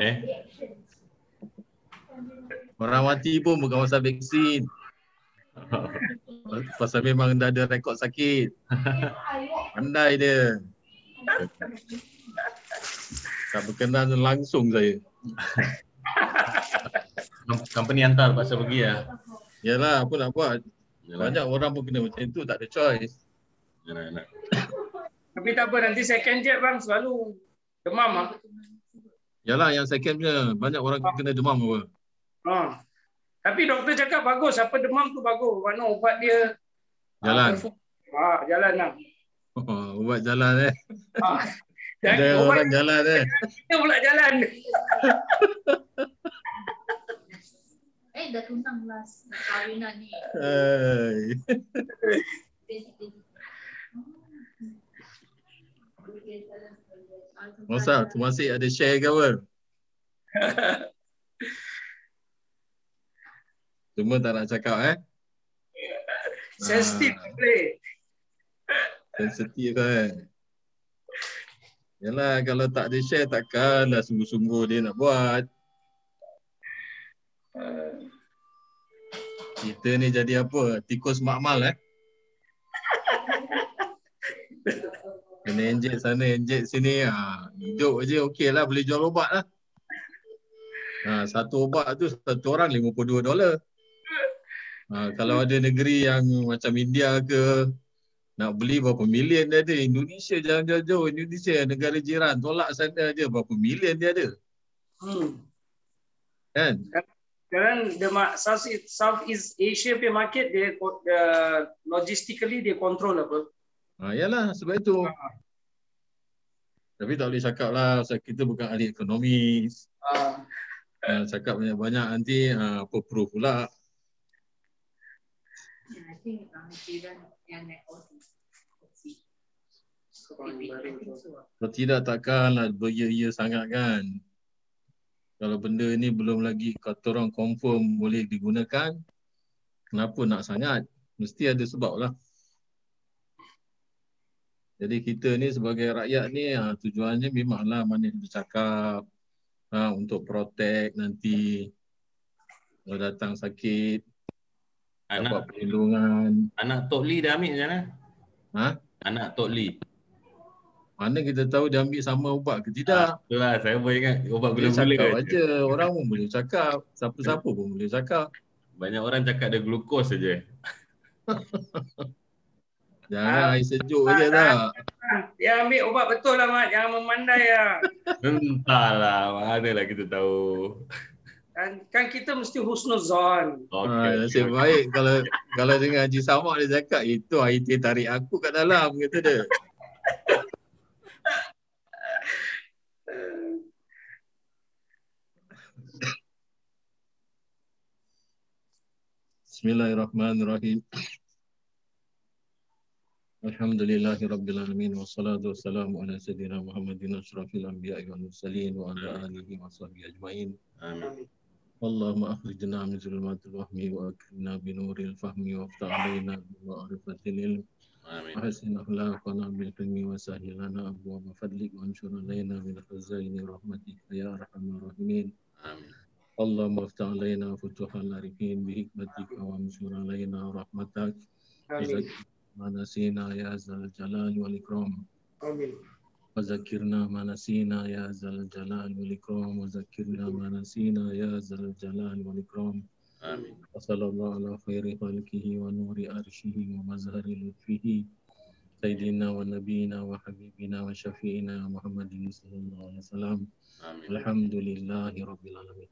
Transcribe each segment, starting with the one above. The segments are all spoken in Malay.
Eh? Orang mati pun bukan pasal vaksin. Pasal memang dah ada rekod sakit. Pandai dia. Tak berkenan langsung saya. Company hantar pasal pergi lah. Yalah, apa nak buat? Yalah. Banyak orang pun kena macam tu, tak ada choice. Yalah, yalah. Tapi tak apa nanti second jet bang selalu demam ah. Yalah, yang second punya, banyak orang kena demam apa. Ha. Tapi doktor cakap bagus, apa demam tu bagus. Mana ubat dia Jalan. Ah, jalan lah. Oh, ubat jalan eh. Ah. Ada Dan ubat orang jalan eh. dia pula jalan. Eh dah tunang last kahwinan ni. Hai. Masa tu masih ada share ke apa? Cuma tak nak cakap eh. Sensitif Ah. boleh. Sensitif kan. Yalah kalau tak ada share takkanlah sungguh-sungguh dia nak buat. Kita ni jadi apa? Tikus makmal eh. Kena enjet sana, enjet sini. Ha, hidup je okey lah. Boleh jual ubat lah. Ha, satu ubat tu satu orang 52 dolar. Ha, kalau ada negeri yang macam India ke nak beli berapa million dia ada. Indonesia jangan jauh-jauh. Indonesia negara jiran. Tolak sana je berapa million dia ada. Hmm. Kan? Sekarang the South Southeast Asia punya market dia uh, logistically dia control apa. Ha, yalah sebab itu. Tapi tak boleh cakap lah kita bukan ahli ekonomi. Ah, Ha, cakap banyak-banyak nanti ha, apa proof pula. I think jiran yang naik. Kalau tidak takkanlah beria-ia sangat kan. Kalau benda ni belum lagi kata orang confirm boleh digunakan, kenapa nak sangat? Mesti ada sebab lah. Jadi kita ni sebagai rakyat ni ha, tujuannya memanglah mana yang bercakap ha, untuk protect nanti kalau datang sakit, dapat Anak perlindungan. anak Tok Lee dah ambil macam mana? Ha? Anak Tok Lee. Mana kita tahu dia ambil sama ubat ke tidak? Itulah saya boleh ingat ubat gula-gula cakap aja. Orang pun boleh cakap. Siapa-siapa pun boleh cakap. Banyak orang cakap ada glukos saja. Jangan air sejuk Ah, je tak. Dia ambil ubat betul lah Mat. Jangan memandai lah. Entahlah, manalah kita tahu. Kan, kan kita mesti husnuzon. Okey. Ha, nasib baik kalau kalau dengan Haji Samak dia cakap itu air teh tarik aku kat dalam kata dia. Bismillahirrahmanirrahim. Alamin Wassalatu wassalamu ala sayyidina Muhammadin ashrafil anbiya'i wal mursalin wa ala alihi wa sahbihi ajma'in. Amin. اللهم أخرجنا من ظلمات الوهم وأكرمنا بنور الفهم وافتح علينا بمعرفة العلم Amin. وحسن أخلاقنا بالحلم وسهل لنا أبواب فضلك وانشر علينا من خزائن رحمتك يا أرحم الراحمين Amin. اللهم افتح علينا فتوح العارفين بحكمتك وانشر علينا رحمتك Amin. ما نسينا يا ذا الجلال والإكرام Amin. وذكرنا ما نسينا يا ذا الجلال والإكرام وذكرنا ما نسينا يا ذا الجلال والإكرام Amin. وصلى الله على خير خلقه ونور أرشه ومظهر لطفه سيدنا ونبينا وحبيبنا وشفيعنا محمد صلى الله عليه وسلم Amin. الحمد لله رب العالمين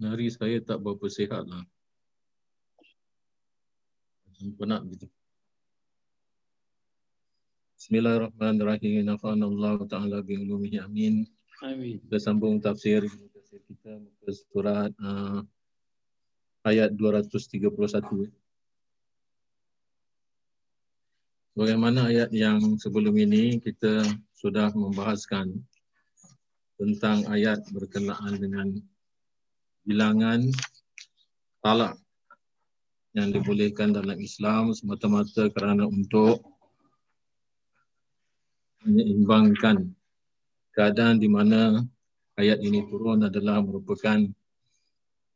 Hari saya tak berapa sihat lah. Penat gitu. Bismillahirrahmanirrahim. Nafa'an Allah Ta'ala bi'ulumihi amin. Amin. Kita sambung tafsir tafsir kita muka surat uh, ayat 231. Bagaimana ayat yang sebelum ini kita sudah membahaskan tentang ayat berkenaan dengan bilangan talak yang dibolehkan dalam Islam semata-mata kerana untuk menyeimbangkan keadaan di mana ayat ini turun adalah merupakan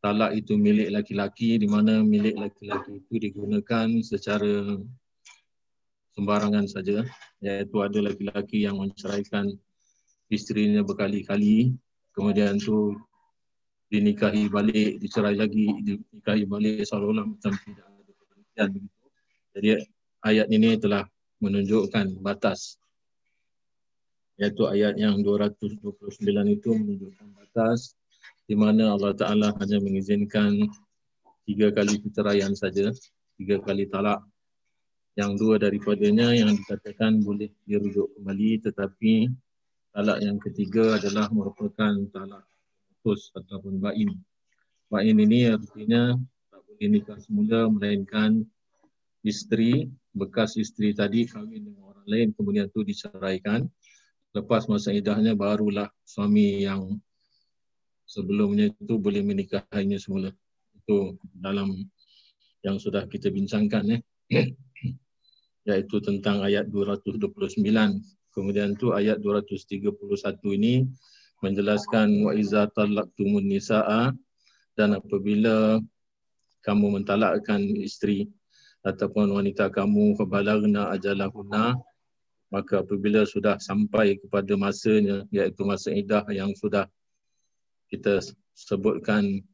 talak itu milik laki-laki di mana milik laki-laki itu digunakan secara sembarangan saja. Iaitu ada laki-laki yang menceraikan isterinya berkali-kali. Kemudian tu dinikahi balik dicerai lagi dinikahi balik seolah-olah macam tidak ada perhentian begitu jadi ayat ini telah menunjukkan batas iaitu ayat yang 229 itu menunjukkan batas di mana Allah Ta'ala hanya mengizinkan tiga kali perceraian saja, tiga kali talak. Yang dua daripadanya yang dikatakan boleh dirujuk kembali tetapi talak yang ketiga adalah merupakan talak putus ataupun ba'in. Ba'in ini artinya tak boleh nikah semula melainkan isteri, bekas isteri tadi kahwin dengan orang lain kemudian tu diceraikan lepas masa idahnya barulah suami yang sebelumnya itu boleh menikahinya semula. Itu dalam yang sudah kita bincangkan eh. iaitu tentang ayat 229. Kemudian tu ayat 231 ini menjelaskan wa iza talaqtumun nisaa dan apabila kamu mentalakkan isteri ataupun wanita kamu fabalagna ajalahuna maka apabila sudah sampai kepada masanya iaitu masa iddah yang sudah kita sebutkan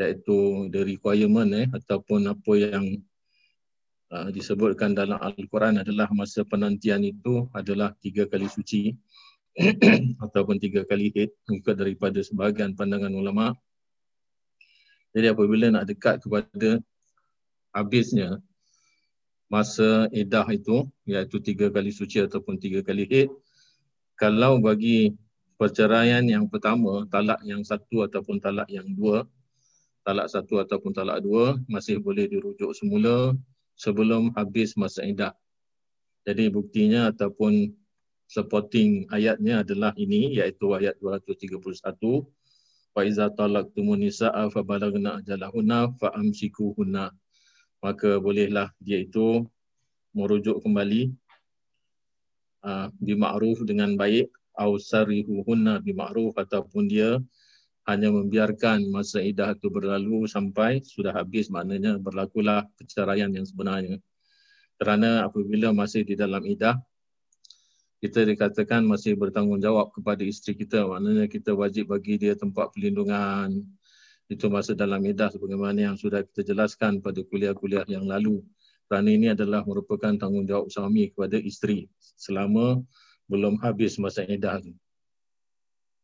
iaitu the requirement eh ataupun apa yang uh, disebutkan dalam al-Quran adalah masa penantian itu adalah tiga kali suci ataupun tiga kali haid mengikut daripada sebahagian pandangan ulama. Jadi apabila nak dekat kepada habisnya masa edah itu iaitu tiga kali suci ataupun tiga kali haid kalau bagi perceraian yang pertama talak yang satu ataupun talak yang dua talak satu ataupun talak dua masih boleh dirujuk semula sebelum habis masa edah. Jadi buktinya ataupun supporting ayatnya adalah ini iaitu ayat 231 wa iza talaqtumun nisaa fa balagna ajalahunna fa amsikuhunna maka bolehlah dia itu merujuk kembali uh, bima'ruf dengan baik au sarihuhunna bima'ruf ataupun dia hanya membiarkan masa idah itu berlalu sampai sudah habis maknanya berlakulah perceraian yang sebenarnya. Kerana apabila masih di dalam idah kita dikatakan masih bertanggungjawab kepada isteri kita maknanya kita wajib bagi dia tempat perlindungan itu masa dalam edah sebagaimana yang sudah kita jelaskan pada kuliah-kuliah yang lalu. Kerana ini adalah merupakan tanggungjawab suami kepada isteri selama belum habis masa edah itu.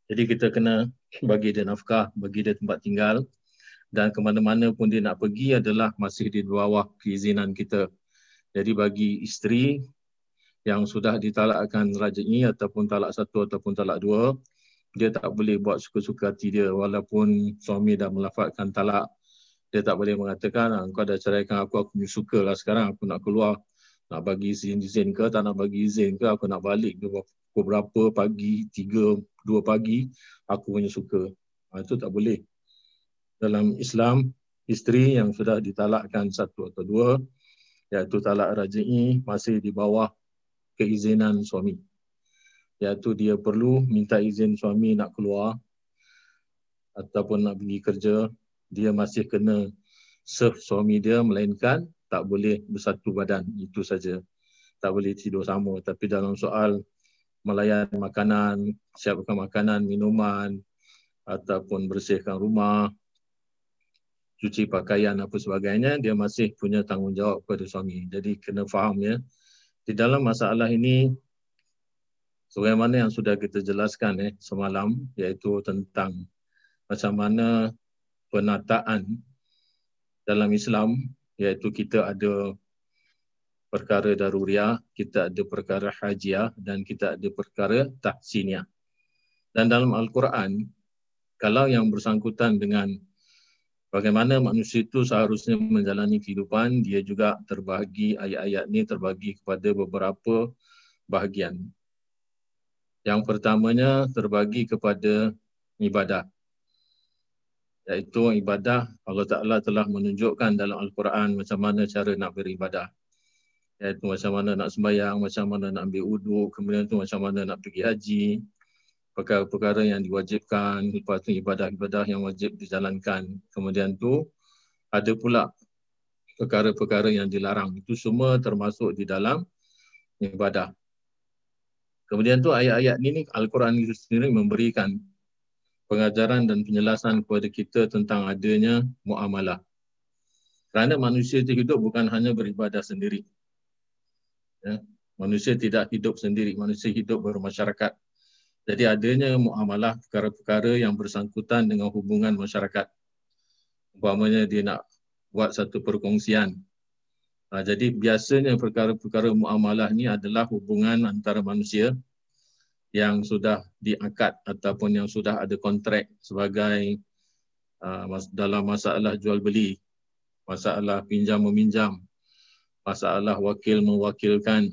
Jadi kita kena bagi dia nafkah, bagi dia tempat tinggal dan ke mana-mana pun dia nak pergi adalah masih di bawah keizinan kita. Jadi bagi isteri yang sudah ditalakkan rajai ataupun talak satu ataupun talak dua, dia tak boleh buat suka-suka hati dia walaupun suami dah melafazkan talak. Dia tak boleh mengatakan ah, kau dah ceraikan aku aku suka lah sekarang aku nak keluar. Nak bagi izin-izin ke tak nak bagi izin ke aku nak balik pukul berapa pagi tiga dua pagi aku punya suka. Ha, itu tak boleh. Dalam Islam isteri yang sudah ditalakkan satu atau dua iaitu talak rajai masih di bawah keizinan suami. Iaitu dia perlu minta izin suami nak keluar ataupun nak pergi kerja dia masih kena serve suami dia melainkan tak boleh bersatu badan. Itu saja. Tak boleh tidur sama. Tapi dalam soal melayan makanan siapkan makanan minuman ataupun bersihkan rumah cuci pakaian apa sebagainya dia masih punya tanggungjawab kepada suami. Jadi kena faham ya di dalam masalah ini sebagaimana yang sudah kita jelaskan eh semalam iaitu tentang macam mana penataan dalam Islam iaitu kita ada perkara daruriah, kita ada perkara hajiah dan kita ada perkara tahsiniah. Dan dalam Al-Quran, kalau yang bersangkutan dengan bagaimana manusia itu seharusnya menjalani kehidupan, dia juga terbahagi, ayat-ayat ini terbagi kepada beberapa bahagian. Yang pertamanya terbagi kepada ibadah. Iaitu ibadah Allah Ta'ala telah menunjukkan dalam Al-Quran macam mana cara nak beribadah. iaitu macam mana nak sembahyang, macam mana nak ambil uduk, kemudian tu macam mana nak pergi haji, perkara-perkara yang diwajibkan, lepas tu ibadah-ibadah yang wajib dijalankan. Kemudian tu ada pula perkara-perkara yang dilarang. Itu semua termasuk di dalam ibadah. Kemudian tu ayat-ayat ini Al-Quran itu sendiri memberikan pengajaran dan penjelasan kepada kita tentang adanya muamalah. Kerana manusia itu hidup bukan hanya beribadah sendiri. Ya. Manusia tidak hidup sendiri, manusia hidup bermasyarakat. Jadi adanya muamalah perkara-perkara yang bersangkutan dengan hubungan masyarakat. Umpamanya dia nak buat satu perkongsian. Ha, jadi biasanya perkara-perkara muamalah ni adalah hubungan antara manusia yang sudah diangkat ataupun yang sudah ada kontrak sebagai uh, dalam masalah jual beli, masalah pinjam meminjam, masalah wakil mewakilkan,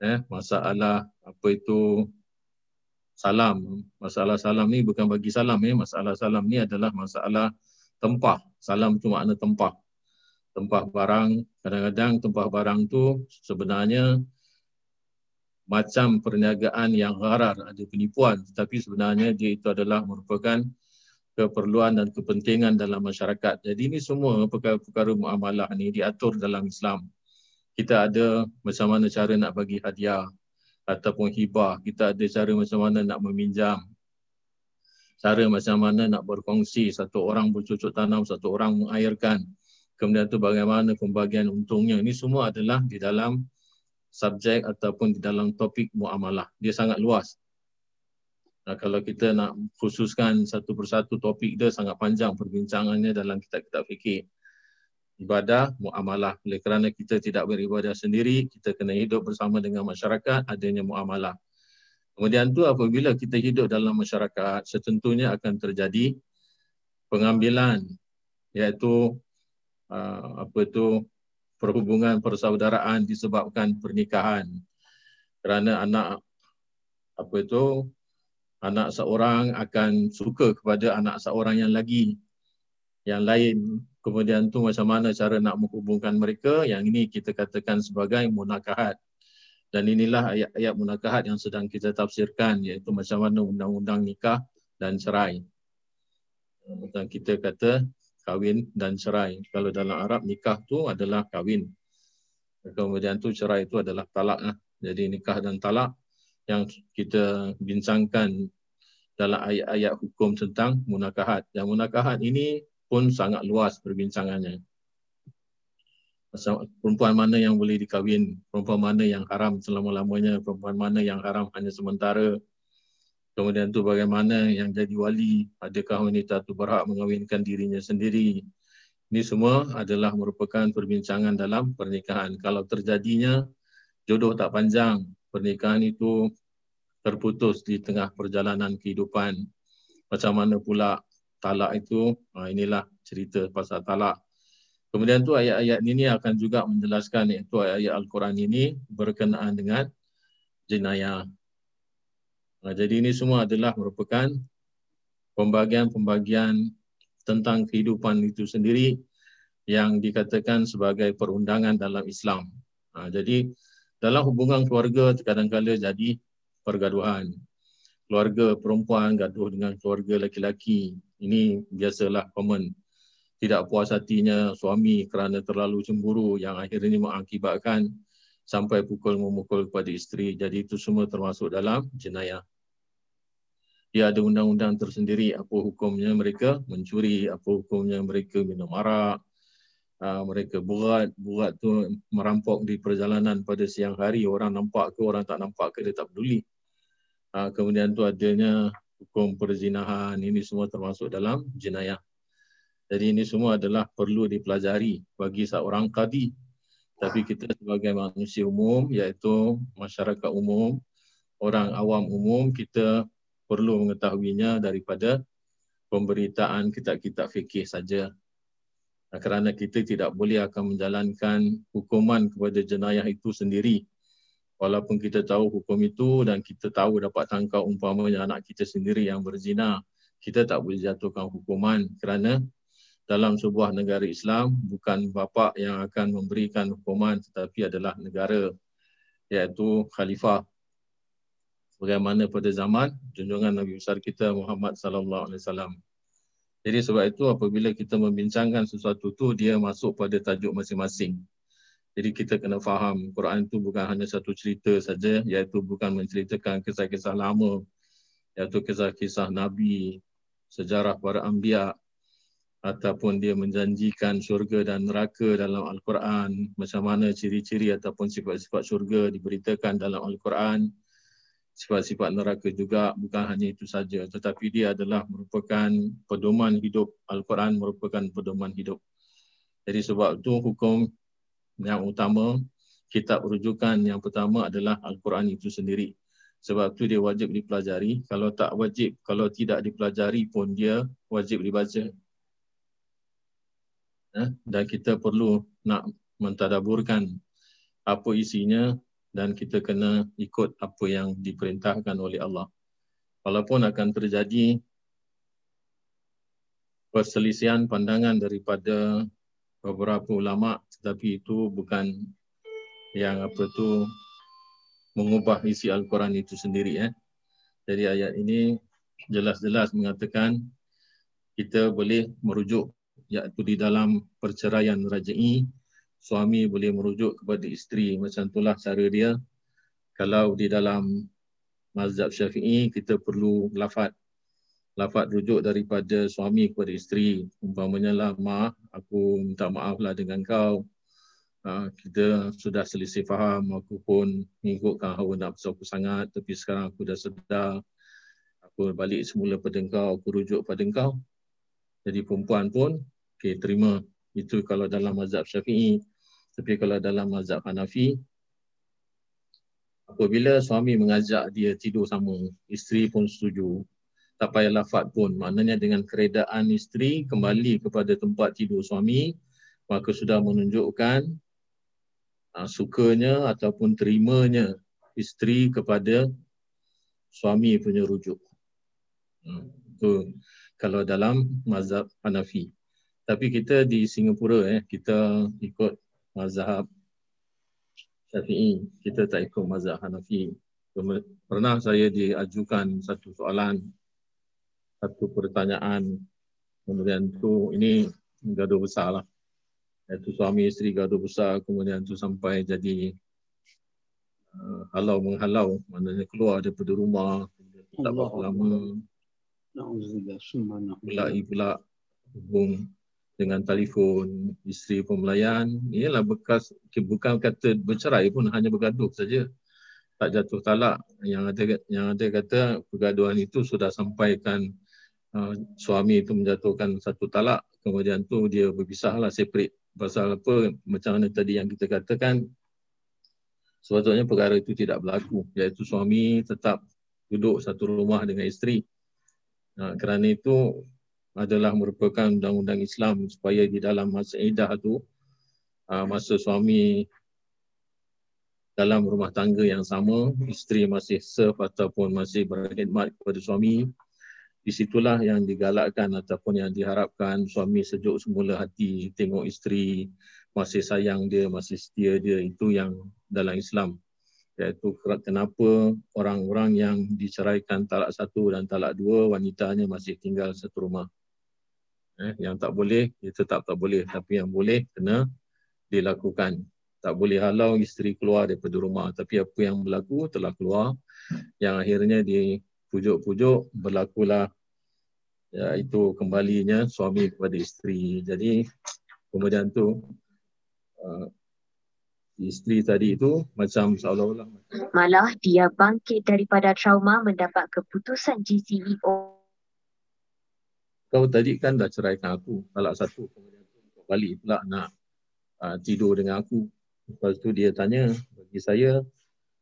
eh, masalah apa itu salam. Masalah salam ni bukan bagi salam eh. Masalah salam ni adalah masalah tempah. Salam tu makna tempah. Tempah barang. Kadang-kadang tempah barang tu sebenarnya macam perniagaan yang gharar, ada penipuan. Tetapi sebenarnya dia itu adalah merupakan keperluan dan kepentingan dalam masyarakat. Jadi ini semua perkara-perkara muamalah ni diatur dalam Islam. Kita ada macam mana cara nak bagi hadiah, ataupun hibah. Kita ada cara macam mana nak meminjam. Cara macam mana nak berkongsi. Satu orang bercucuk tanam, satu orang mengairkan. Kemudian tu bagaimana pembagian untungnya. Ini semua adalah di dalam subjek ataupun di dalam topik muamalah. Dia sangat luas. Nah, kalau kita nak khususkan satu persatu topik dia sangat panjang perbincangannya dalam kitab-kitab fikir ibadah muamalah. Oleh kerana kita tidak beribadah sendiri, kita kena hidup bersama dengan masyarakat, adanya muamalah. Kemudian tu apabila kita hidup dalam masyarakat, setentunya akan terjadi pengambilan iaitu uh, apa itu perhubungan persaudaraan disebabkan pernikahan. Kerana anak apa itu anak seorang akan suka kepada anak seorang yang lagi yang lain kemudian tu macam mana cara nak menghubungkan mereka? Yang ini kita katakan sebagai munakahat. Dan inilah ayat-ayat munakahat yang sedang kita tafsirkan iaitu macam mana undang-undang nikah dan cerai. Macam kita kata kahwin dan cerai. Kalau dalam Arab nikah tu adalah kahwin. Kemudian tu cerai itu adalah talak lah. jadi nikah dan talak yang kita bincangkan dalam ayat-ayat hukum tentang munakahat. Dan munakahat ini pun sangat luas perbincangannya. Perempuan mana yang boleh dikahwin, perempuan mana yang haram selama-lamanya, perempuan mana yang haram hanya sementara. Kemudian tu bagaimana yang jadi wali, adakah wanita tu berhak mengawinkan dirinya sendiri. Ini semua adalah merupakan perbincangan dalam pernikahan. Kalau terjadinya jodoh tak panjang, pernikahan itu terputus di tengah perjalanan kehidupan. Macam mana pula talak itu ha, inilah cerita pasal talak. Kemudian tu ayat-ayat ini akan juga menjelaskan iaitu ayat-ayat Al-Quran ini berkenaan dengan jenayah. Ha, jadi ini semua adalah merupakan pembagian-pembagian tentang kehidupan itu sendiri yang dikatakan sebagai perundangan dalam Islam. Ha, jadi dalam hubungan keluarga kadang-kadang jadi pergaduhan. Keluarga perempuan gaduh dengan keluarga lelaki-lelaki ini biasalah common tidak puas hatinya suami kerana terlalu cemburu yang akhirnya mengakibatkan sampai pukul memukul kepada isteri. Jadi itu semua termasuk dalam jenayah. Dia ada undang-undang tersendiri apa hukumnya mereka mencuri, apa hukumnya mereka minum arak, uh, mereka buat, buat tu merampok di perjalanan pada siang hari, orang nampak ke, orang tak nampak ke, dia tak peduli. Uh, kemudian tu adanya hukum perzinahan ini semua termasuk dalam jenayah. Jadi ini semua adalah perlu dipelajari bagi seorang kadi. Tapi kita sebagai manusia umum iaitu masyarakat umum, orang awam umum kita perlu mengetahuinya daripada pemberitaan kitab-kitab fikih saja. Kerana kita tidak boleh akan menjalankan hukuman kepada jenayah itu sendiri walaupun kita tahu hukum itu dan kita tahu dapat tangkap umpamanya anak kita sendiri yang berzina, kita tak boleh jatuhkan hukuman kerana dalam sebuah negara Islam bukan bapa yang akan memberikan hukuman tetapi adalah negara iaitu khalifah bagaimana pada zaman junjungan Nabi besar kita Muhammad sallallahu alaihi wasallam. Jadi sebab itu apabila kita membincangkan sesuatu tu dia masuk pada tajuk masing-masing. Jadi kita kena faham Quran itu bukan hanya satu cerita saja iaitu bukan menceritakan kisah-kisah lama iaitu kisah-kisah nabi, sejarah para anbiya, ataupun dia menjanjikan syurga dan neraka dalam Al-Quran, macam mana ciri-ciri ataupun sifat-sifat syurga diberitakan dalam Al-Quran, sifat-sifat neraka juga bukan hanya itu saja, tetapi dia adalah merupakan pedoman hidup. Al-Quran merupakan pedoman hidup. Jadi sebab itu hukum yang utama, kitab rujukan yang pertama adalah Al-Quran itu sendiri. Sebab itu dia wajib dipelajari. Kalau tak wajib, kalau tidak dipelajari pun dia wajib dibaca eh, dan kita perlu nak mentadaburkan apa isinya dan kita kena ikut apa yang diperintahkan oleh Allah. Walaupun akan terjadi perselisihan pandangan daripada beberapa ulama tetapi itu bukan yang apa tu mengubah isi Al-Quran itu sendiri eh. Jadi ayat ini jelas-jelas mengatakan kita boleh merujuk iaitu di dalam perceraian raja'i suami boleh merujuk kepada isteri macam itulah cara dia kalau di dalam mazhab syafi'i kita perlu lafad lafad rujuk daripada suami kepada isteri umpamanya lah mak aku minta maaf lah dengan kau ha, kita sudah selisih faham aku pun mengikutkan hawa nafsu aku sangat tapi sekarang aku dah sedar aku balik semula pada kau aku rujuk pada kau jadi perempuan pun Okey, terima. Itu kalau dalam mazhab syafi'i. Tapi kalau dalam mazhab Hanafi, apabila suami mengajak dia tidur sama, isteri pun setuju. Tak payah lafad pun. Maknanya dengan keredaan isteri kembali kepada tempat tidur suami, maka sudah menunjukkan uh, sukanya ataupun terimanya isteri kepada suami punya rujuk. Hmm. Itu kalau dalam mazhab Hanafi. Tapi kita di Singapura eh kita ikut mazhab Syafi'i, kita tak ikut mazhab Hanafi. Pernah saya diajukan satu soalan, satu pertanyaan, kemudian tu ini gaduh besar lah. Itu suami isteri gaduh besar, kemudian tu sampai jadi uh, halau menghalau, maknanya keluar daripada rumah, tak berapa lama. Mulai pula hubung dengan telefon, isteri pun melayan. Inilah bekas, bukan kata bercerai pun hanya bergaduh saja. Tak jatuh talak. Yang ada yang ada kata pergaduhan itu sudah sampaikan uh, suami itu menjatuhkan satu talak. Kemudian tu dia berpisahlah separate. Pasal apa, macam mana tadi yang kita katakan, sebetulnya perkara itu tidak berlaku. Iaitu suami tetap duduk satu rumah dengan isteri. Uh, kerana itu adalah merupakan undang-undang Islam supaya di dalam masa idah tu ah, masa suami dalam rumah tangga yang sama isteri masih serve ataupun masih berkhidmat kepada suami di situlah yang digalakkan ataupun yang diharapkan suami sejuk semula hati tengok isteri masih sayang dia masih setia dia itu yang dalam Islam. Iaitu kenapa orang-orang yang diceraikan talak satu dan talak dua wanitanya masih tinggal satu rumah. Eh, yang tak boleh dia tetap tak boleh. Tapi yang boleh kena dilakukan. Tak boleh halau isteri keluar daripada rumah. Tapi apa yang berlaku telah keluar. Yang akhirnya dipujuk-pujuk berlakulah ya, itu kembalinya suami kepada isteri. Jadi kemudian tu uh, isteri tadi itu macam seolah-olah malah dia bangkit daripada trauma mendapat keputusan GCEO kau tadi kan dah ceraikan aku. Talak satu kemudian tu balik pula nak uh, tidur dengan aku. Lepas tu dia tanya bagi saya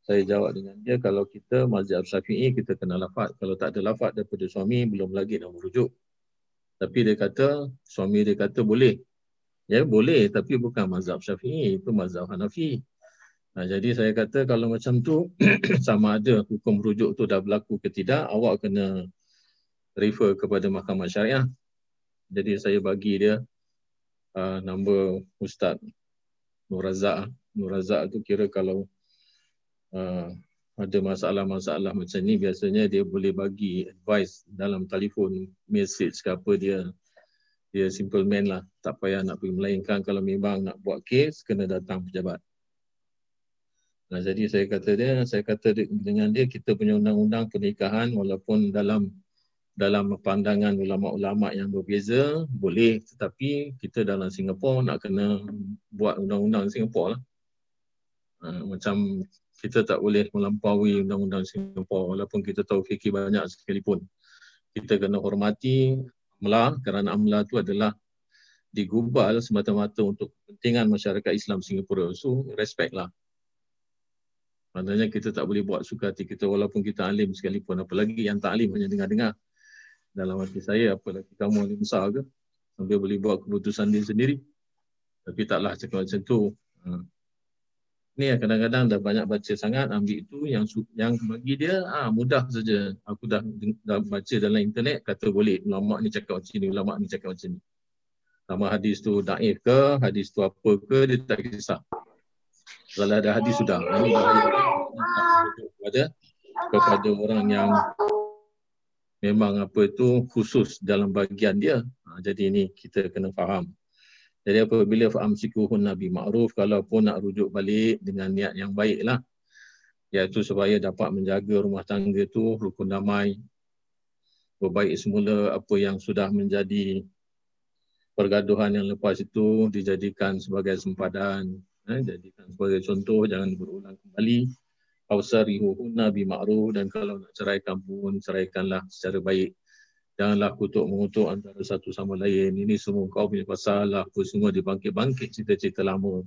saya jawab dengan dia kalau kita mazhab syafi'i kita kena lafad kalau tak ada lafad daripada suami belum lagi nak merujuk tapi dia kata suami dia kata boleh ya boleh tapi bukan mazhab syafi'i itu mazhab hanafi Nah, jadi saya kata kalau macam tu sama ada hukum rujuk tu dah berlaku ke tidak awak kena refer kepada mahkamah syariah. Jadi saya bagi dia uh, nama Ustaz Nur Razak. Nur Razak tu kira kalau uh, ada masalah-masalah macam ni biasanya dia boleh bagi advice dalam telefon, message ke apa dia dia simple man lah. Tak payah nak pergi melainkan kalau memang nak buat kes, kena datang pejabat. Nah, jadi saya kata dia, saya kata dengan dia kita punya undang-undang pernikahan walaupun dalam dalam pandangan ulama-ulama yang berbeza boleh tetapi kita dalam Singapura nak kena buat undang-undang Singapura lah. Ha, macam kita tak boleh melampaui undang-undang Singapura walaupun kita tahu fikir banyak sekalipun. Kita kena hormati AMLA kerana AMLA itu adalah digubal semata-mata untuk kepentingan masyarakat Islam Singapura. So respect lah. Maknanya kita tak boleh buat suka hati kita walaupun kita alim sekalipun. Apalagi yang tak alim hanya dengar-dengar. Dalam hati saya, apalagi kamu alim besar ke? Sampai boleh buat keputusan dia sendiri. Tapi taklah cakap macam tu. Ha. Ni kadang-kadang dah banyak baca sangat, ambil itu yang yang bagi dia ah mudah saja. Aku dah, dah baca dalam internet, kata boleh. Ulama ni cakap macam ni, ulama ni cakap macam ni. Sama hadis tu daif ke, hadis tu apa ke, dia tak kisah. Kalau ada hadis sudah. Ini kepada kepada orang yang memang apa itu khusus dalam bagian dia. Ha, jadi ini kita kena faham. Jadi apabila faham sikuhun Nabi Ma'ruf, kalau pun nak rujuk balik dengan niat yang baik lah. Iaitu supaya dapat menjaga rumah tangga itu rukun damai. Berbaik semula apa yang sudah menjadi pergaduhan yang lepas itu dijadikan sebagai sempadan eh, jadikan sebagai contoh jangan berulang kembali awsarihuhunna bima'ruf dan kalau nak ceraikan pun ceraikanlah secara baik janganlah kutuk mengutuk antara satu sama lain. Ini semua kau punya pasal lah. Apa semua dibangkit-bangkit cerita-cerita lama.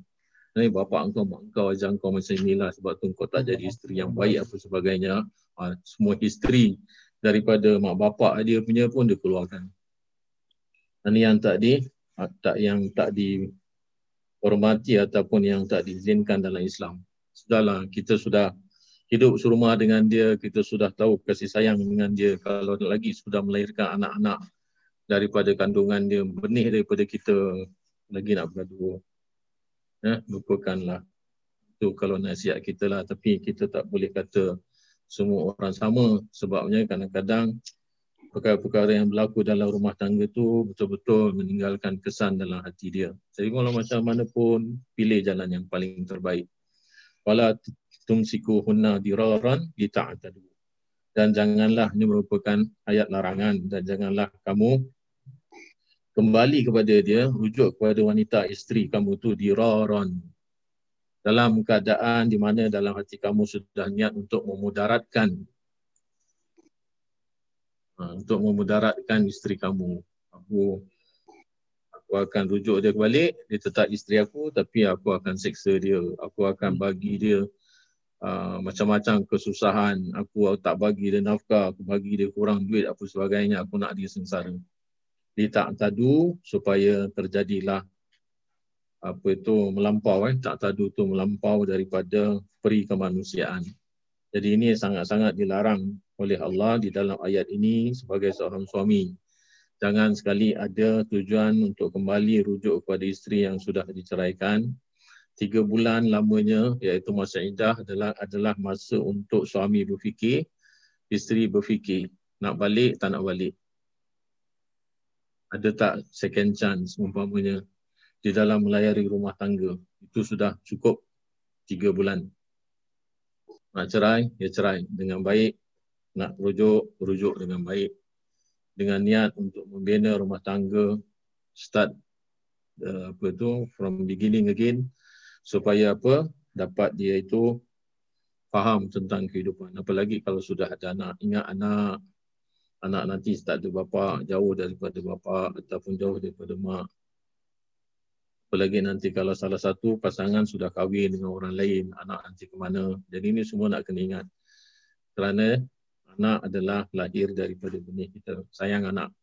Ini bapa engkau mak engkau ajar engkau macam inilah. Sebab tu kau tak jadi isteri yang baik apa sebagainya. Ha, semua history daripada mak bapak dia punya pun dia keluarkan. Ini yang tak di tak yang tak di hormati ataupun yang tak diizinkan dalam Islam. Sudahlah, kita sudah hidup serumah dengan dia, kita sudah tahu kasih sayang dengan dia. Kalau lagi sudah melahirkan anak-anak daripada kandungan dia, benih daripada kita, lagi nak bergaduh. Ya, lupakanlah. Itu kalau nasihat kita lah. Tapi kita tak boleh kata semua orang sama. Sebabnya kadang-kadang perkara-perkara yang berlaku dalam rumah tangga tu betul-betul meninggalkan kesan dalam hati dia. Jadi kalau macam mana pun pilih jalan yang paling terbaik. Wala tumsiku hunna diraran li ta'tadu. Dan janganlah ini merupakan ayat larangan dan janganlah kamu kembali kepada dia rujuk kepada wanita isteri kamu tu diraran dalam keadaan di mana dalam hati kamu sudah niat untuk memudaratkan Ha, untuk memudaratkan isteri kamu. Aku aku akan rujuk dia balik, dia tetap isteri aku tapi aku akan seksa dia. Aku akan bagi dia uh, macam-macam kesusahan. Aku tak bagi dia nafkah, aku bagi dia kurang duit apa sebagainya, aku nak dia sengsara. Dia tak tadu supaya terjadilah apa itu melampau eh tak tadu tu melampau daripada peri kemanusiaan. Jadi ini sangat-sangat dilarang oleh Allah di dalam ayat ini sebagai seorang suami. Jangan sekali ada tujuan untuk kembali rujuk kepada isteri yang sudah diceraikan. Tiga bulan lamanya iaitu masa indah adalah adalah masa untuk suami berfikir, isteri berfikir nak balik tak nak balik. Ada tak second chance umpamanya di dalam melayari rumah tangga. Itu sudah cukup tiga bulan. Nak cerai, ya cerai dengan baik, nak rujuk, rujuk dengan baik dengan niat untuk membina rumah tangga start uh, apa tu from beginning again supaya apa? Dapat dia itu faham tentang kehidupan. Apalagi kalau sudah ada anak. Ingat anak. Anak nanti tak ada bapa jauh daripada bapa ataupun jauh daripada mak. Apalagi nanti kalau salah satu pasangan sudah kahwin dengan orang lain anak nanti ke mana? Jadi ini semua nak kena ingat. Kerana anak adalah lahir daripada benih kita. Sayang anak.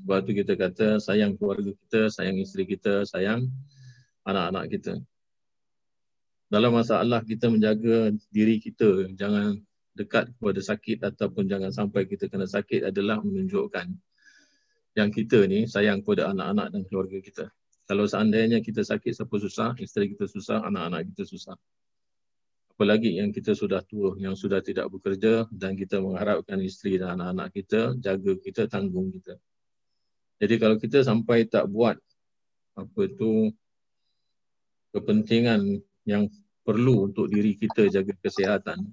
Sebab itu kita kata sayang keluarga kita, sayang isteri kita, sayang anak-anak kita. Dalam masalah kita menjaga diri kita, jangan dekat kepada sakit ataupun jangan sampai kita kena sakit adalah menunjukkan yang kita ni sayang kepada anak-anak dan keluarga kita. Kalau seandainya kita sakit, siapa susah, isteri kita susah, anak-anak kita susah. Apalagi yang kita sudah tua, yang sudah tidak bekerja dan kita mengharapkan isteri dan anak-anak kita jaga kita, tanggung kita. Jadi kalau kita sampai tak buat apa tu kepentingan yang perlu untuk diri kita jaga kesihatan.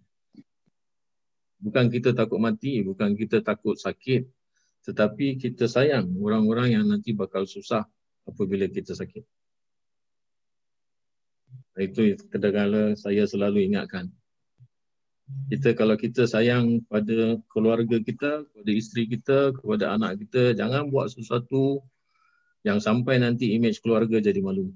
Bukan kita takut mati, bukan kita takut sakit, tetapi kita sayang orang-orang yang nanti bakal susah apabila kita sakit. Itu kadang-kadang saya selalu ingatkan. Kita kalau kita sayang pada keluarga kita, kepada isteri kita, kepada anak kita, jangan buat sesuatu yang sampai nanti image keluarga jadi malu.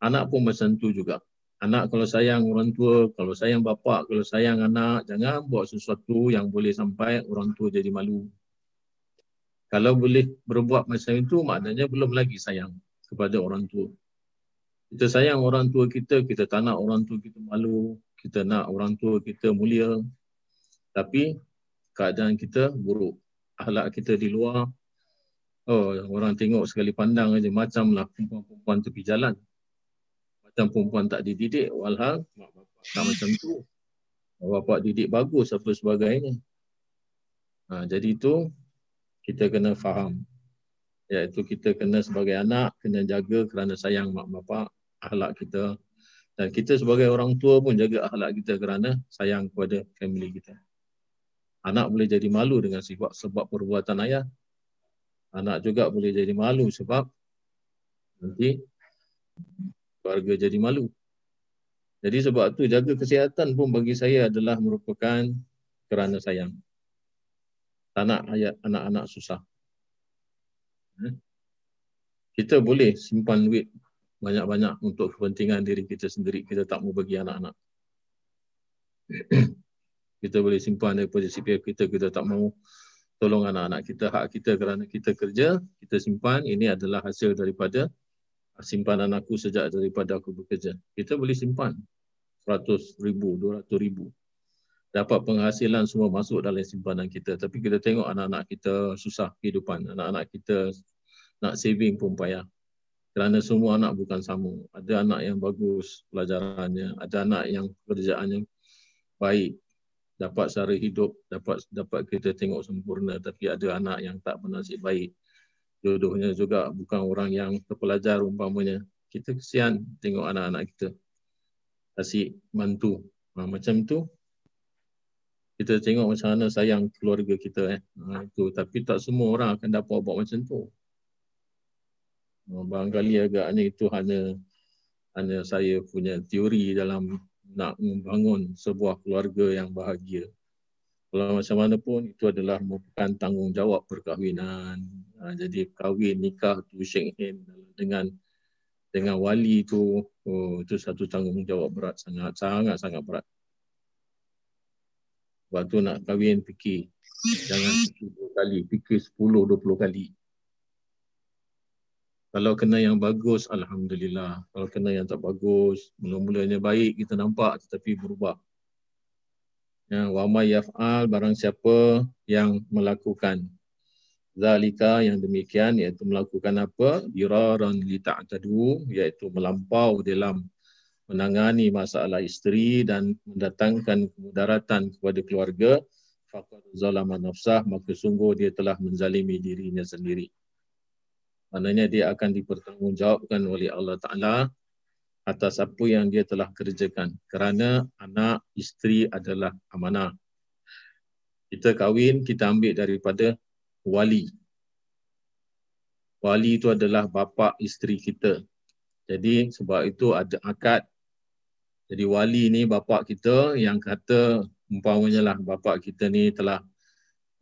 Anak pun macam tu juga. Anak kalau sayang orang tua, kalau sayang bapa, kalau sayang anak, jangan buat sesuatu yang boleh sampai orang tua jadi malu. Kalau boleh berbuat macam itu, maknanya belum lagi sayang kepada orang tua. Kita sayang orang tua kita, kita tak nak orang tua kita malu, kita nak orang tua kita mulia. Tapi keadaan kita buruk. Ahlak kita di luar, oh orang tengok sekali pandang aja macamlah perempuan-perempuan tepi jalan. Macam perempuan tak dididik, walhal mak bapak tak macam tu. Bapak didik bagus apa sebagainya. Ha, jadi itu kita kena faham iaitu kita kena sebagai anak kena jaga kerana sayang mak bapak akhlak kita dan kita sebagai orang tua pun jaga akhlak kita kerana sayang kepada family kita anak boleh jadi malu dengan sebab sebab perbuatan ayah anak juga boleh jadi malu sebab nanti keluarga jadi malu jadi sebab tu jaga kesihatan pun bagi saya adalah merupakan kerana sayang tak nak ayat anak-anak susah. Eh? Kita boleh simpan duit banyak-banyak untuk kepentingan diri kita sendiri. Kita tak mau bagi anak-anak. kita boleh simpan daripada CPF kita. Kita tak mau tolong anak-anak kita. Hak kita kerana kita kerja, kita simpan. Ini adalah hasil daripada simpanan aku sejak daripada aku bekerja. Kita boleh simpan 100 ribu, 200 ribu dapat penghasilan semua masuk dalam simpanan kita. Tapi kita tengok anak-anak kita susah kehidupan. Anak-anak kita nak saving pun payah. Kerana semua anak bukan sama. Ada anak yang bagus pelajarannya. Ada anak yang kerjaannya baik. Dapat cara hidup. Dapat dapat kita tengok sempurna. Tapi ada anak yang tak bernasib baik. Jodohnya juga bukan orang yang terpelajar umpamanya. Kita kesian tengok anak-anak kita. Asyik mantu. Ha, macam tu kita tengok macam mana sayang keluarga kita eh. Ha, itu tapi tak semua orang akan dapat buat macam tu. Ha, barangkali agaknya itu hanya hanya saya punya teori dalam nak membangun sebuah keluarga yang bahagia. Kalau macam mana pun itu adalah merupakan tanggungjawab perkahwinan. Ha, jadi kahwin nikah tu hand dengan dengan wali tu oh, itu satu tanggungjawab berat sangat sangat sangat berat. Waktu nak kahwin fikir. Jangan fikir kali. Fikir sepuluh, dua puluh kali. Kalau kena yang bagus, Alhamdulillah. Kalau kena yang tak bagus, mula-mulanya baik kita nampak tetapi berubah. Ya, wa ma yaf'al barang siapa yang melakukan zalika yang demikian iaitu melakukan apa? Diraran li ta'tadu iaitu melampau dalam menangani masalah isteri dan mendatangkan kemudaratan kepada keluarga. Faqad zalama nafsah maka sungguh dia telah menzalimi dirinya sendiri. Maknanya dia akan dipertanggungjawabkan oleh Allah taala atas apa yang dia telah kerjakan. Kerana anak isteri adalah amanah. Kita kahwin kita ambil daripada wali wali itu adalah bapa isteri kita jadi sebab itu ada akad jadi wali ni bapa kita yang kata umpamanya lah bapa kita ni telah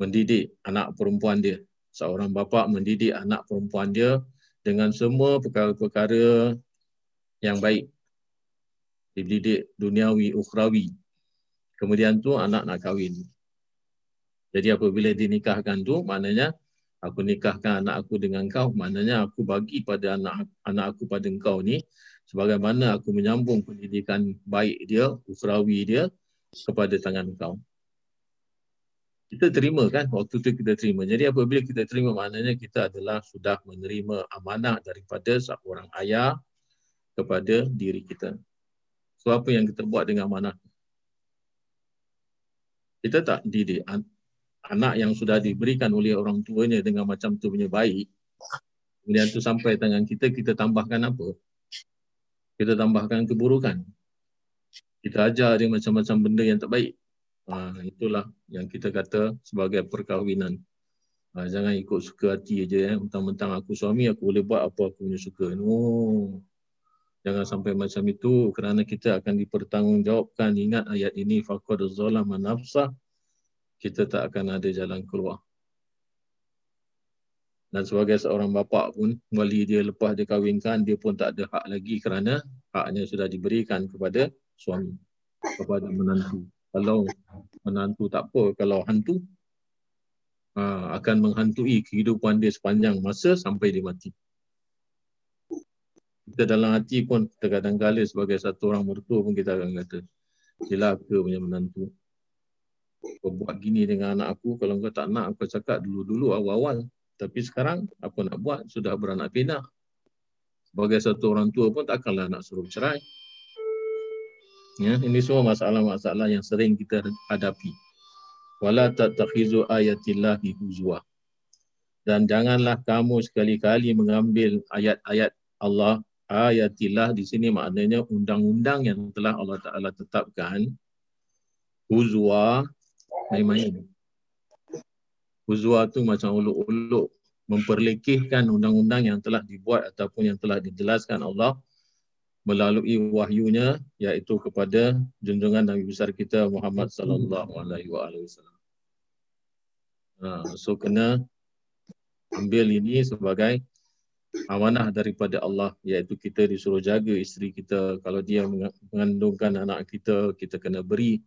mendidik anak perempuan dia. Seorang bapa mendidik anak perempuan dia dengan semua perkara-perkara yang baik. Dididik duniawi, ukhrawi. Kemudian tu anak nak kahwin. Jadi apabila dinikahkan tu maknanya aku nikahkan anak aku dengan kau maknanya aku bagi pada anak anak aku pada engkau ni sebagaimana aku menyambung pendidikan baik dia, ukrawi dia kepada tangan kau. kita terima kan waktu tu kita terima. Jadi apabila kita terima maknanya kita adalah sudah menerima amanah daripada seorang ayah kepada diri kita. So apa yang kita buat dengan amanah? Kita tak didik anak yang sudah diberikan oleh orang tuanya dengan macam tu punya baik kemudian tu sampai tangan kita kita tambahkan apa kita tambahkan keburukan kita ajar dia macam-macam benda yang tak baik Ha, itulah yang kita kata sebagai perkahwinan. Ha, jangan ikut suka hati aja ya. Mentang-mentang aku suami aku boleh buat apa aku punya suka. No. Jangan sampai macam itu kerana kita akan dipertanggungjawabkan. Ingat ayat ini faqad zalama nafsah. Kita tak akan ada jalan keluar. Dan sebagai seorang bapa pun, wali dia lepas dia kahwinkan, dia pun tak ada hak lagi kerana haknya sudah diberikan kepada suami, kepada menantu. Kalau menantu tak apa kalau hantu ha, akan menghantui kehidupan dia sepanjang masa sampai dia mati. Kita dalam hati pun terkadang-kala sebagai satu orang mertua pun kita akan kata celaka punya menantu kau buat gini dengan anak aku kalau kau tak nak aku cakap dulu-dulu awal-awal. Tapi sekarang apa nak buat? Sudah beranak pinak sebagai satu orang tua pun takkanlah nak suruh cerai. Ya, ini semua masalah-masalah yang sering kita hadapi. Wala tatakhizu ayatillahi huzwa. Dan janganlah kamu sekali-kali mengambil ayat-ayat Allah ayatillah di sini maknanya undang-undang yang telah Allah Taala tetapkan. Huzwa main-main. Huzwa tu macam uluk-uluk memperlekehkan undang-undang yang telah dibuat ataupun yang telah dijelaskan Allah melalui wahyunya iaitu kepada junjungan Nabi besar kita Muhammad sallallahu alaihi wasallam. Ha, so kena ambil ini sebagai amanah daripada Allah iaitu kita disuruh jaga isteri kita kalau dia mengandungkan anak kita kita kena beri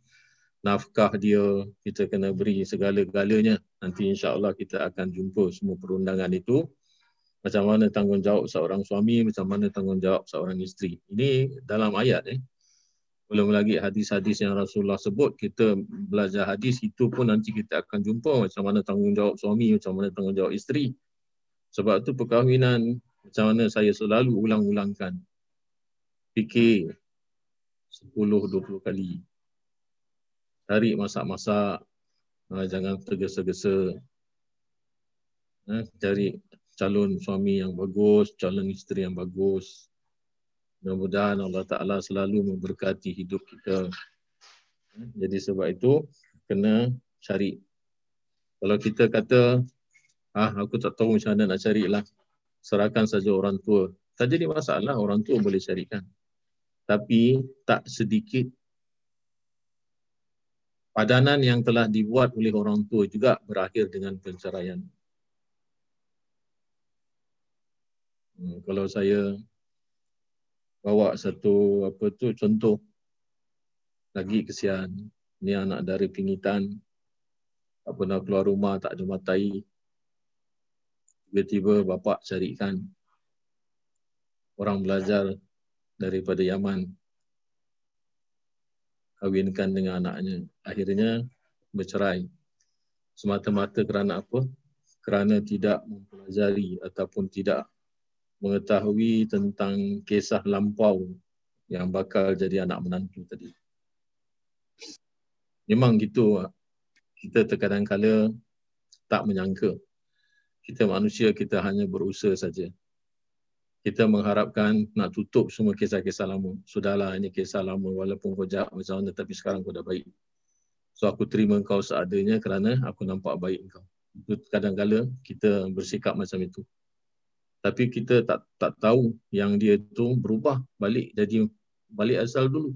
nafkah dia kita kena beri segala-galanya nanti insya-Allah kita akan jumpa semua perundangan itu macam mana tanggungjawab seorang suami, macam mana tanggungjawab seorang isteri. Ini dalam ayat eh. Belum lagi hadis-hadis yang Rasulullah sebut, kita belajar hadis itu pun nanti kita akan jumpa macam mana tanggungjawab suami, macam mana tanggungjawab isteri. Sebab itu perkahwinan macam mana saya selalu ulang-ulangkan. Fikir 10-20 kali. Cari masak-masak. Ha, jangan tergesa-gesa. Ha, cari calon suami yang bagus, calon isteri yang bagus. Mudah-mudahan Allah Ta'ala selalu memberkati hidup kita. Jadi sebab itu, kena cari. Kalau kita kata, ah aku tak tahu macam mana nak carilah, serahkan saja orang tua. Tak jadi masalah, orang tua boleh carikan. Tapi tak sedikit padanan yang telah dibuat oleh orang tua juga berakhir dengan penceraian. Hmm, kalau saya bawa satu apa tu contoh lagi kesian. Ni anak dari pingitan tak pernah keluar rumah tak ada matai tiba-tiba bapa carikan orang belajar daripada Yaman kawinkan dengan anaknya akhirnya bercerai semata-mata kerana apa kerana tidak mempelajari ataupun tidak mengetahui tentang kisah lampau yang bakal jadi anak menantu tadi. Memang gitu kita terkadang kala tak menyangka. Kita manusia kita hanya berusaha saja. Kita mengharapkan nak tutup semua kisah-kisah lama. Sudahlah ini kisah lama walaupun kau jahat macam mana tapi sekarang kau dah baik. So aku terima kau seadanya kerana aku nampak baik kau. Itu kadang-kala kita bersikap macam itu tapi kita tak tak tahu yang dia tu berubah balik jadi balik asal dulu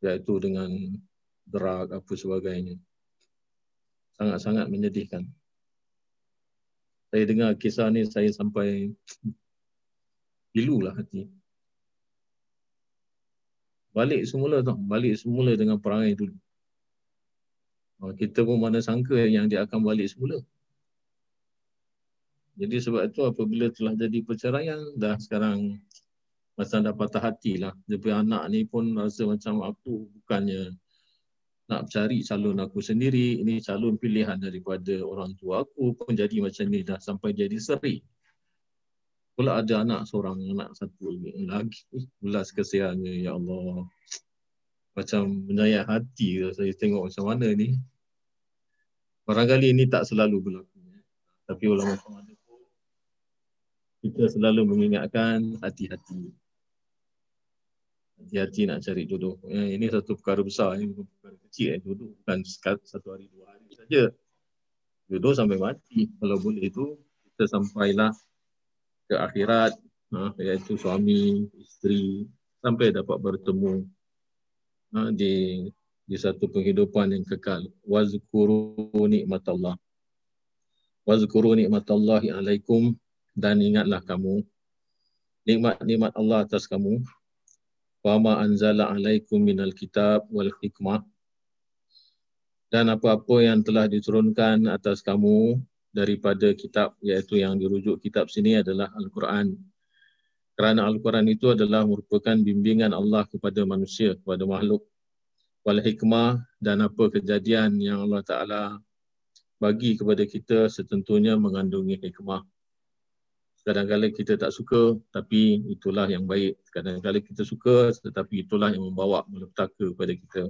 iaitu dengan drug apa sebagainya sangat-sangat menyedihkan saya dengar kisah ni saya sampai lah hati. Balik semula tu balik semula dengan perangai dulu. Kita pun mana sangka yang dia akan balik semula. Jadi sebab itu apabila telah jadi perceraian, dah sekarang macam dah patah hati lah. Punya anak ni pun rasa macam aku bukannya nak cari calon aku sendiri, ini calon pilihan daripada orang tua aku pun jadi macam ni dah sampai jadi seri. Pula ada anak seorang, anak satu lagi. Belas kesiannya, ya Allah. Macam menyayat hati saya tengok macam mana ni. Barangkali ini tak selalu berlaku. Tapi ulama ada pun kita selalu mengingatkan hati-hati. Hati-hati nak cari jodoh. Eh, ini satu perkara besar, ini bukan perkara kecil. Eh. Jodoh bukan satu hari, dua hari saja. Jodoh sampai mati. Kalau boleh itu, kita sampailah ke akhirat, ha, iaitu suami, isteri, sampai dapat bertemu ha, di di satu penghidupan yang kekal. Wazkuru nikmatallah. Wazkuru nikmatallahi alaikum dan ingatlah kamu nikmat-nikmat Allah atas kamu. Wa ma anzala alaikum minal kitab wal hikmah. Dan apa-apa yang telah diturunkan atas kamu daripada kitab iaitu yang dirujuk kitab sini adalah Al-Quran. Kerana Al-Quran itu adalah merupakan bimbingan Allah kepada manusia, kepada makhluk wal hikmah dan apa kejadian yang Allah Taala bagi kepada kita setentunya mengandungi hikmah. Kadang-kadang kita tak suka tapi itulah yang baik. Kadang-kadang kita suka tetapi itulah yang membawa malapetaka kepada kita.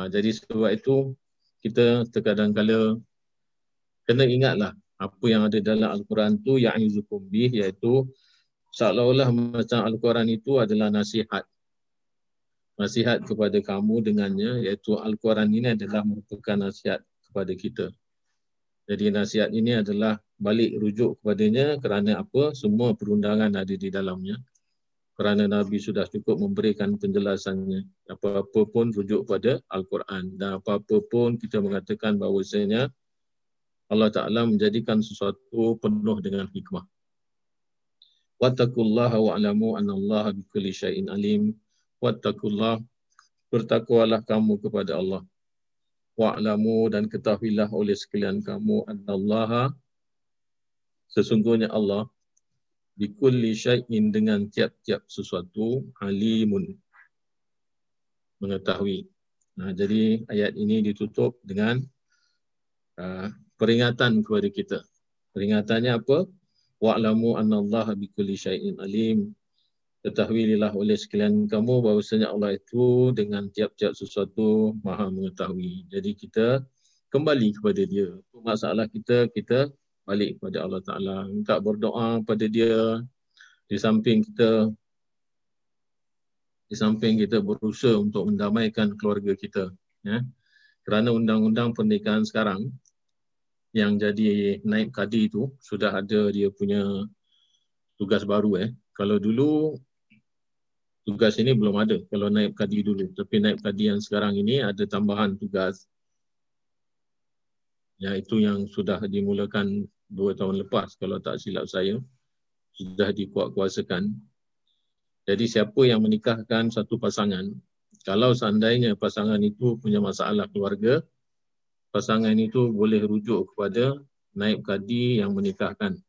Ha, jadi sebab itu kita terkadang-kala kena ingatlah apa yang ada dalam Al-Quran tu yang yuzukum bih iaitu seolah-olah macam Al-Quran itu adalah nasihat nasihat kepada kamu dengannya iaitu Al-Quran ini adalah merupakan nasihat kepada kita. Jadi nasihat ini adalah balik rujuk kepadanya kerana apa? Semua perundangan ada di dalamnya. Kerana Nabi sudah cukup memberikan penjelasannya. Apa-apa pun rujuk pada Al-Quran. Dan apa-apa pun kita mengatakan bahawasanya Allah Ta'ala menjadikan sesuatu penuh dengan hikmah. Wattakullaha wa'alamu anallaha bikulli syai'in alim wattaqullah bertakwalah kamu kepada Allah wa'lamu dan ketahuilah oleh sekalian kamu annallaha sesungguhnya Allah bikulli syai'in dengan tiap-tiap sesuatu alimun mengetahui. Nah, jadi ayat ini ditutup dengan uh, peringatan kepada kita. Peringatannya apa? Wa'lamu annallaha bikulli syai'in alim ketahuilah oleh sekalian kamu bahawasanya Allah itu dengan tiap-tiap sesuatu maha mengetahui. Jadi kita kembali kepada dia. Masalah kita, kita balik kepada Allah Ta'ala. Minta berdoa kepada dia di samping kita di samping kita berusaha untuk mendamaikan keluarga kita. Ya. Kerana undang-undang pernikahan sekarang yang jadi naib kadi itu sudah ada dia punya tugas baru. Eh. Kalau dulu tugas ini belum ada kalau naib kadi dulu. Tapi naib kadi yang sekarang ini ada tambahan tugas iaitu yang sudah dimulakan dua tahun lepas kalau tak silap saya sudah dikuat-kuasakan. Jadi siapa yang menikahkan satu pasangan, kalau seandainya pasangan itu punya masalah keluarga, pasangan itu boleh rujuk kepada naib kadi yang menikahkan.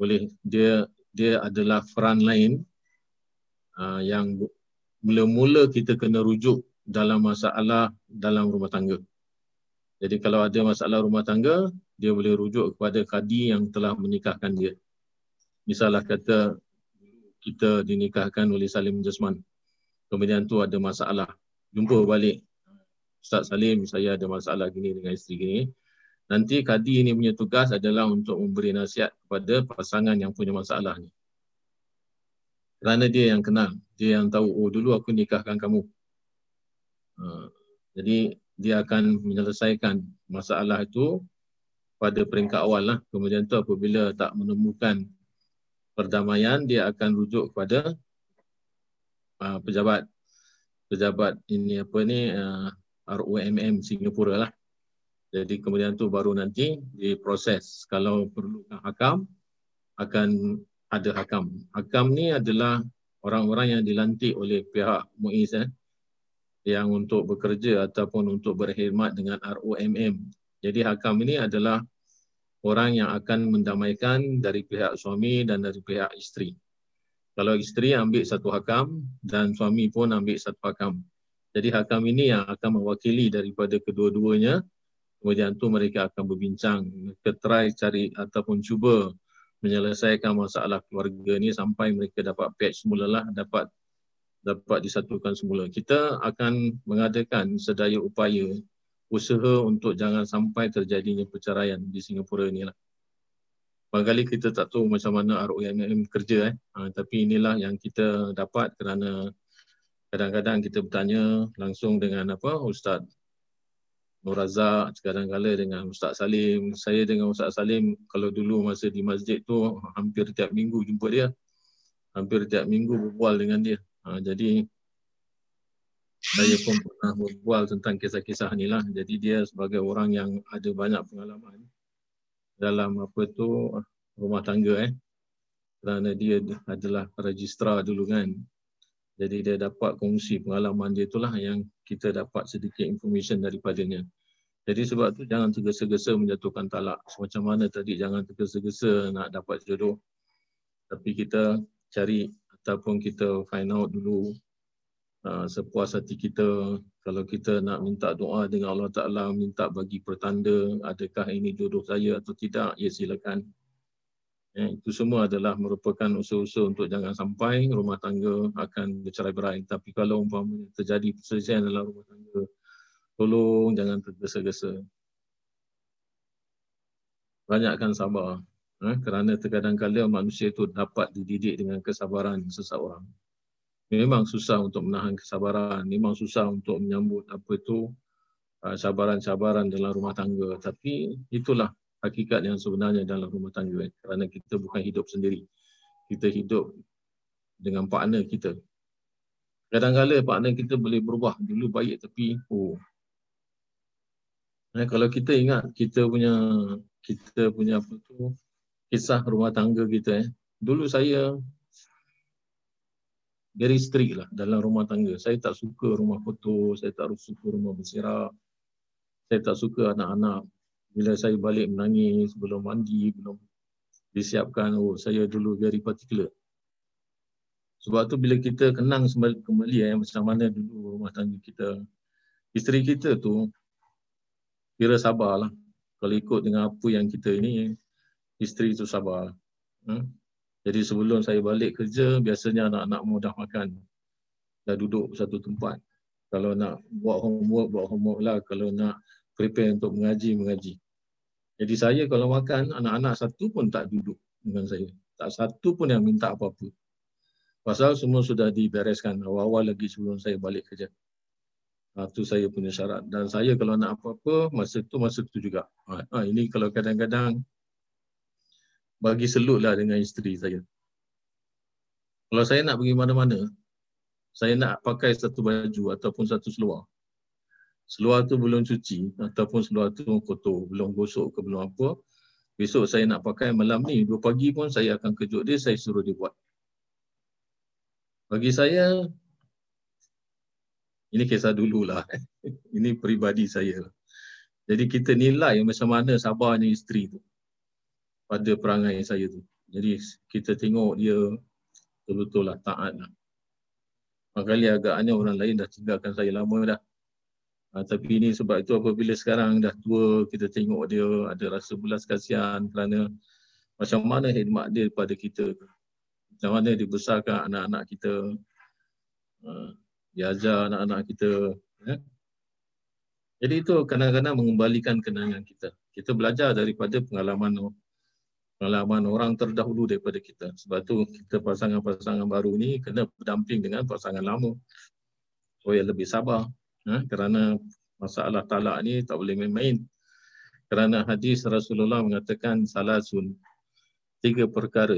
Boleh dia dia adalah front line uh, yang mula-mula kita kena rujuk dalam masalah dalam rumah tangga. Jadi kalau ada masalah rumah tangga, dia boleh rujuk kepada kadi yang telah menikahkan dia. Misalnya kata kita dinikahkan oleh Salim Jasman. Kemudian tu ada masalah. Jumpa balik. Ustaz Salim, saya ada masalah gini dengan isteri gini. Nanti kadi ini punya tugas adalah untuk memberi nasihat kepada pasangan yang punya masalah ni. Kerana dia yang kenal dia yang tahu oh dulu aku nikahkan kamu. Uh, jadi dia akan menyelesaikan masalah itu pada peringkat awal lah. Kemudian tu apabila tak menemukan perdamaian dia akan rujuk kepada uh, pejabat. Pejabat ini apa ni uh, ROMM Singapura lah jadi kemudian tu baru nanti diproses kalau perlukan hakam akan ada hakam. Hakam ni adalah orang-orang yang dilantik oleh pihak MUIS eh, yang untuk bekerja ataupun untuk berkhidmat dengan ROMM. Jadi hakam ini adalah orang yang akan mendamaikan dari pihak suami dan dari pihak isteri. Kalau isteri ambil satu hakam dan suami pun ambil satu hakam. Jadi hakam ini yang akan mewakili daripada kedua-duanya. Kemudian tu mereka akan berbincang, try cari ataupun cuba menyelesaikan masalah keluarga ni sampai mereka dapat patch semula lah, dapat dapat disatukan semula. Kita akan mengadakan sedaya upaya usaha untuk jangan sampai terjadinya perceraian di Singapura ni lah. Barangkali kita tak tahu macam mana ROMM kerja eh. Ha, tapi inilah yang kita dapat kerana kadang-kadang kita bertanya langsung dengan apa Ustaz Nur Razak, kadang-kadang dengan Ustaz Salim. Saya dengan Ustaz Salim kalau dulu masa di masjid tu hampir tiap minggu jumpa dia. Hampir tiap minggu berbual dengan dia. Ha, jadi saya pun pernah berbual tentang kisah-kisah ni lah. Jadi dia sebagai orang yang ada banyak pengalaman dalam apa tu rumah tangga eh kerana dia adalah registrar dulu kan jadi dia dapat kongsi pengalaman dia itulah yang kita dapat sedikit information daripadanya. Jadi sebab tu jangan tergesa-gesa menjatuhkan talak. Macam mana tadi jangan tergesa-gesa nak dapat jodoh. Tapi kita cari ataupun kita find out dulu uh, sepuas hati kita. Kalau kita nak minta doa dengan Allah Ta'ala, minta bagi pertanda adakah ini jodoh saya atau tidak, ya silakan. Ya, itu semua adalah merupakan usaha-usaha untuk jangan sampai rumah tangga akan bercerai berai. Tapi kalau umpamanya terjadi perselisihan dalam rumah tangga, tolong jangan tergesa-gesa. Banyakkan sabar. Ha? Kerana terkadang-kadang manusia itu dapat dididik dengan kesabaran seseorang memang susah untuk menahan kesabaran, memang susah untuk menyambut apa itu uh, cabaran-cabaran dalam rumah tangga. Tapi itulah hakikat yang sebenarnya dalam rumah tangga. Kerana kita bukan hidup sendiri. Kita hidup dengan partner kita. Kadang-kadang partner kita boleh berubah. Dulu baik tapi oh. Nah, kalau kita ingat kita punya kita punya apa tu kisah rumah tangga kita eh. Dulu saya very strict lah dalam rumah tangga. Saya tak suka rumah kotor, saya tak suka rumah bersirap. Saya tak suka anak-anak bila saya balik menangis, belum mandi, belum disiapkan. Oh, saya dulu very particular. Sebab tu bila kita kenang kembali eh, macam mana dulu rumah tangga kita, isteri kita tu kira sabarlah. Kalau ikut dengan apa yang kita ini, isteri tu sabar. Hmm? Jadi sebelum saya balik kerja, biasanya anak-anak mau dah makan. Dah duduk satu tempat. Kalau nak buat homework, buat homework lah. Kalau nak prepare untuk mengaji, mengaji. Jadi saya kalau makan, anak-anak satu pun tak duduk dengan saya. Tak satu pun yang minta apa-apa. Pasal semua sudah dibereskan awal-awal lagi sebelum saya balik kerja. Itu ha, saya punya syarat. Dan saya kalau nak apa-apa, masa tu masa tu juga. Ha, ha ini kalau kadang-kadang bagi selut lah dengan isteri saya. Kalau saya nak pergi mana-mana, saya nak pakai satu baju ataupun satu seluar. Seluar tu belum cuci ataupun seluar tu kotor, belum gosok ke belum apa. Besok saya nak pakai malam ni, dua pagi pun saya akan kejut dia, saya suruh dia buat. Bagi saya, ini kisah dululah. ini peribadi saya. Jadi kita nilai macam mana sabarnya isteri tu pada perangai saya tu. Jadi kita tengok dia betul-betul lah taat lah. Kali agaknya orang lain dah tinggalkan saya lama dah. Ha, tapi ini sebab itu apabila sekarang dah tua, kita tengok dia ada rasa belas kasihan kerana macam mana khidmat dia kepada kita. Macam mana dibesarkan anak-anak kita. Ha, diajar anak-anak kita. Ya. Jadi itu kadang-kadang mengembalikan kenangan kita. Kita belajar daripada pengalaman pengalaman orang terdahulu daripada kita. Sebab tu kita pasangan-pasangan baru ni kena berdamping dengan pasangan lama. Supaya lebih sabar. Ha? Kerana masalah talak ni tak boleh main-main. Kerana hadis Rasulullah mengatakan salah sun tiga perkara.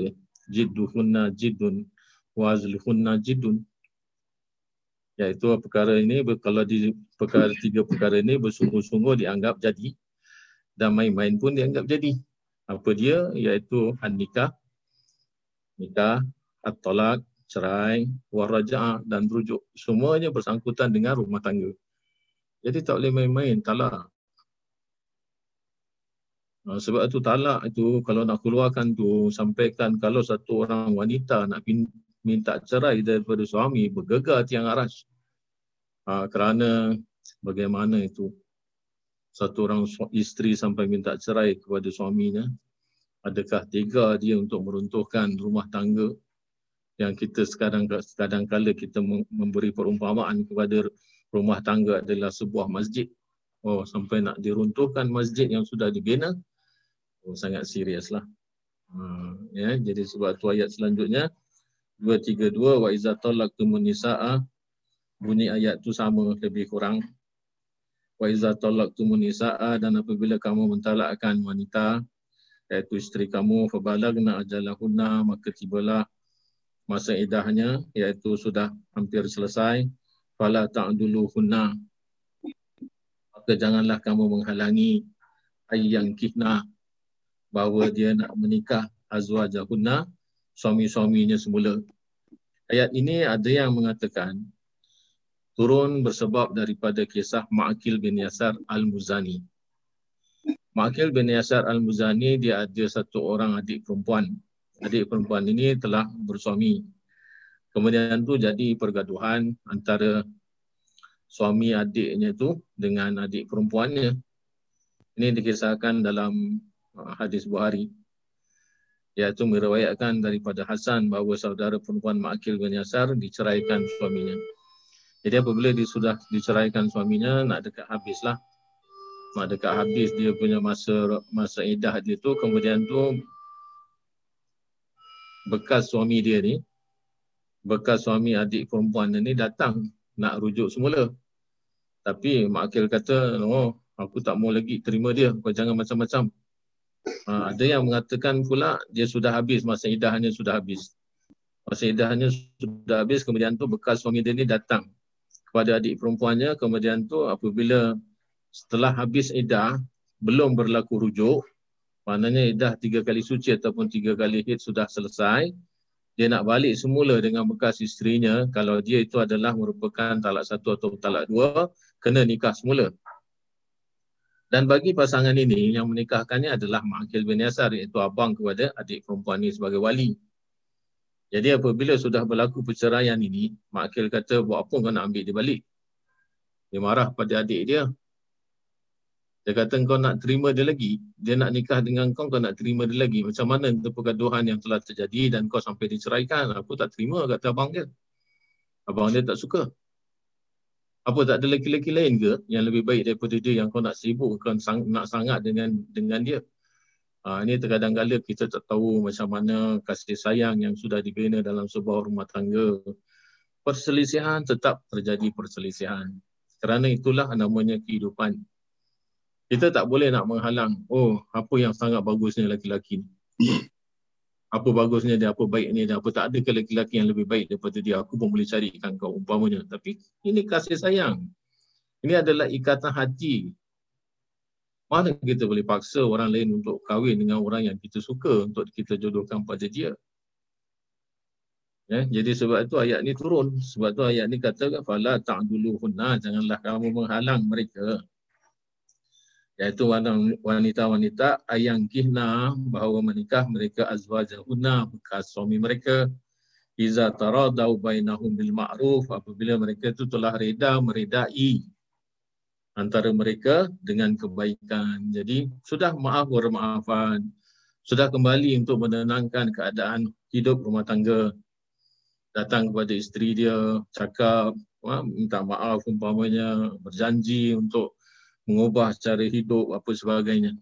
Jidduhunna jiddun wazluhunna jiddun. Iaitu perkara ini kalau di perkara tiga perkara ini bersungguh-sungguh dianggap jadi dan main-main pun dianggap jadi. Apa dia? Iaitu an-nikah. Nikah at-talak cerai waraja'ah dan rujuk. Semuanya bersangkutan dengan rumah tangga. Jadi tak boleh main-main talak ha, sebab itu talak itu kalau nak keluarkan tu sampaikan kalau satu orang wanita nak minta cerai daripada suami bergegar tiang aras. Uh, kerana bagaimana itu? Satu orang isteri sampai minta cerai kepada suaminya adakah tega dia untuk meruntuhkan rumah tangga yang kita sekarang kadang kala kita mem- memberi perumpamaan kepada rumah tangga adalah sebuah masjid. Oh sampai nak diruntuhkan masjid yang sudah dibina oh sangat serius lah. Ha, ya jadi sebab tu ayat selanjutnya 232 wa iza talaqtumun nisaa bunyi ayat tu sama lebih kurang. Wa iza talaqtumun nisaa dan apabila kamu mentalakkan wanita iaitu isteri kamu fabalagna ajalahunna maka tibalah masa idahnya iaitu sudah hampir selesai fala ta'duluhunna maka janganlah kamu menghalangi ayyang kihna bahawa dia nak menikah azwajahunna suami-suaminya semula. Ayat ini ada yang mengatakan turun bersebab daripada kisah Ma'akil bin Yasar Al-Muzani. Ma'akil bin Yasar Al-Muzani dia ada satu orang adik perempuan. Adik perempuan ini telah bersuami. Kemudian tu jadi pergaduhan antara suami adiknya tu dengan adik perempuannya. Ini dikisahkan dalam uh, hadis Bukhari iaitu meriwayatkan daripada Hasan bahawa saudara perempuan Ma'akil bin Yasar diceraikan suaminya. Jadi apabila dia sudah diceraikan suaminya nak dekat habislah. Nak dekat habis dia punya masa masa iddah dia tu kemudian tu bekas suami dia ni bekas suami adik perempuan dia ni datang nak rujuk semula. Tapi Ma'akil kata, "No, aku tak mau lagi terima dia. Kau jangan macam-macam." Ha, ada yang mengatakan pula dia sudah habis masa idahnya sudah habis. Masa idahnya sudah habis kemudian tu bekas suami dia ni datang kepada adik perempuannya kemudian tu apabila setelah habis idah belum berlaku rujuk maknanya idah tiga kali suci ataupun tiga kali hid sudah selesai dia nak balik semula dengan bekas isterinya kalau dia itu adalah merupakan talak satu atau talak dua kena nikah semula dan bagi pasangan ini yang menikahkannya adalah Ma'akil bin Yasar iaitu abang kepada adik perempuan ini sebagai wali. Jadi apabila sudah berlaku perceraian ini, Ma'akil kata buat apa kau nak ambil dia balik? Dia marah pada adik dia. Dia kata kau nak terima dia lagi. Dia nak nikah dengan kau, kau nak terima dia lagi. Macam mana itu pergaduhan yang telah terjadi dan kau sampai diceraikan. Aku tak terima kata abang dia. Abang dia tak suka. Apa tak ada lelaki-lelaki lain ke yang lebih baik daripada dia yang kau nak sibuk kau sang, nak sangat dengan dengan dia. Ha, ini terkadang kala kita tak tahu macam mana kasih sayang yang sudah dibina dalam sebuah rumah tangga. Perselisihan tetap terjadi perselisihan. Kerana itulah namanya kehidupan. Kita tak boleh nak menghalang, oh apa yang sangat bagusnya lelaki-lelaki ni. Apa bagusnya dia, apa baiknya dia, apa tak ada ke lelaki-lelaki yang lebih baik daripada dia. Aku pun boleh carikan kau umpamanya. Tapi ini kasih sayang. Ini adalah ikatan hati. Mana kita boleh paksa orang lain untuk kahwin dengan orang yang kita suka untuk kita jodohkan pada dia. Ya, jadi sebab itu ayat ni turun. Sebab tu ayat ni kata fala ta'duluhunna janganlah kamu menghalang mereka. Iaitu wanita-wanita ayang kihna bahawa menikah mereka azwajahunna bekas suami mereka iza taradau bainahum bil ma'ruf apabila mereka itu telah reda meredai antara mereka dengan kebaikan. Jadi sudah maaf bermaafan. Sudah kembali untuk menenangkan keadaan hidup rumah tangga. Datang kepada isteri dia, cakap, minta maaf umpamanya, berjanji untuk mengubah cara hidup apa sebagainya.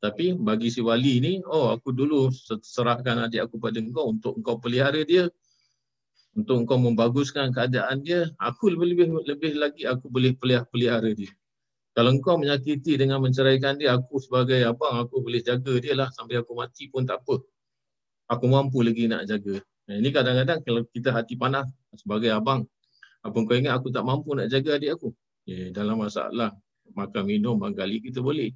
Tapi bagi si wali ni, oh aku dulu serahkan adik aku pada engkau untuk engkau pelihara dia. Untuk engkau membaguskan keadaan dia, aku lebih-lebih lebih lagi aku boleh pelihara dia. Kalau engkau menyakiti dengan menceraikan dia, aku sebagai abang, aku boleh jaga dia lah sampai aku mati pun tak apa. Aku mampu lagi nak jaga. Ini kadang-kadang kalau kita hati panas sebagai abang, apa kau ingat aku tak mampu nak jaga adik aku? Eh, dalam masalah makan minum manggali kita boleh.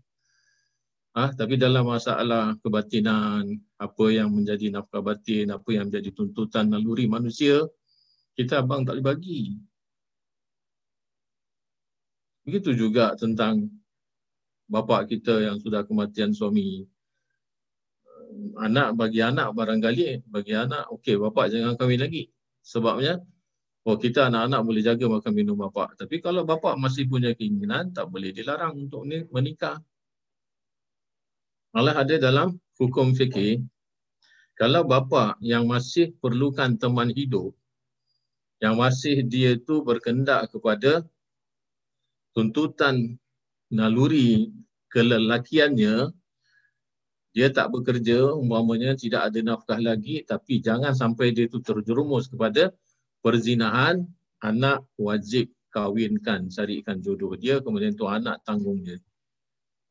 Ah, tapi dalam masalah kebatinan, apa yang menjadi nafkah batin, apa yang menjadi tuntutan naluri manusia, kita abang tak boleh bagi. Begitu juga tentang bapa kita yang sudah kematian suami. Anak bagi anak barangkali, bagi anak, okey bapa jangan kahwin lagi. Sebabnya Oh kita anak-anak boleh jaga makan minum bapak. Tapi kalau bapak masih punya keinginan, tak boleh dilarang untuk ni menikah. Malah ada dalam hukum fikir, kalau bapa yang masih perlukan teman hidup, yang masih dia tu berkendak kepada tuntutan naluri kelelakiannya, dia tak bekerja, umpamanya tidak ada nafkah lagi, tapi jangan sampai dia tu terjerumus kepada perzinahan, anak wajib kawinkan, carikan jodoh dia, kemudian tu anak tanggung dia.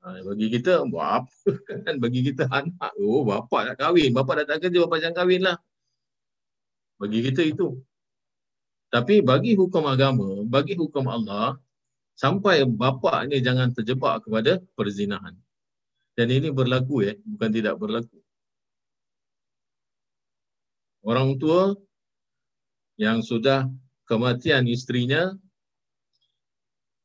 Ha, bagi kita, buat apa kan? Bagi kita anak, oh bapak nak kahwin, bapak dah tak kerja, bapak jangan kahwin lah. Bagi kita itu. Tapi bagi hukum agama, bagi hukum Allah, sampai bapak ni jangan terjebak kepada perzinahan. Dan ini berlaku ya, bukan tidak berlaku. Orang tua yang sudah kematian istrinya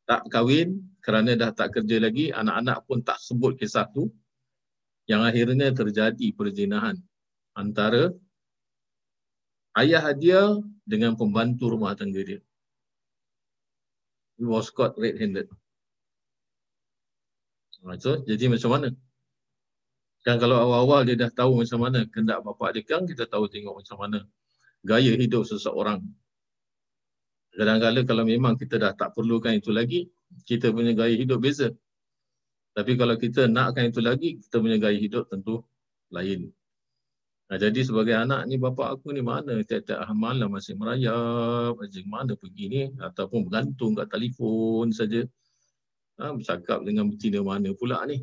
tak kahwin kerana dah tak kerja lagi, anak-anak pun tak sebut kisah tu yang akhirnya terjadi perzinahan antara ayah dia dengan pembantu rumah tangga dia. He was caught red-handed. So, jadi macam mana? Kan kalau awal-awal dia dah tahu macam mana kendak bapak dia kan kita tahu tengok macam mana gaya hidup seseorang. Kadang-kadang kalau memang kita dah tak perlukan itu lagi, kita punya gaya hidup beza. Tapi kalau kita nakkan itu lagi, kita punya gaya hidup tentu lain. Nah, jadi sebagai anak ni bapa aku ni mana tiap-tiap malam masih merayap, macam mana pergi ni ataupun bergantung kat telefon saja. Ha, bercakap dengan betina mana pula ni.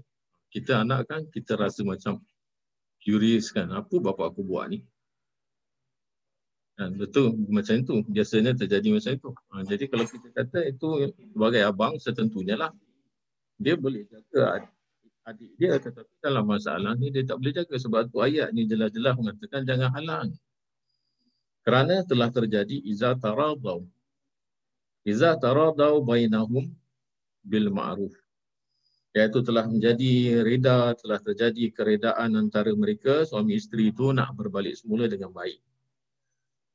Kita anak kan kita rasa macam curious kan apa bapa aku buat ni. Ha, betul macam itu biasanya terjadi macam itu. Ha, jadi kalau kita kata itu sebagai abang setentunya lah dia boleh jaga adik dia tetapi dalam masalah ni dia tak boleh jaga sebab tu ayat ni jelas-jelas mengatakan jangan halang. Kerana telah terjadi iza taradau. Iza taradau bainahum bil ma'ruf. Iaitu telah menjadi reda, telah terjadi keredaan antara mereka, suami isteri itu nak berbalik semula dengan baik.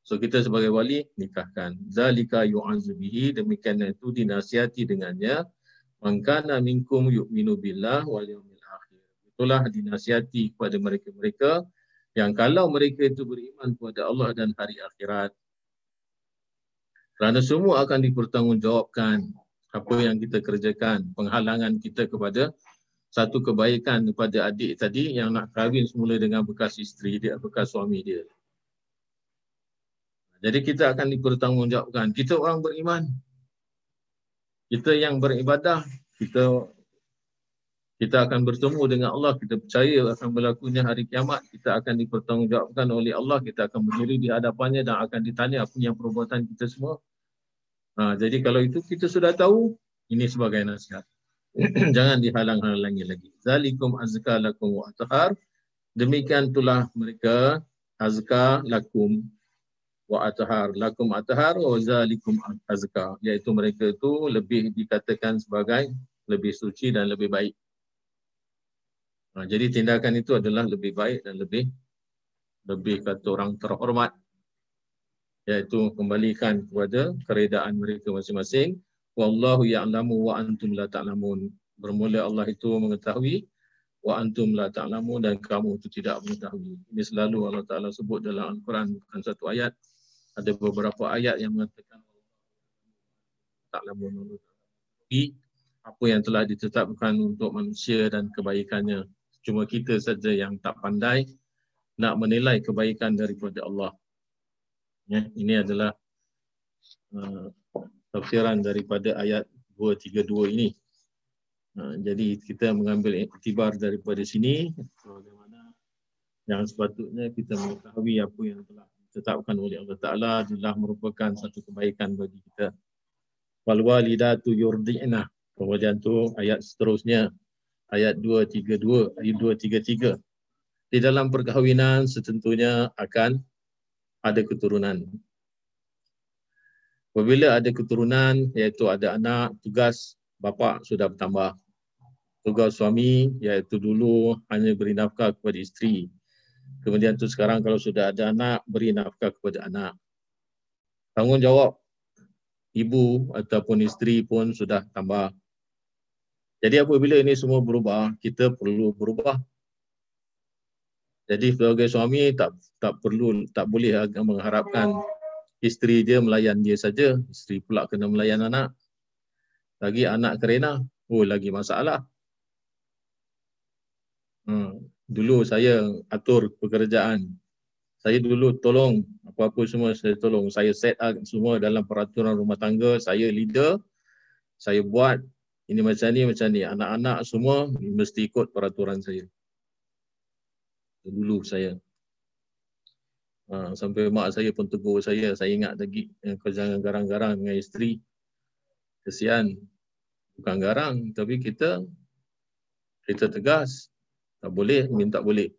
So kita sebagai wali nikahkan. Zalika yu'azu bihi demikian itu dinasihati dengannya. Mangkana minkum yu'minu billah wal yawmil akhir. Itulah dinasihati kepada mereka-mereka yang kalau mereka itu beriman kepada Allah dan hari akhirat. Kerana semua akan dipertanggungjawabkan apa yang kita kerjakan, penghalangan kita kepada satu kebaikan kepada adik tadi yang nak kahwin semula dengan bekas isteri dia, bekas suami dia. Jadi kita akan dipertanggungjawabkan. Kita orang beriman. Kita yang beribadah, kita kita akan bertemu dengan Allah, kita percaya akan berlakunya hari kiamat, kita akan dipertanggungjawabkan oleh Allah, kita akan berdiri di hadapannya dan akan ditanya apa yang perbuatan kita semua. Ha, jadi kalau itu kita sudah tahu, ini sebagai nasihat. Jangan dihalang-halangi lagi. Zalikum azka lakum wa atahar. Demikian itulah mereka azka lakum wa atahar lakum atahar wa zalikum azka iaitu mereka itu lebih dikatakan sebagai lebih suci dan lebih baik. Ha, jadi tindakan itu adalah lebih baik dan lebih lebih kata orang terhormat iaitu kembalikan kepada keredaan mereka masing-masing. Wallahu ya'lamu wa antum la ta'lamun. Bermula Allah itu mengetahui wa antum la ta'lamun dan kamu itu tidak mengetahui. Ini selalu Allah Taala sebut dalam Al-Quran bukan satu ayat ada beberapa ayat yang mengatakan tak lama tapi apa yang telah ditetapkan untuk manusia dan kebaikannya cuma kita saja yang tak pandai nak menilai kebaikan daripada Allah. Ya ini adalah uh, tafsiran daripada ayat 232 ini. Uh, jadi kita mengambil iktibar daripada sini. Bagaimana yang sepatutnya kita mengetahui apa yang telah ditetapkan oleh Allah Ta'ala adalah merupakan satu kebaikan bagi kita. Wal walidatu yurdi'na. Kemudian tu ayat seterusnya. Ayat 232, ayat 233. Di dalam perkahwinan setentunya akan ada keturunan. Apabila ada keturunan, iaitu ada anak, tugas bapa sudah bertambah. Tugas suami, iaitu dulu hanya beri nafkah kepada isteri. Kemudian tu sekarang kalau sudah ada anak, beri nafkah kepada anak. Tanggungjawab ibu ataupun isteri pun sudah tambah. Jadi apabila ini semua berubah, kita perlu berubah. Jadi sebagai suami tak tak perlu tak boleh mengharapkan isteri dia melayan dia saja, isteri pula kena melayan anak. Lagi anak kerena, oh lagi masalah. Hmm. Dulu saya atur pekerjaan. Saya dulu tolong apa-apa semua saya tolong. Saya set up semua dalam peraturan rumah tangga. Saya leader. Saya buat ini macam ni, macam ni. Anak-anak semua mesti ikut peraturan saya. Dulu saya. Ha, sampai mak saya pun tegur saya. Saya ingat lagi eh, kau jangan garang-garang dengan isteri. Kesian. Bukan garang. Tapi kita kita tegas. Tak boleh, minta boleh.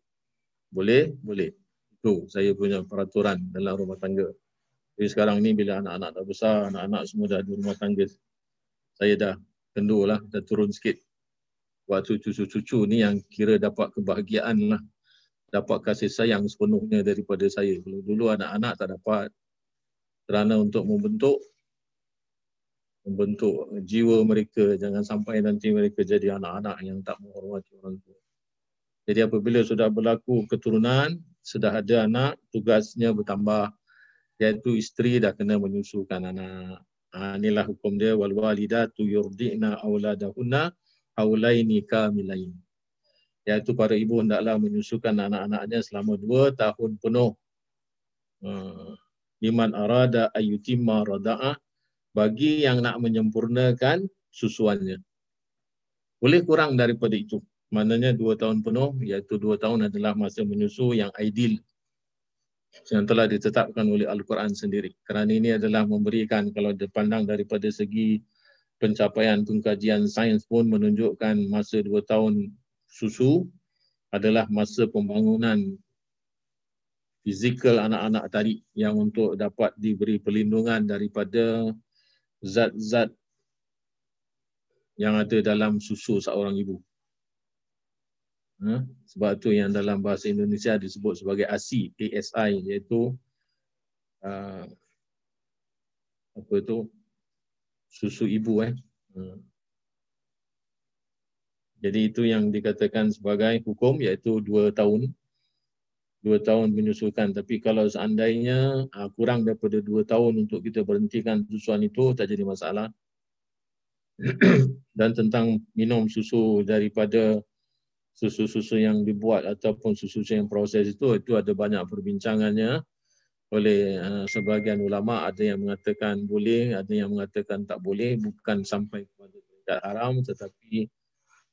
Boleh, boleh. Itu saya punya peraturan dalam rumah tangga. Jadi sekarang ni bila anak-anak dah besar, anak-anak semua dah di rumah tangga, saya dah kendur lah, dah turun sikit. Waktu cucu-cucu ni yang kira dapat kebahagiaan lah. Dapat kasih sayang sepenuhnya daripada saya. Dulu anak-anak tak dapat. Kerana untuk membentuk membentuk jiwa mereka jangan sampai nanti mereka jadi anak-anak yang tak menghormati orang tua. Jadi apabila sudah berlaku keturunan, sudah ada anak, tugasnya bertambah iaitu isteri dah kena menyusukan anak. Ha, inilah hukum dia wal walidatu yurdi'na auladahunna haulaini kamilain. Iaitu para ibu hendaklah menyusukan anak-anaknya selama dua tahun penuh. Uh, liman arada ayyutimma rada'ah bagi yang nak menyempurnakan susuannya. Boleh kurang daripada itu. Maknanya dua tahun penuh, iaitu dua tahun adalah masa menyusu yang ideal yang telah ditetapkan oleh Al-Quran sendiri. Kerana ini adalah memberikan kalau dipandang daripada segi pencapaian pengkajian sains pun menunjukkan masa dua tahun susu adalah masa pembangunan fizikal anak-anak tadi yang untuk dapat diberi perlindungan daripada zat-zat yang ada dalam susu seorang ibu. Ha? Sebab tu yang dalam bahasa Indonesia disebut sebagai ASI, ASI iaitu uh, apa itu susu ibu eh. Uh. Jadi itu yang dikatakan sebagai hukum iaitu dua tahun dua tahun menyusukan. Tapi kalau seandainya uh, kurang daripada dua tahun untuk kita berhentikan susuan itu tak jadi masalah. Dan tentang minum susu daripada susu-susu yang dibuat ataupun susu-susu yang proses itu itu ada banyak perbincangannya oleh uh, sebahagian ulama. Ada yang mengatakan boleh ada yang mengatakan tak boleh bukan sampai kepada tidak haram. Tetapi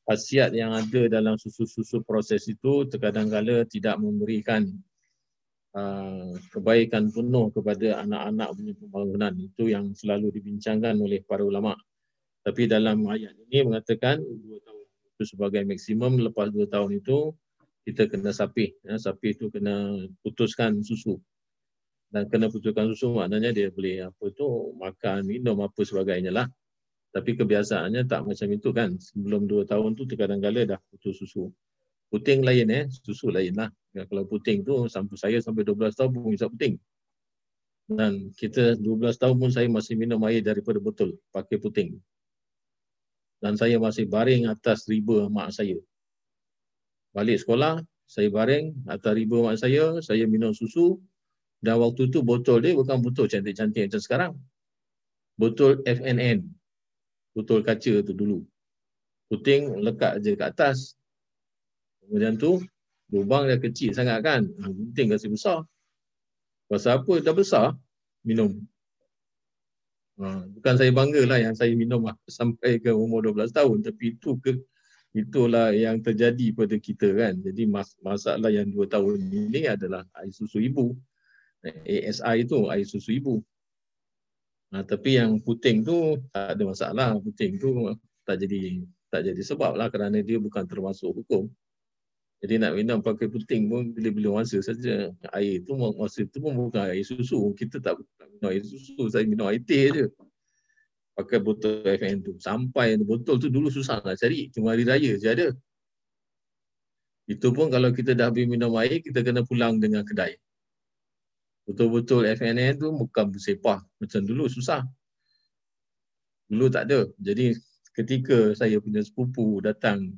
khasiat yang ada dalam susu-susu proses itu terkadang kala tidak memberikan uh, kebaikan penuh kepada anak-anak punya pembangunan. Itu yang selalu dibincangkan oleh para ulama. Tapi dalam ayat ini mengatakan dua tahun itu sebagai maksimum lepas dua tahun itu kita kena sapih ya, sapih itu kena putuskan susu. Dan kena putuskan susu maknanya dia boleh apa tu makan minum apa sebagainya lah. Tapi kebiasaannya tak macam itu kan. Sebelum dua tahun tu terkadang-kala dah putus susu. Puting lain eh. Susu lain lah. Ya, kalau puting tu sampai saya sampai 12 tahun pun bisa puting. Dan kita 12 tahun pun saya masih minum air daripada botol pakai puting dan saya masih baring atas riba mak saya. Balik sekolah, saya baring atas riba mak saya, saya minum susu dan waktu tu botol dia bukan botol cantik-cantik macam sekarang. Botol FNN. Botol kaca tu dulu. Puting lekat je kat atas. Kemudian tu, lubang dia kecil sangat kan. Puting kasi besar. Pasal apa dah besar, minum. Ha, bukan saya bangga lah yang saya minum lah sampai ke umur 12 tahun tapi itu ke itulah yang terjadi pada kita kan. Jadi mas, masalah yang 2 tahun ini adalah air susu ibu. ASI itu air susu ibu. Nah, tapi yang puting tu tak ada masalah. Puting tu tak jadi tak jadi sebab lah kerana dia bukan termasuk hukum. Jadi nak minum pakai puting pun bila-bila masa saja. Air tu masa tu pun bukan air susu. Kita tak minum air susu, saya minum air teh je. Pakai botol FN tu. Sampai botol tu dulu susah nak cari. Cuma hari raya je ada. Itu pun kalau kita dah habis minum air, kita kena pulang dengan kedai. Betul-betul FNN tu bukan bersepah. Macam dulu susah. Dulu tak ada. Jadi ketika saya punya sepupu datang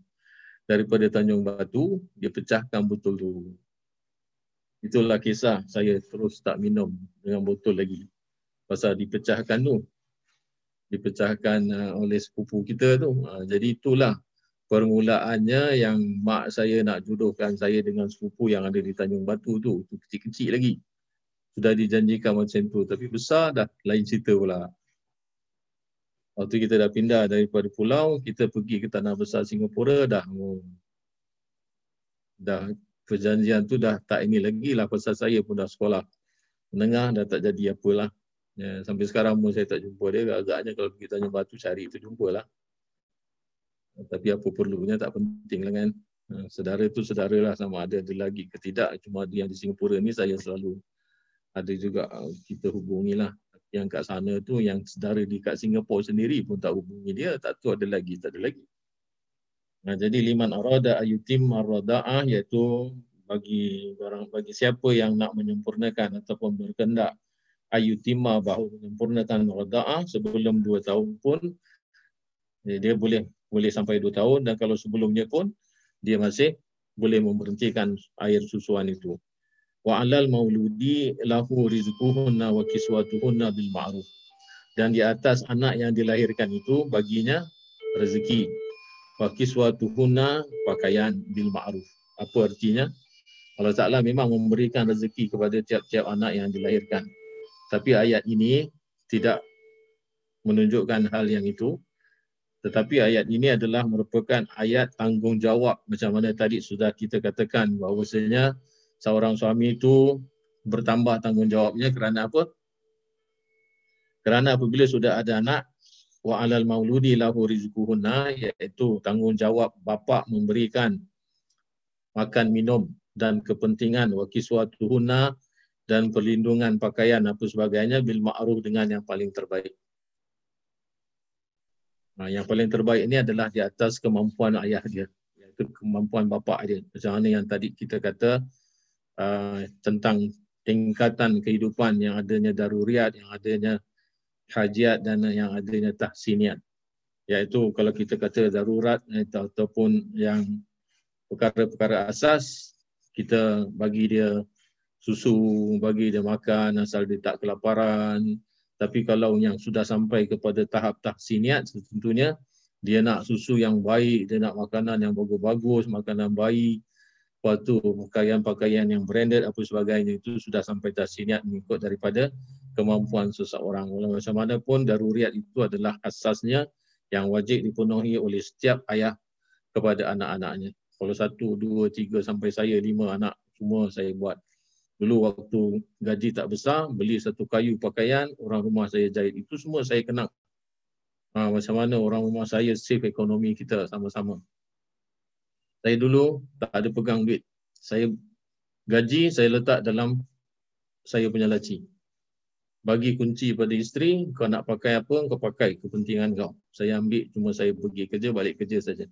daripada Tanjung Batu, dia pecahkan botol tu. Itulah kisah saya terus tak minum dengan botol lagi. Pasal dipecahkan tu. Dipecahkan uh, oleh sepupu kita tu. Uh, jadi itulah permulaannya yang mak saya nak jodohkan saya dengan sepupu yang ada di Tanjung Batu tu. Tu kecil-kecil lagi. Sudah dijanjikan macam tu. Tapi besar dah lain cerita pula. Waktu kita dah pindah daripada pulau, kita pergi ke tanah besar Singapura dah dah perjanjian tu dah tak ini lagi lah pasal saya pun dah sekolah menengah dah tak jadi apalah. Ya, sampai sekarang pun saya tak jumpa dia. Agaknya kalau pergi tanya batu cari tu jumpa lah. Tapi apa perlunya tak penting lah kan. Ha, sedara tu sedara lah sama ada ada lagi ke tidak. Cuma yang di Singapura ni saya selalu ada juga kita hubungi lah yang kat sana tu yang sedara di kat Singapura sendiri pun tak hubungi dia tak tahu ada lagi tak ada lagi. Nah jadi liman arada ayutim aradaah iaitu bagi barang bagi siapa yang nak menyempurnakan ataupun berkendak ayutima bahu menyempurnakan radaah sebelum dua tahun pun dia boleh boleh sampai dua tahun dan kalau sebelumnya pun dia masih boleh memberhentikan air susuan itu wa alal mauludi lahu rizquhunna wa kiswatuhunna bil ma'ruf. Dan di atas anak yang dilahirkan itu baginya rezeki. Wa kiswatuhunna pakaian bil ma'ruf. Apa artinya? Allah Taala memang memberikan rezeki kepada tiap-tiap anak yang dilahirkan. Tapi ayat ini tidak menunjukkan hal yang itu. Tetapi ayat ini adalah merupakan ayat tanggungjawab macam mana tadi sudah kita katakan bahawasanya seorang suami itu bertambah tanggungjawabnya kerana apa? Kerana apabila sudah ada anak wa alal mauludi lahu rizquhunna iaitu tanggungjawab bapa memberikan makan minum dan kepentingan wa kiswatuhunna dan perlindungan pakaian apa sebagainya bil ma'ruf dengan yang paling terbaik. Nah, yang paling terbaik ini adalah di atas kemampuan ayah dia, iaitu kemampuan bapa dia. Macam mana yang tadi kita kata Uh, tentang tingkatan kehidupan yang adanya daruriat, yang adanya hajiat dan yang adanya tahsiniat. Iaitu kalau kita kata darurat ataupun yang perkara-perkara asas, kita bagi dia susu, bagi dia makan asal dia tak kelaparan. Tapi kalau yang sudah sampai kepada tahap tahsiniat, tentunya dia nak susu yang baik, dia nak makanan yang bagus-bagus, makanan baik, Lepas tu pakaian-pakaian yang branded apa sebagainya itu sudah sampai tahsiniat mengikut daripada kemampuan seseorang. Walau macam mana pun daruriat itu adalah asasnya yang wajib dipenuhi oleh setiap ayah kepada anak-anaknya. Kalau satu, dua, tiga sampai saya lima anak semua saya buat. Dulu waktu gaji tak besar, beli satu kayu pakaian, orang rumah saya jahit. Itu semua saya kenal. Ha, macam mana orang rumah saya save ekonomi kita sama-sama saya dulu tak ada pegang duit. Saya gaji saya letak dalam saya punya laci. Bagi kunci pada isteri, kau nak pakai apa, kau pakai kepentingan kau. Saya ambil, cuma saya pergi kerja, balik kerja saja.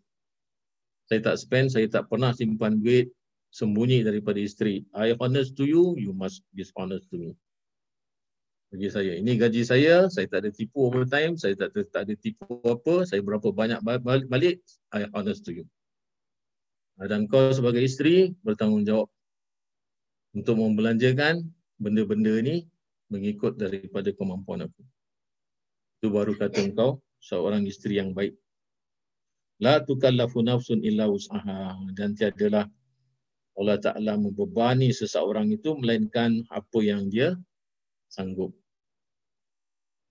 Saya tak spend, saya tak pernah simpan duit sembunyi daripada isteri. I honest to you, you must be honest to me. Bagi saya, ini gaji saya, saya tak ada tipu overtime, saya tak tak ada tipu apa, saya berapa banyak balik, I honest to you. Dan kau sebagai isteri bertanggungjawab untuk membelanjakan benda-benda ni mengikut daripada kemampuan aku. Itu baru kata engkau seorang isteri yang baik. La tukallafu nafsun illa usaha dan tiadalah Allah Ta'ala membebani seseorang itu melainkan apa yang dia sanggup.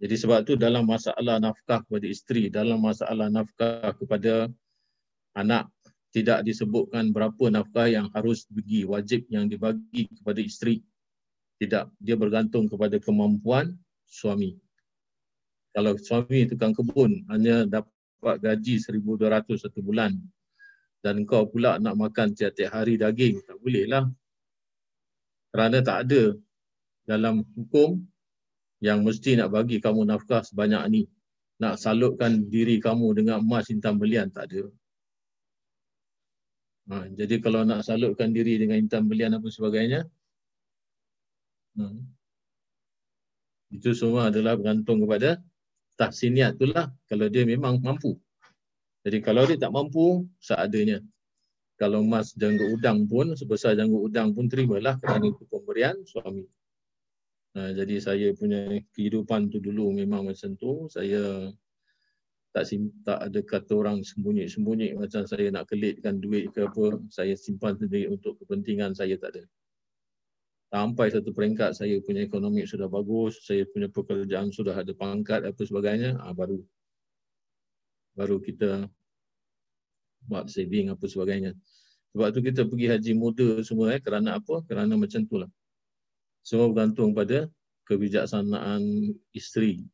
Jadi sebab tu dalam masalah nafkah kepada isteri, dalam masalah nafkah kepada anak, tidak disebutkan berapa nafkah yang harus bagi wajib yang dibagi kepada isteri. Tidak, dia bergantung kepada kemampuan suami. Kalau suami tukang kebun hanya dapat gaji 1200 satu bulan dan kau pula nak makan tiap-tiap hari daging, tak boleh lah. Kerana tak ada dalam hukum yang mesti nak bagi kamu nafkah sebanyak ni. Nak salutkan diri kamu dengan emas intan belian, tak ada. Ha, jadi kalau nak salutkan diri dengan intan belian apa sebagainya, hmm, itu semua adalah bergantung kepada tahsiniat itulah kalau dia memang mampu. Jadi kalau dia tak mampu, seadanya. Kalau mas janggut udang pun, sebesar janggut udang pun terimalah kerana itu pemberian suami. Nah, jadi saya punya kehidupan tu dulu memang macam tu. Saya tak sim, tak ada kata orang sembunyi-sembunyi macam saya nak kelitkan duit ke apa, saya simpan sendiri untuk kepentingan saya tak ada. Sampai satu peringkat saya punya ekonomi sudah bagus, saya punya pekerjaan sudah ada pangkat apa sebagainya, ah, baru baru kita buat saving apa sebagainya. Sebab tu kita pergi haji muda semua eh kerana apa? Kerana macam tu lah. Semua bergantung pada kebijaksanaan isteri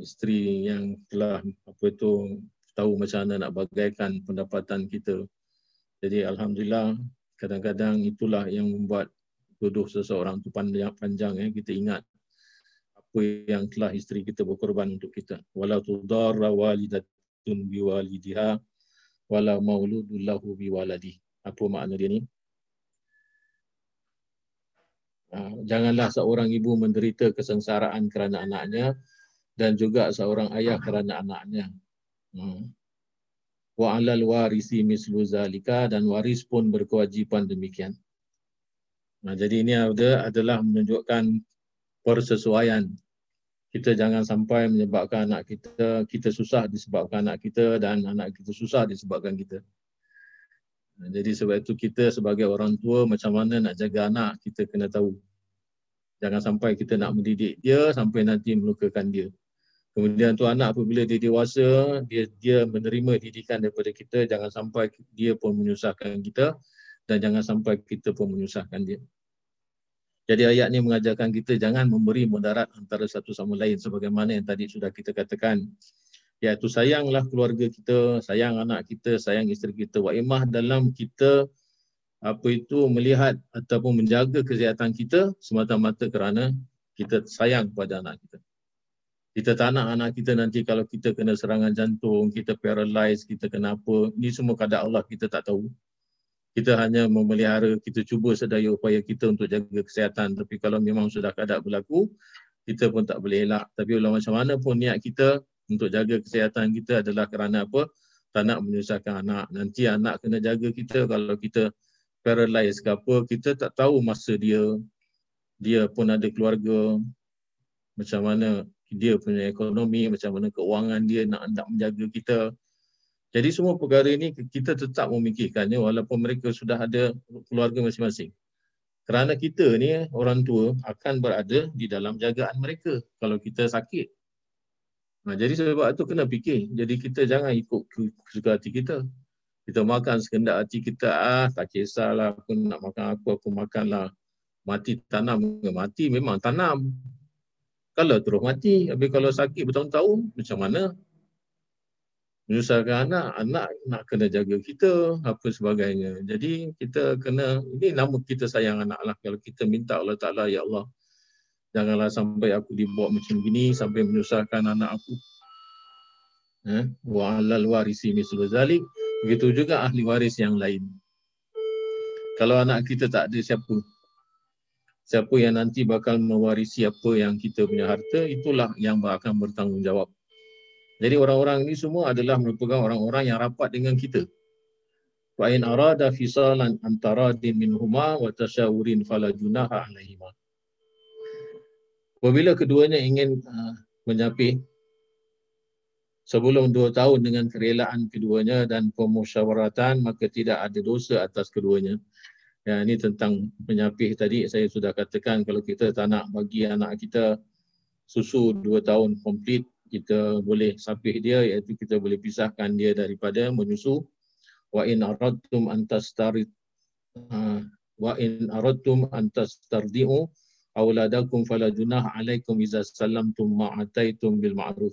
isteri yang telah apa itu tahu macam mana nak bagaikan pendapatan kita. Jadi alhamdulillah kadang-kadang itulah yang membuat tuduh seseorang tu panjang panjang eh kita ingat apa yang telah isteri kita berkorban untuk kita. Wala tudarra walidatun biwalidiha wala mauludun lahu biwaladi. Apa makna dia ni? Uh, janganlah seorang ibu menderita kesengsaraan kerana anaknya dan juga seorang ayah kerana anaknya. Hmm. Wa alal warisi mislu zalika dan waris pun berkewajipan demikian. Nah, jadi ini ada adalah menunjukkan persesuaian. Kita jangan sampai menyebabkan anak kita kita susah disebabkan anak kita dan anak kita susah disebabkan kita. Nah, jadi sebab itu kita sebagai orang tua macam mana nak jaga anak kita kena tahu. Jangan sampai kita nak mendidik dia sampai nanti melukakan dia. Kemudian tu anak apabila dia dewasa, dia dia menerima didikan daripada kita, jangan sampai dia pun menyusahkan kita dan jangan sampai kita pun menyusahkan dia. Jadi ayat ni mengajarkan kita jangan memberi mudarat antara satu sama lain sebagaimana yang tadi sudah kita katakan. Iaitu sayanglah keluarga kita, sayang anak kita, sayang isteri kita. Wa imah dalam kita apa itu melihat ataupun menjaga kesihatan kita semata-mata kerana kita sayang kepada anak kita. Kita tak nak anak kita nanti kalau kita kena serangan jantung, kita paralyze, kita kena apa. Ini semua kadar Allah kita tak tahu. Kita hanya memelihara, kita cuba sedaya upaya kita untuk jaga kesihatan. Tapi kalau memang sudah kadar berlaku, kita pun tak boleh elak. Tapi walau macam mana pun niat kita untuk jaga kesihatan kita adalah kerana apa? Tak nak menyusahkan anak. Nanti anak kena jaga kita kalau kita paralyze ke apa, kita tak tahu masa dia dia pun ada keluarga macam mana dia punya ekonomi, macam mana keuangan dia nak nak menjaga kita. Jadi semua perkara ini kita tetap memikirkannya walaupun mereka sudah ada keluarga masing-masing. Kerana kita ni orang tua akan berada di dalam jagaan mereka kalau kita sakit. Nah, jadi sebab itu kena fikir. Jadi kita jangan ikut kesuka hati kita. Kita makan sekendak hati kita, ah tak kisahlah aku nak makan apa, aku makanlah. Mati tanam, mati memang tanam kalau terus mati, tapi kalau sakit bertahun-tahun, macam mana? Menyusahkan anak, anak nak kena jaga kita, apa sebagainya. Jadi kita kena, ini nama kita sayang anak lah. Kalau kita minta Allah Ta'ala, Ya Allah, janganlah sampai aku dibawa macam gini, sampai menyusahkan anak aku. Eh? Wa alal warisi mislu zalik. Begitu juga ahli waris yang lain. Kalau anak kita tak ada siapa, siapa yang nanti bakal mewarisi apa yang kita punya harta, itulah yang akan bertanggungjawab. Jadi orang-orang ini semua adalah merupakan orang-orang yang rapat dengan kita. Wa in arada fisalan antara din minhuma wa tasyawurin fala junaha alaihima. Apabila keduanya ingin uh, menyapih sebelum dua tahun dengan kerelaan keduanya dan pemusyawaratan, maka tidak ada dosa atas keduanya. Ya, ini tentang penyapih tadi saya sudah katakan kalau kita tak nak bagi anak kita susu dua tahun komplit, kita boleh sapih dia iaitu kita boleh pisahkan dia daripada menyusu. Wa in aradtum an tastarid uh, wa in aradtum an tastardiu auladakum fala junah alaikum iza sallamtum ma ataitum bil ma'ruf.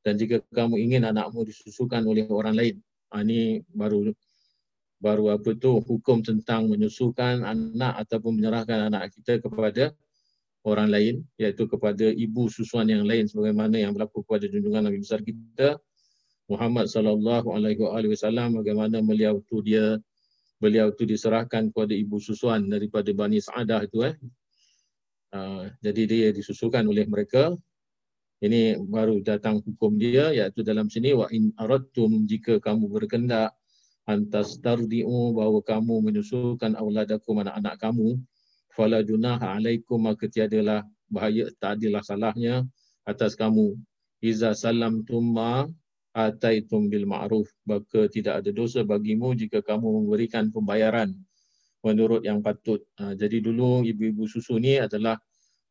Dan jika kamu ingin anakmu disusukan oleh orang lain, ini baru baru apa tu hukum tentang menyusukan anak ataupun menyerahkan anak kita kepada orang lain iaitu kepada ibu susuan yang lain sebagaimana yang berlaku kepada junjungan Nabi besar kita Muhammad sallallahu alaihi wasallam bagaimana beliau tu dia beliau tu diserahkan kepada ibu susuan daripada Bani Sa'adah itu eh. Uh, jadi dia disusukan oleh mereka. Ini baru datang hukum dia iaitu dalam sini wa in aradtum jika kamu berkendak antas tardi'u bahawa kamu menyusukan auladakum anak-anak kamu fala junaha alaikum maka tiadalah bahaya tak adalah salahnya atas kamu iza salam tumma ataitum bil ma'ruf maka tidak ada dosa bagimu jika kamu memberikan pembayaran menurut yang patut. Ha, jadi dulu ibu-ibu susu ni adalah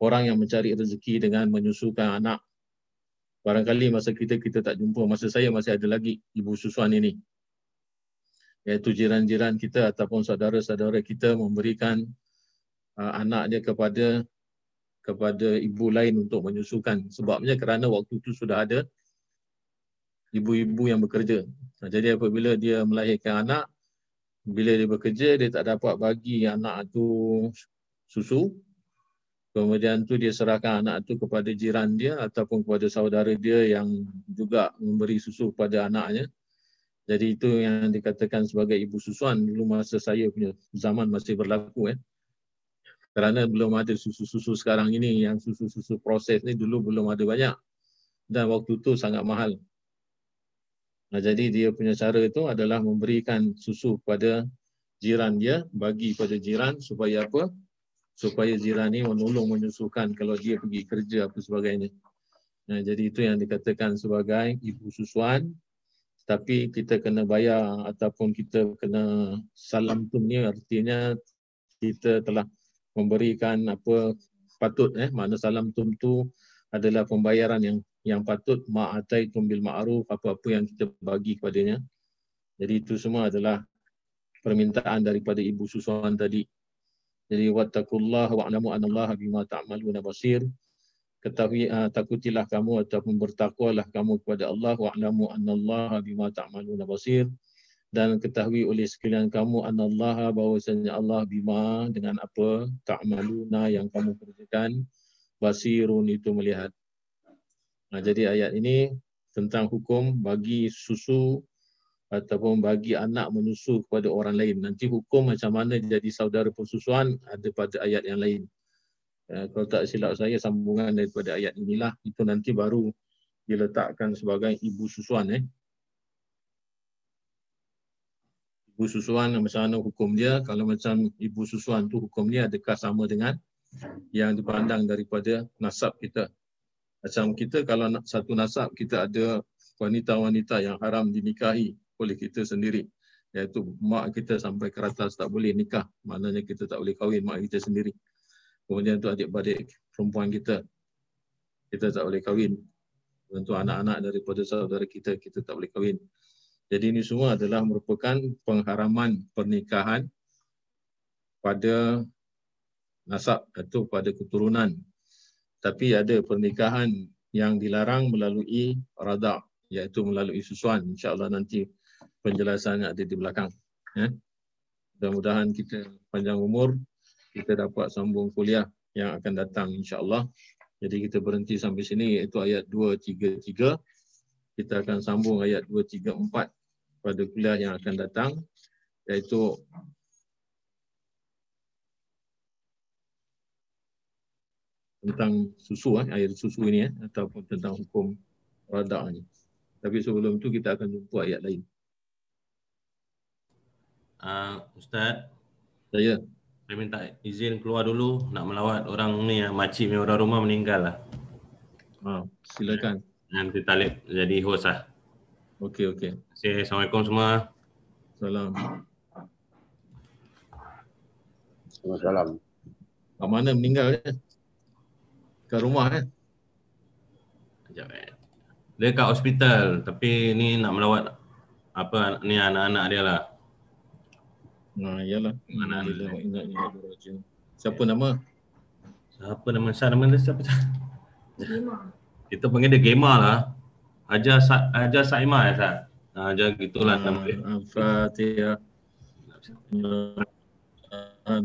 orang yang mencari rezeki dengan menyusukan anak Barangkali masa kita kita tak jumpa, masa saya masih ada lagi ibu susuan ini. Iaitu jiran-jiran kita ataupun saudara-saudara kita memberikan uh, anak dia kepada kepada ibu lain untuk menyusukan. Sebabnya kerana waktu itu sudah ada ibu-ibu yang bekerja. Jadi apabila dia melahirkan anak, bila dia bekerja, dia tak dapat bagi anak itu susu, Kemudian tu dia serahkan anak tu kepada jiran dia ataupun kepada saudara dia yang juga memberi susu kepada anaknya. Jadi itu yang dikatakan sebagai ibu susuan dulu masa saya punya zaman masih berlaku. Eh. Kerana belum ada susu-susu sekarang ini yang susu-susu proses ni dulu belum ada banyak. Dan waktu tu sangat mahal. Nah, jadi dia punya cara itu adalah memberikan susu kepada jiran dia, bagi pada jiran supaya apa? supaya jiran ni menolong menyusukan kalau dia pergi kerja apa sebagainya. Nah, jadi itu yang dikatakan sebagai ibu susuan. Tapi kita kena bayar ataupun kita kena salam tu ni artinya kita telah memberikan apa patut eh mana salam tum tu adalah pembayaran yang yang patut ma'atai tumbil ma'ruf apa-apa yang kita bagi kepadanya. Jadi itu semua adalah permintaan daripada ibu susuan tadi. Jadi wattaqullah wa'lamu anallaha bima ta'maluna basir. Ketahui uh, takutilah kamu ataupun bertakwalah kamu kepada Allah wa'lamu anallaha bima ta'maluna basir. Dan ketahui oleh sekalian kamu anallaha bahwasanya Allah bima dengan apa ta'maluna yang kamu kerjakan basirun itu melihat. Nah, jadi ayat ini tentang hukum bagi susu ataupun bagi anak menyusu kepada orang lain. Nanti hukum macam mana jadi saudara persusuan ada pada ayat yang lain. Uh, kalau tak silap saya sambungan daripada ayat inilah itu nanti baru diletakkan sebagai ibu susuan eh. Ibu susuan macam mana hukum dia? Kalau macam ibu susuan tu hukum dia adakah sama dengan yang dipandang daripada nasab kita? Macam kita kalau satu nasab kita ada wanita-wanita yang haram dinikahi oleh kita sendiri iaitu mak kita sampai ke atas tak boleh nikah maknanya kita tak boleh kahwin mak kita sendiri kemudian tu adik-beradik perempuan kita. Kita tak boleh kahwin. Tentu anak-anak daripada saudara kita kita tak boleh kahwin. Jadi ini semua adalah merupakan pengharaman pernikahan pada nasab atau pada keturunan. Tapi ada pernikahan yang dilarang melalui rada iaitu melalui susuan. Insyaallah nanti penjelasannya ada di belakang. Ya. Mudah-mudahan kita panjang umur, kita dapat sambung kuliah yang akan datang insyaAllah. Jadi kita berhenti sampai sini iaitu ayat 233. Kita akan sambung ayat 234 pada kuliah yang akan datang iaitu tentang susu eh, air susu ini eh, ataupun tentang hukum rada ini. Tapi sebelum itu kita akan jumpa ayat lain. Uh, Ustaz. Saya. Saya minta izin keluar dulu nak melawat orang ni yang makcik ni orang rumah meninggal lah. Ha, silakan. Nanti Talib jadi host lah. Okey, okey. Okay, Assalamualaikum semua. Salam. Salam. Kat mana meninggal ya? Kat rumah eh? Sekejap eh. Dia kat hospital tapi ni nak melawat apa ni anak-anak dia lah. Nah, iyalah. Mana Bila ingat ingat raja. Siapa nama? Siapa nama Syah nama dia siapa? Kita panggil dia gamer lah. Hajar Sa Hajar Saimah ya Sat. Ha, Hajar gitulah Ah, nama dia. Al-Fatihah. Ah,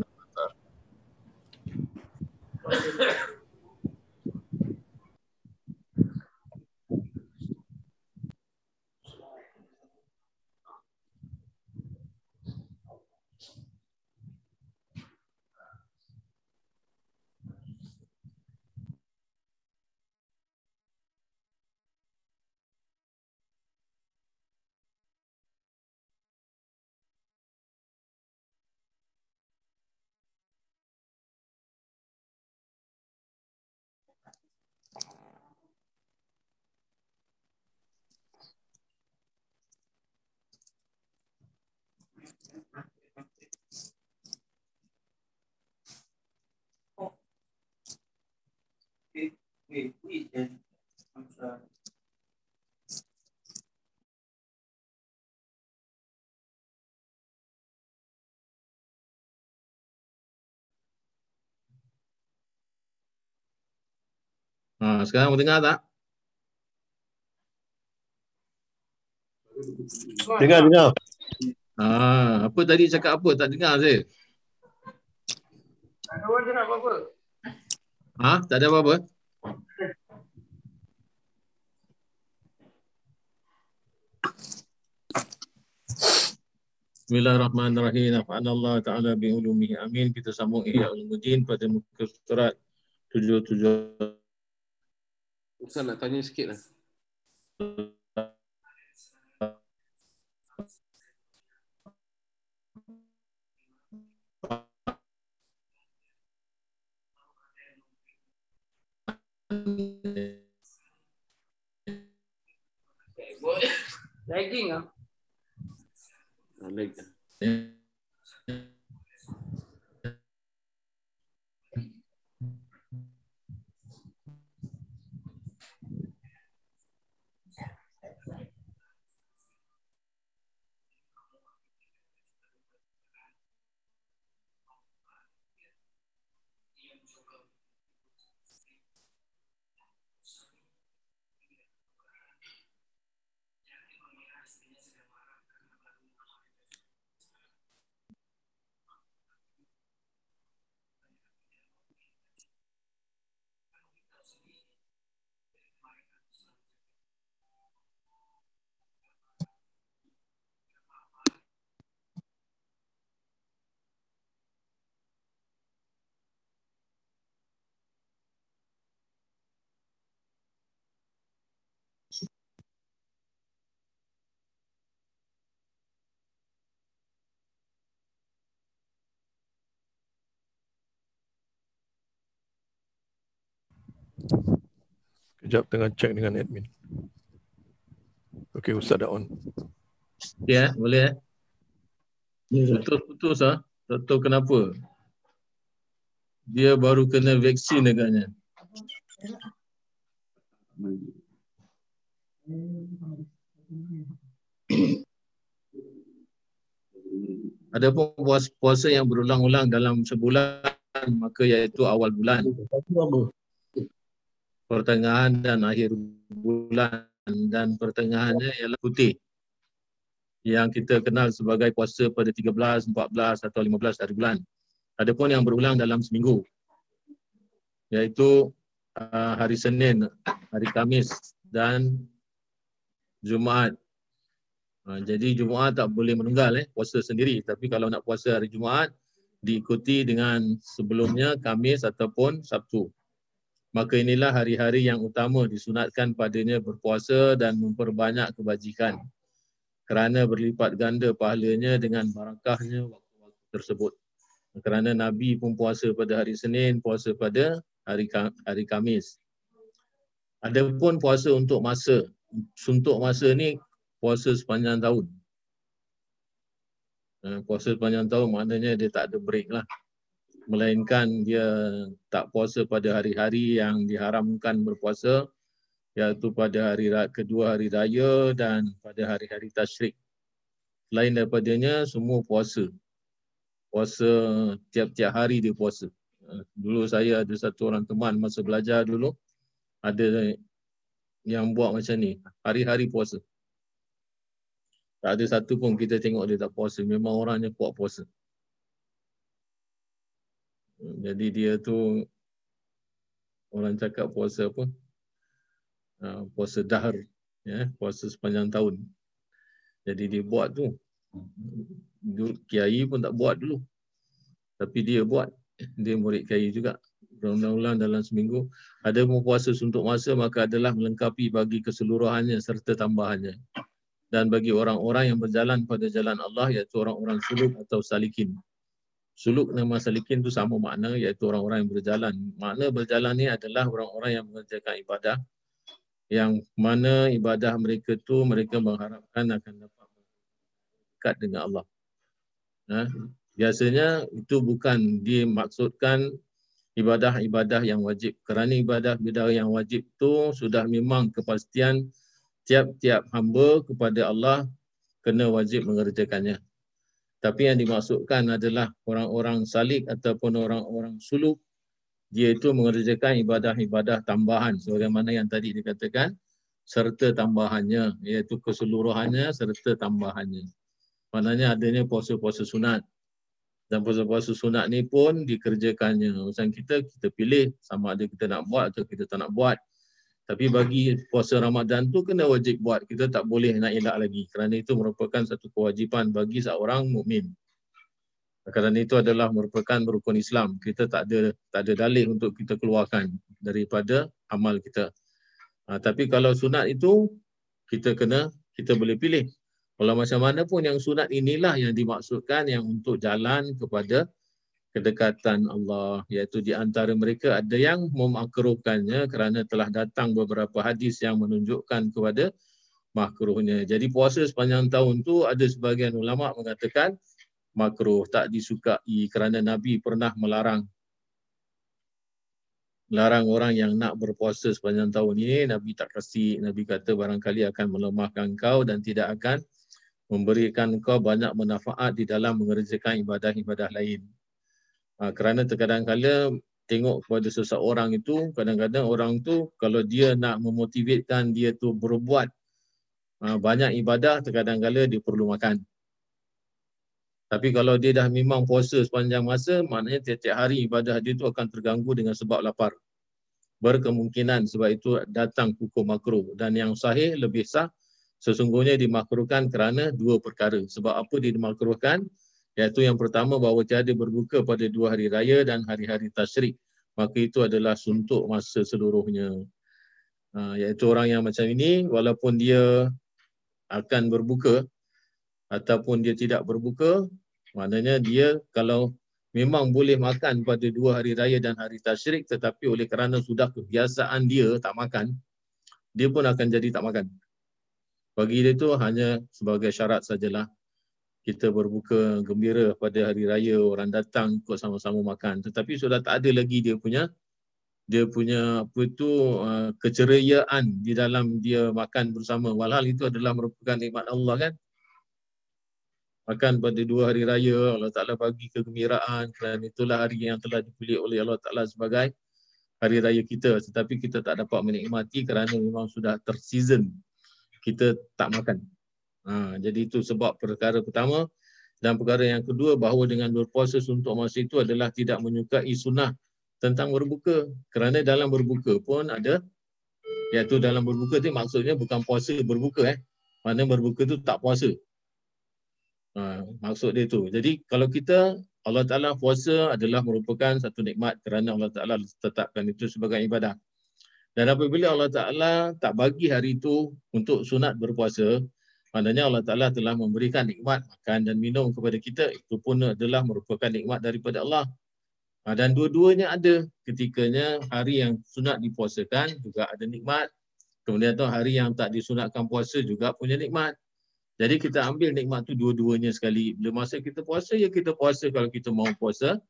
Ha, sekarang dengar tak? Dengar, dengar. Ha, apa tadi cakap apa? Tak dengar saya. Ada orang cakap apa-apa? Ha, tak ada apa-apa. Bismillahirrahmanirrahim. Nafa'an Allah Ta'ala bi'ulumihi. Amin. Kita sambung Ihya Ulumuddin pada muka surat 77 Ustaz nak tanya sikit lah. Lagging ah. Ah, lag. Kejap tengah check dengan admin. Okey, Ustaz dah on. Ya, boleh eh? Putus-putus ah. Tak tahu kenapa. Dia baru kena vaksin agaknya. Adapun puasa, puasa yang berulang-ulang dalam sebulan maka iaitu awal bulan, pertengahan dan akhir bulan dan pertengahannya ialah putih yang kita kenal sebagai puasa pada 13, 14 atau 15 hari bulan. Adapun yang berulang dalam seminggu iaitu uh, hari Senin, hari Kamis dan Jumaat. Uh, jadi Jumaat tak boleh menunggal eh puasa sendiri tapi kalau nak puasa hari Jumaat diikuti dengan sebelumnya Kamis ataupun Sabtu. Maka inilah hari-hari yang utama disunatkan padanya berpuasa dan memperbanyak kebajikan kerana berlipat ganda pahalanya dengan barakahnya waktu-waktu tersebut. Kerana Nabi pun puasa pada hari Senin, puasa pada hari hari Kamis. Adapun puasa untuk masa, untuk masa ni puasa sepanjang tahun. Eh, Puasa sepanjang tahun maknanya dia tak ada break lah. Melainkan dia tak puasa pada hari-hari yang diharamkan berpuasa iaitu pada hari kedua hari raya dan pada hari-hari tasyrik. Selain daripadanya semua puasa. Puasa tiap-tiap hari dia puasa. Eh, Dulu saya ada satu orang teman masa belajar dulu ada yang buat macam ni, hari-hari puasa. Tak ada satu pun kita tengok dia tak puasa, memang orangnya kuat puasa. Jadi dia tu orang cakap puasa apa? Uh, puasa dahar, ya, puasa sepanjang tahun. Jadi dia buat tu. Kiai pun tak buat dulu. Tapi dia buat. Dia murid kiai juga. Berulang-ulang dalam seminggu. Ada puasa suntuk masa maka adalah melengkapi bagi keseluruhannya serta tambahannya. Dan bagi orang-orang yang berjalan pada jalan Allah iaitu orang-orang suluk atau salikin. Suluk nama salikin tu sama makna iaitu orang-orang yang berjalan. Makna berjalan ni adalah orang-orang yang mengerjakan ibadah yang mana ibadah mereka tu mereka mengharapkan akan dapat dekat dengan Allah. Ha? Biasanya itu bukan dimaksudkan ibadah-ibadah yang wajib. Kerana ibadah-ibadah yang wajib tu sudah memang kepastian tiap-tiap hamba kepada Allah kena wajib mengerjakannya. Tapi yang dimaksudkan adalah orang-orang salik ataupun orang-orang suluk dia itu mengerjakan ibadah-ibadah tambahan sebagaimana yang tadi dikatakan serta tambahannya iaitu keseluruhannya serta tambahannya. Maknanya adanya puasa-puasa sunat. Dan puasa-puasa sunat ni pun dikerjakannya. Macam kita, kita pilih sama ada kita nak buat atau kita tak nak buat. Tapi bagi puasa Ramadan tu kena wajib buat. Kita tak boleh nak elak lagi. Kerana itu merupakan satu kewajipan bagi seorang mukmin. Kerana itu adalah merupakan rukun Islam. Kita tak ada tak ada dalih untuk kita keluarkan daripada amal kita. Ha, tapi kalau sunat itu kita kena kita boleh pilih. Kalau macam mana pun yang sunat inilah yang dimaksudkan yang untuk jalan kepada kedekatan Allah iaitu di antara mereka ada yang memakruhkannya kerana telah datang beberapa hadis yang menunjukkan kepada makruhnya. Jadi puasa sepanjang tahun tu ada sebahagian ulama mengatakan makruh tak disukai kerana Nabi pernah melarang larang orang yang nak berpuasa sepanjang tahun ini Nabi tak kasih Nabi kata barangkali akan melemahkan kau dan tidak akan memberikan kau banyak manfaat di dalam mengerjakan ibadah-ibadah lain. Ha, kerana terkadang kala tengok kepada seseorang itu, kadang-kadang orang tu kalau dia nak memotivatkan dia tu berbuat ha, banyak ibadah, terkadang kala dia perlu makan. Tapi kalau dia dah memang puasa sepanjang masa, maknanya tiap-tiap hari ibadah dia tu akan terganggu dengan sebab lapar. Berkemungkinan sebab itu datang hukum makruh. Dan yang sahih, lebih sah, sesungguhnya dimakruhkan kerana dua perkara. Sebab apa dia dimakruhkan? Iaitu yang pertama bahawa tiada berbuka pada dua hari raya dan hari-hari tasyrik. Maka itu adalah suntuk masa seluruhnya. Ha, iaitu orang yang macam ini walaupun dia akan berbuka ataupun dia tidak berbuka, maknanya dia kalau memang boleh makan pada dua hari raya dan hari tasyrik tetapi oleh kerana sudah kebiasaan dia tak makan, dia pun akan jadi tak makan. Bagi dia itu hanya sebagai syarat sajalah kita berbuka gembira pada hari raya orang datang ikut sama-sama makan. Tetapi sudah tak ada lagi dia punya dia punya apa itu uh, keceriaan di dalam dia makan bersama. Walhal itu adalah merupakan nikmat Allah kan? Makan pada dua hari raya Allah Taala bagi kegembiraan kerana itulah hari yang telah dipilih oleh Allah Taala sebagai hari raya kita. Tetapi kita tak dapat menikmati kerana memang sudah terseason. Kita tak makan Ha, jadi itu sebab perkara pertama. Dan perkara yang kedua bahawa dengan berpuasa untuk masa itu adalah tidak menyukai sunnah tentang berbuka. Kerana dalam berbuka pun ada, iaitu dalam berbuka itu maksudnya bukan puasa berbuka. Eh. Mana berbuka itu tak puasa. Ha, maksud dia itu. Jadi kalau kita, Allah Ta'ala puasa adalah merupakan satu nikmat kerana Allah Ta'ala tetapkan itu sebagai ibadah. Dan apabila Allah Ta'ala tak bagi hari itu untuk sunat berpuasa, Maknanya Allah Ta'ala telah memberikan nikmat makan dan minum kepada kita. Itu pun adalah merupakan nikmat daripada Allah. Ha, dan dua-duanya ada ketikanya hari yang sunat dipuasakan juga ada nikmat. Kemudian tu hari yang tak disunatkan puasa juga punya nikmat. Jadi kita ambil nikmat tu dua-duanya sekali. Bila masa kita puasa, ya kita puasa kalau kita mau puasa.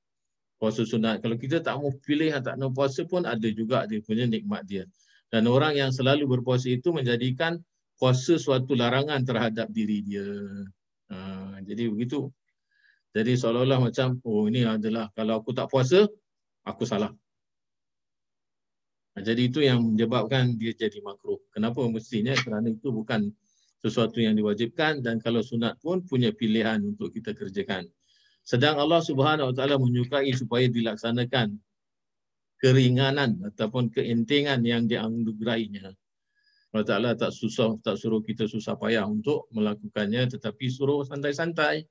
Puasa sunat. Kalau kita tak mau pilih yang tak mau puasa pun ada juga dia punya nikmat dia. Dan orang yang selalu berpuasa itu menjadikan puasa suatu larangan terhadap diri dia. Ha, jadi begitu. Jadi seolah-olah macam, oh ini adalah kalau aku tak puasa, aku salah. Ha, jadi itu yang menyebabkan dia jadi makruh. Kenapa mestinya? Kerana itu bukan sesuatu yang diwajibkan dan kalau sunat pun punya pilihan untuk kita kerjakan. Sedang Allah Subhanahu Wa Taala menyukai supaya dilaksanakan keringanan ataupun keentingan yang dianugerahinya. Allah Ta'ala tak susah, tak suruh kita susah payah untuk melakukannya tetapi suruh santai-santai.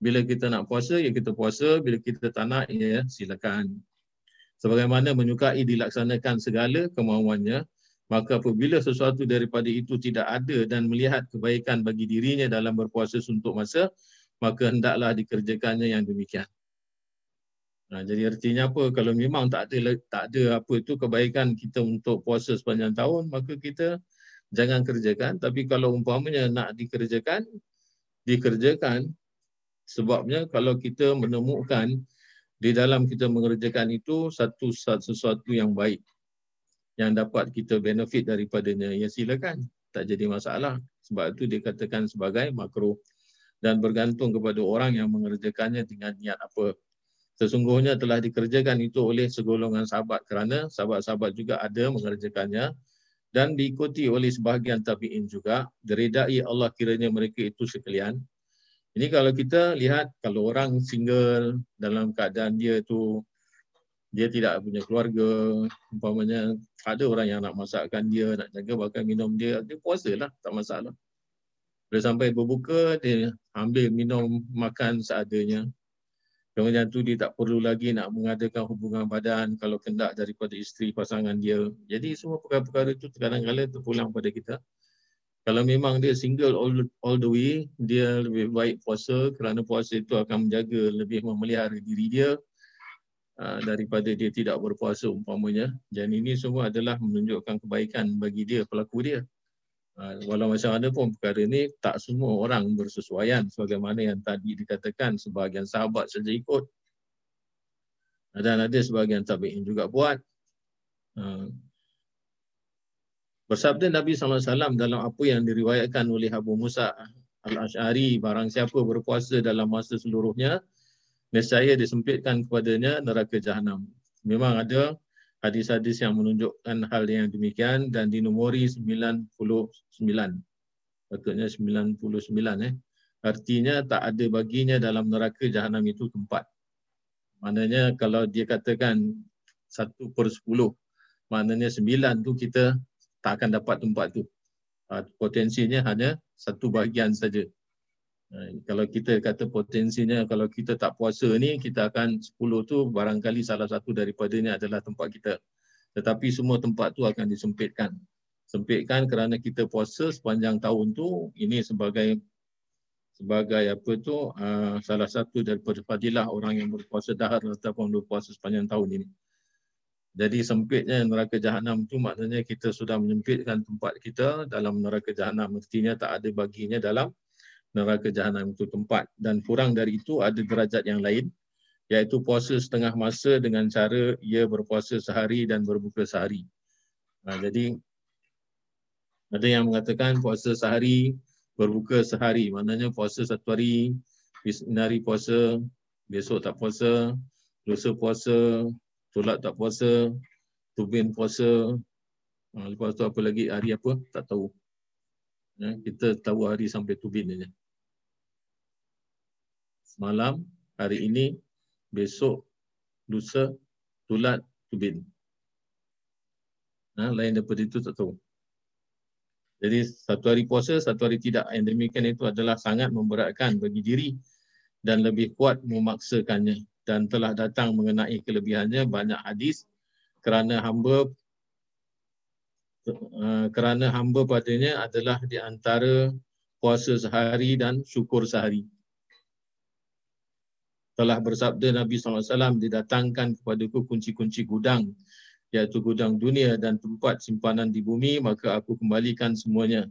Bila kita nak puasa, ya kita puasa. Bila kita tak nak, ya silakan. Sebagaimana menyukai dilaksanakan segala kemauannya, maka apabila sesuatu daripada itu tidak ada dan melihat kebaikan bagi dirinya dalam berpuasa untuk masa, maka hendaklah dikerjakannya yang demikian. Nah, jadi artinya apa? Kalau memang tak ada tak ada apa itu kebaikan kita untuk puasa sepanjang tahun, maka kita jangan kerjakan. Tapi kalau umpamanya nak dikerjakan, dikerjakan. Sebabnya kalau kita menemukan di dalam kita mengerjakan itu satu sesuatu yang baik yang dapat kita benefit daripadanya ya silakan tak jadi masalah sebab itu dikatakan sebagai makruh dan bergantung kepada orang yang mengerjakannya dengan niat apa sesungguhnya telah dikerjakan itu oleh segolongan sahabat kerana sahabat-sahabat juga ada mengerjakannya dan diikuti oleh sebahagian tabi'in juga diredai Allah kiranya mereka itu sekalian ini kalau kita lihat kalau orang single dalam keadaan dia tu dia tidak punya keluarga, umpamanya ada orang yang nak masakkan dia, nak jaga makan minum dia, dia puasa lah, tak masalah. Bila sampai berbuka, dia ambil minum makan seadanya. Kemudian tu dia tak perlu lagi nak mengadakan hubungan badan kalau kendak daripada isteri pasangan dia. Jadi semua perkara-perkara itu kadang-kadang terpulang pada kita kalau memang dia single all, all the way, dia lebih baik puasa kerana puasa itu akan menjaga lebih memelihara diri dia uh, daripada dia tidak berpuasa umpamanya. Dan ini semua adalah menunjukkan kebaikan bagi dia, pelaku dia. Uh, walau macam mana pun perkara ini, tak semua orang bersesuaian sebagaimana yang tadi dikatakan sebahagian sahabat saja ikut. Dan ada sebahagian tabi'in juga buat. Uh, Bersabda Nabi SAW dalam apa yang diriwayatkan oleh Abu Musa Al-Ash'ari, barang siapa berpuasa dalam masa seluruhnya, nescaya disempitkan kepadanya neraka jahanam. Memang ada hadis-hadis yang menunjukkan hal yang demikian dan dinomori 99. Patutnya 99 eh. Artinya tak ada baginya dalam neraka jahanam itu tempat. Maknanya kalau dia katakan satu per sepuluh, maknanya sembilan tu kita tak akan dapat tempat tu. Uh, potensinya hanya satu bahagian saja. Uh, kalau kita kata potensinya kalau kita tak puasa ni kita akan 10 tu barangkali salah satu daripadanya adalah tempat kita. Tetapi semua tempat tu akan disempitkan. Sempitkan kerana kita puasa sepanjang tahun tu ini sebagai sebagai apa tu uh, salah satu daripada fadilah orang yang berpuasa dahar ataupun berpuasa sepanjang tahun ini. Jadi sempitnya neraka jahanam itu maknanya kita sudah menyempitkan tempat kita dalam neraka jahanam. Mestinya tak ada baginya dalam neraka jahanam itu tempat. Dan kurang dari itu ada derajat yang lain iaitu puasa setengah masa dengan cara ia berpuasa sehari dan berbuka sehari. Nah, jadi ada yang mengatakan puasa sehari, berbuka sehari. Maknanya puasa satu hari, hari puasa, besok tak puasa, lusa puasa, solat tak puasa, tubin puasa, ha, lepas tu apa lagi hari apa, tak tahu. Ya, kita tahu hari sampai tubin saja. Semalam, hari ini, besok, lusa, tulat, tubin. Ha, lain daripada itu tak tahu. Jadi satu hari puasa, satu hari tidak. Yang demikian itu adalah sangat memberatkan bagi diri dan lebih kuat memaksakannya dan telah datang mengenai kelebihannya banyak hadis kerana hamba uh, kerana hamba padanya adalah di antara puasa sehari dan syukur sehari. Telah bersabda Nabi SAW didatangkan kepadaku kunci-kunci gudang iaitu gudang dunia dan tempat simpanan di bumi maka aku kembalikan semuanya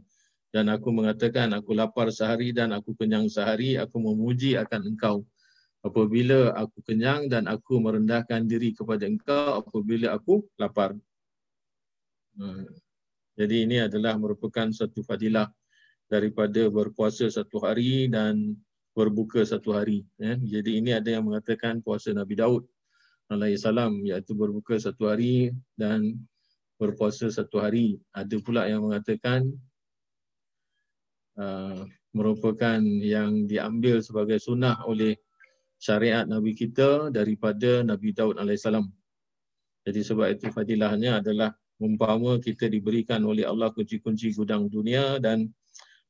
dan aku mengatakan aku lapar sehari dan aku kenyang sehari aku memuji akan engkau apabila aku kenyang dan aku merendahkan diri kepada engkau apabila aku lapar. Hmm. Jadi ini adalah merupakan satu fadilah daripada berpuasa satu hari dan berbuka satu hari. Ya. Jadi ini ada yang mengatakan puasa Nabi Daud alaihi salam iaitu berbuka satu hari dan berpuasa satu hari. Ada pula yang mengatakan uh, merupakan yang diambil sebagai sunnah oleh syariat Nabi kita daripada Nabi Daud AS. Jadi sebab itu fadilahnya adalah umpama kita diberikan oleh Allah kunci-kunci gudang dunia dan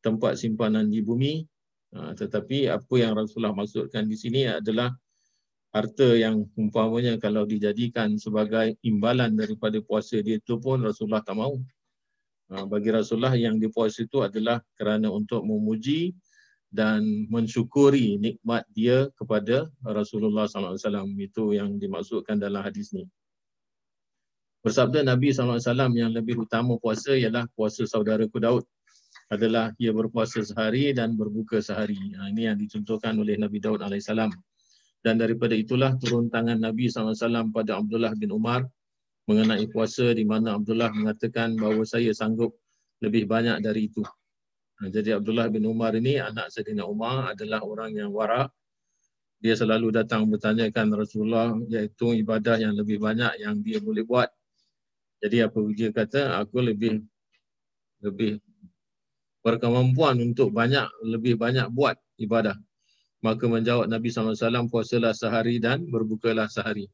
tempat simpanan di bumi. Ha, tetapi apa yang Rasulullah maksudkan di sini adalah harta yang umpamanya kalau dijadikan sebagai imbalan daripada puasa dia itu pun Rasulullah tak mahu. Ha, bagi Rasulullah yang dipuasa itu adalah kerana untuk memuji dan mensyukuri nikmat dia kepada Rasulullah wasallam itu yang dimaksudkan dalam hadis ni. Bersabda Nabi wasallam yang lebih utama puasa ialah puasa saudaraku Daud adalah ia berpuasa sehari dan berbuka sehari. Ha, ini yang dicontohkan oleh Nabi Daud alaihissalam. Dan daripada itulah turun tangan Nabi SAW pada Abdullah bin Umar mengenai puasa di mana Abdullah mengatakan bahawa saya sanggup lebih banyak dari itu. Ha, jadi Abdullah bin Umar ini anak Sayyidina Umar adalah orang yang warak. Dia selalu datang bertanyakan Rasulullah iaitu ibadah yang lebih banyak yang dia boleh buat. Jadi apa dia kata aku lebih lebih berkemampuan untuk banyak lebih banyak buat ibadah. Maka menjawab Nabi SAW, puasalah sehari dan berbukalah sehari.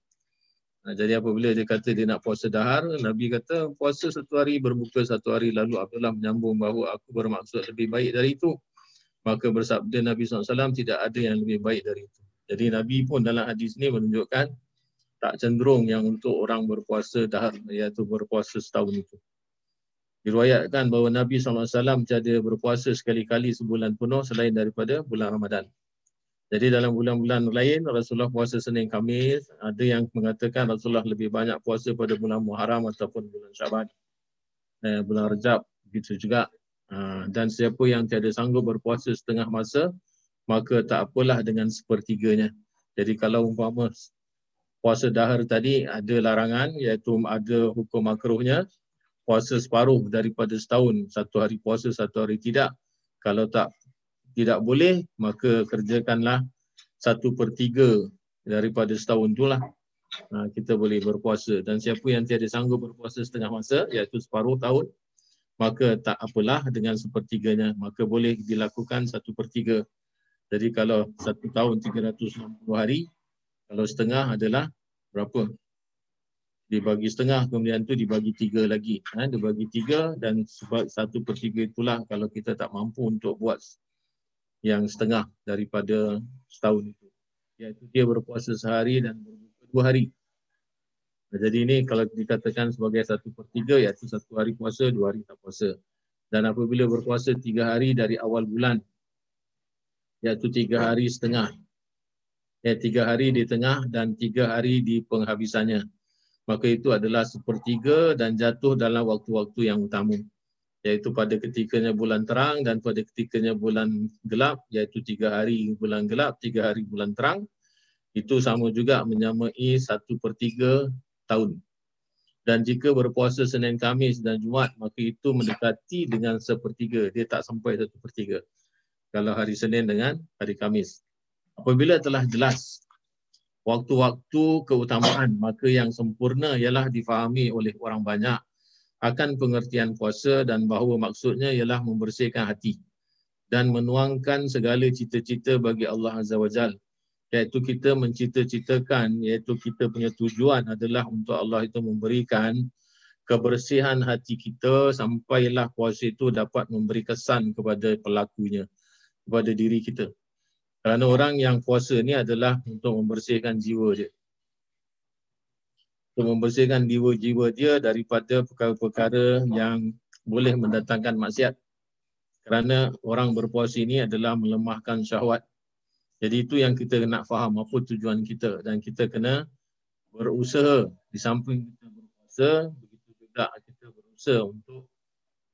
Jadi apabila dia kata dia nak puasa dahar, Nabi kata puasa satu hari, berbuka satu hari. Lalu Abdullah menyambung bahawa aku bermaksud lebih baik dari itu. Maka bersabda Nabi SAW, tidak ada yang lebih baik dari itu. Jadi Nabi pun dalam hadis ini menunjukkan tak cenderung yang untuk orang berpuasa dahar, iaitu berpuasa setahun itu. Diriwayatkan bahawa Nabi SAW tiada berpuasa sekali-kali sebulan penuh selain daripada bulan Ramadan. Jadi dalam bulan-bulan lain Rasulullah puasa Senin Khamis, ada yang mengatakan Rasulullah lebih banyak puasa pada bulan Muharram ataupun bulan Syaban. Eh, bulan Rejab begitu juga. Uh, dan siapa yang tiada sanggup berpuasa setengah masa, maka tak apalah dengan sepertiganya. Jadi kalau umpama puasa dahar tadi ada larangan iaitu ada hukum makruhnya, puasa separuh daripada setahun, satu hari puasa, satu hari tidak. Kalau tak tidak boleh, maka kerjakanlah satu per tiga daripada setahun itulah ha, kita boleh berpuasa. Dan siapa yang tiada sanggup berpuasa setengah masa, iaitu separuh tahun, maka tak apalah dengan sepertiganya. Maka boleh dilakukan satu per tiga. Jadi kalau satu tahun 360 hari, kalau setengah adalah berapa? Dibagi setengah, kemudian tu dibagi tiga lagi. Ha, dibagi tiga dan sebab satu per tiga itulah kalau kita tak mampu untuk buat yang setengah daripada setahun itu. Iaitu dia berpuasa sehari dan berbuka dua hari. Jadi ini kalau dikatakan sebagai satu per tiga, iaitu satu hari puasa, dua hari tak puasa. Dan apabila berpuasa tiga hari dari awal bulan, iaitu tiga hari setengah. Ya, tiga hari di tengah dan tiga hari di penghabisannya. Maka itu adalah sepertiga dan jatuh dalam waktu-waktu yang utama iaitu pada ketikanya bulan terang dan pada ketikanya bulan gelap iaitu tiga hari bulan gelap, tiga hari bulan terang itu sama juga menyamai satu per tiga tahun. Dan jika berpuasa Senin, Kamis dan Jumat maka itu mendekati dengan sepertiga. Dia tak sampai satu per tiga. Kalau hari Senin dengan hari Kamis. Apabila telah jelas waktu-waktu keutamaan maka yang sempurna ialah difahami oleh orang banyak akan pengertian puasa dan bahawa maksudnya ialah membersihkan hati dan menuangkan segala cita-cita bagi Allah Azza wa Jal. Iaitu kita mencita-citakan, iaitu kita punya tujuan adalah untuk Allah itu memberikan kebersihan hati kita sampailah puasa itu dapat memberi kesan kepada pelakunya, kepada diri kita. Kerana orang yang puasa ni adalah untuk membersihkan jiwa dia untuk membersihkan jiwa-jiwa dia daripada perkara-perkara yang boleh mendatangkan maksiat. Kerana orang berpuasa ini adalah melemahkan syahwat. Jadi itu yang kita nak faham apa tujuan kita dan kita kena berusaha di samping kita berpuasa, begitu juga kita berusaha untuk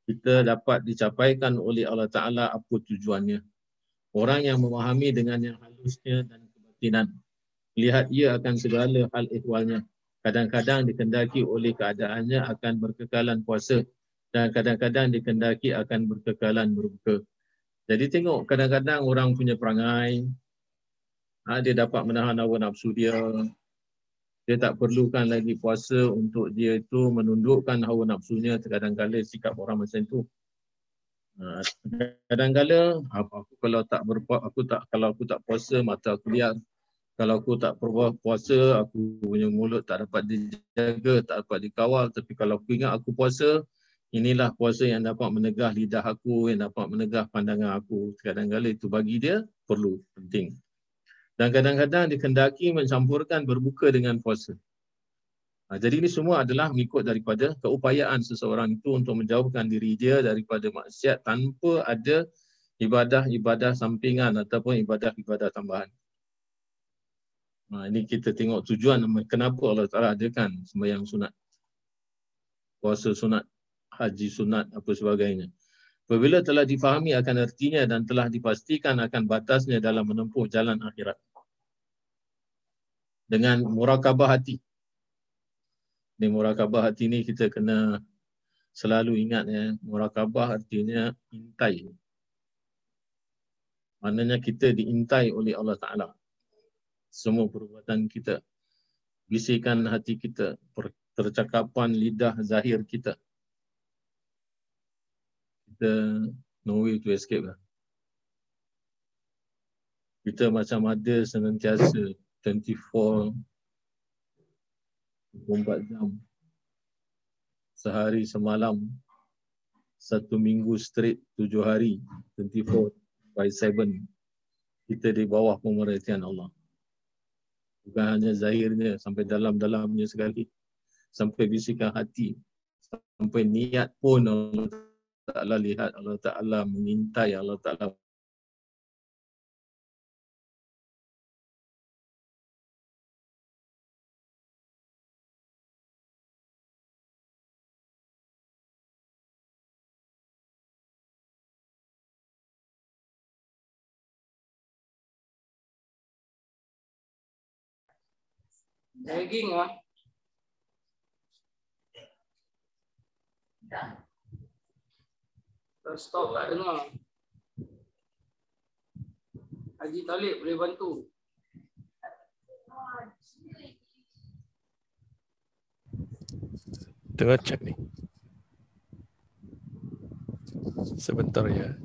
kita dapat dicapaikan oleh Allah Ta'ala apa tujuannya. Orang yang memahami dengan yang halusnya dan kebatinan, lihat ia akan segala hal ihwalnya kadang-kadang dikendaki oleh keadaannya akan berkekalan puasa dan kadang-kadang dikendaki akan berkekalan berbuka. Jadi tengok kadang-kadang orang punya perangai, ha, dia dapat menahan hawa nafsu dia, dia tak perlukan lagi puasa untuk dia itu menundukkan hawa nafsunya kadang-kadang sikap orang macam itu. Kadang-kadang apa aku kalau tak berpuasa aku tak kalau aku tak puasa mata aku lihat kalau aku tak puasa, aku punya mulut tak dapat dijaga, tak dapat dikawal. Tapi kalau aku ingat aku puasa, inilah puasa yang dapat menegah lidah aku, yang dapat menegah pandangan aku. Kadang-kadang itu bagi dia perlu, penting. Dan kadang-kadang dikendaki mencampurkan berbuka dengan puasa. Ha, jadi ini semua adalah mengikut daripada keupayaan seseorang itu untuk menjauhkan diri dia daripada maksiat tanpa ada ibadah-ibadah sampingan ataupun ibadah-ibadah tambahan. Ha, ini kita tengok tujuan kenapa Allah Ta'ala adakan sembahyang sunat. Puasa sunat, haji sunat, apa sebagainya. Apabila telah difahami akan artinya dan telah dipastikan akan batasnya dalam menempuh jalan akhirat. dengan murakabah hati. Ni murakabah hati ni kita kena selalu ingat ya, murakabah artinya intai. Maknanya kita diintai oleh Allah Ta'ala. Semua perbuatan kita. Bisikan hati kita. Percakapan lidah zahir kita. Kita no way to escape lah. Kita macam ada senantiasa 24 24 jam. Sehari semalam. Satu minggu straight tujuh hari. 24 by 7 kita di bawah pemerhatian Allah. Bukan hanya zahirnya sampai dalam-dalamnya sekali. Sampai bisikan hati. Sampai niat pun Allah Ta'ala lihat. Allah Ta'ala mengintai. Allah Ta'ala Daging ah. Dah stop kat dengar. Haji Talib boleh bantu. Tengah cek ni. Sebentar ya.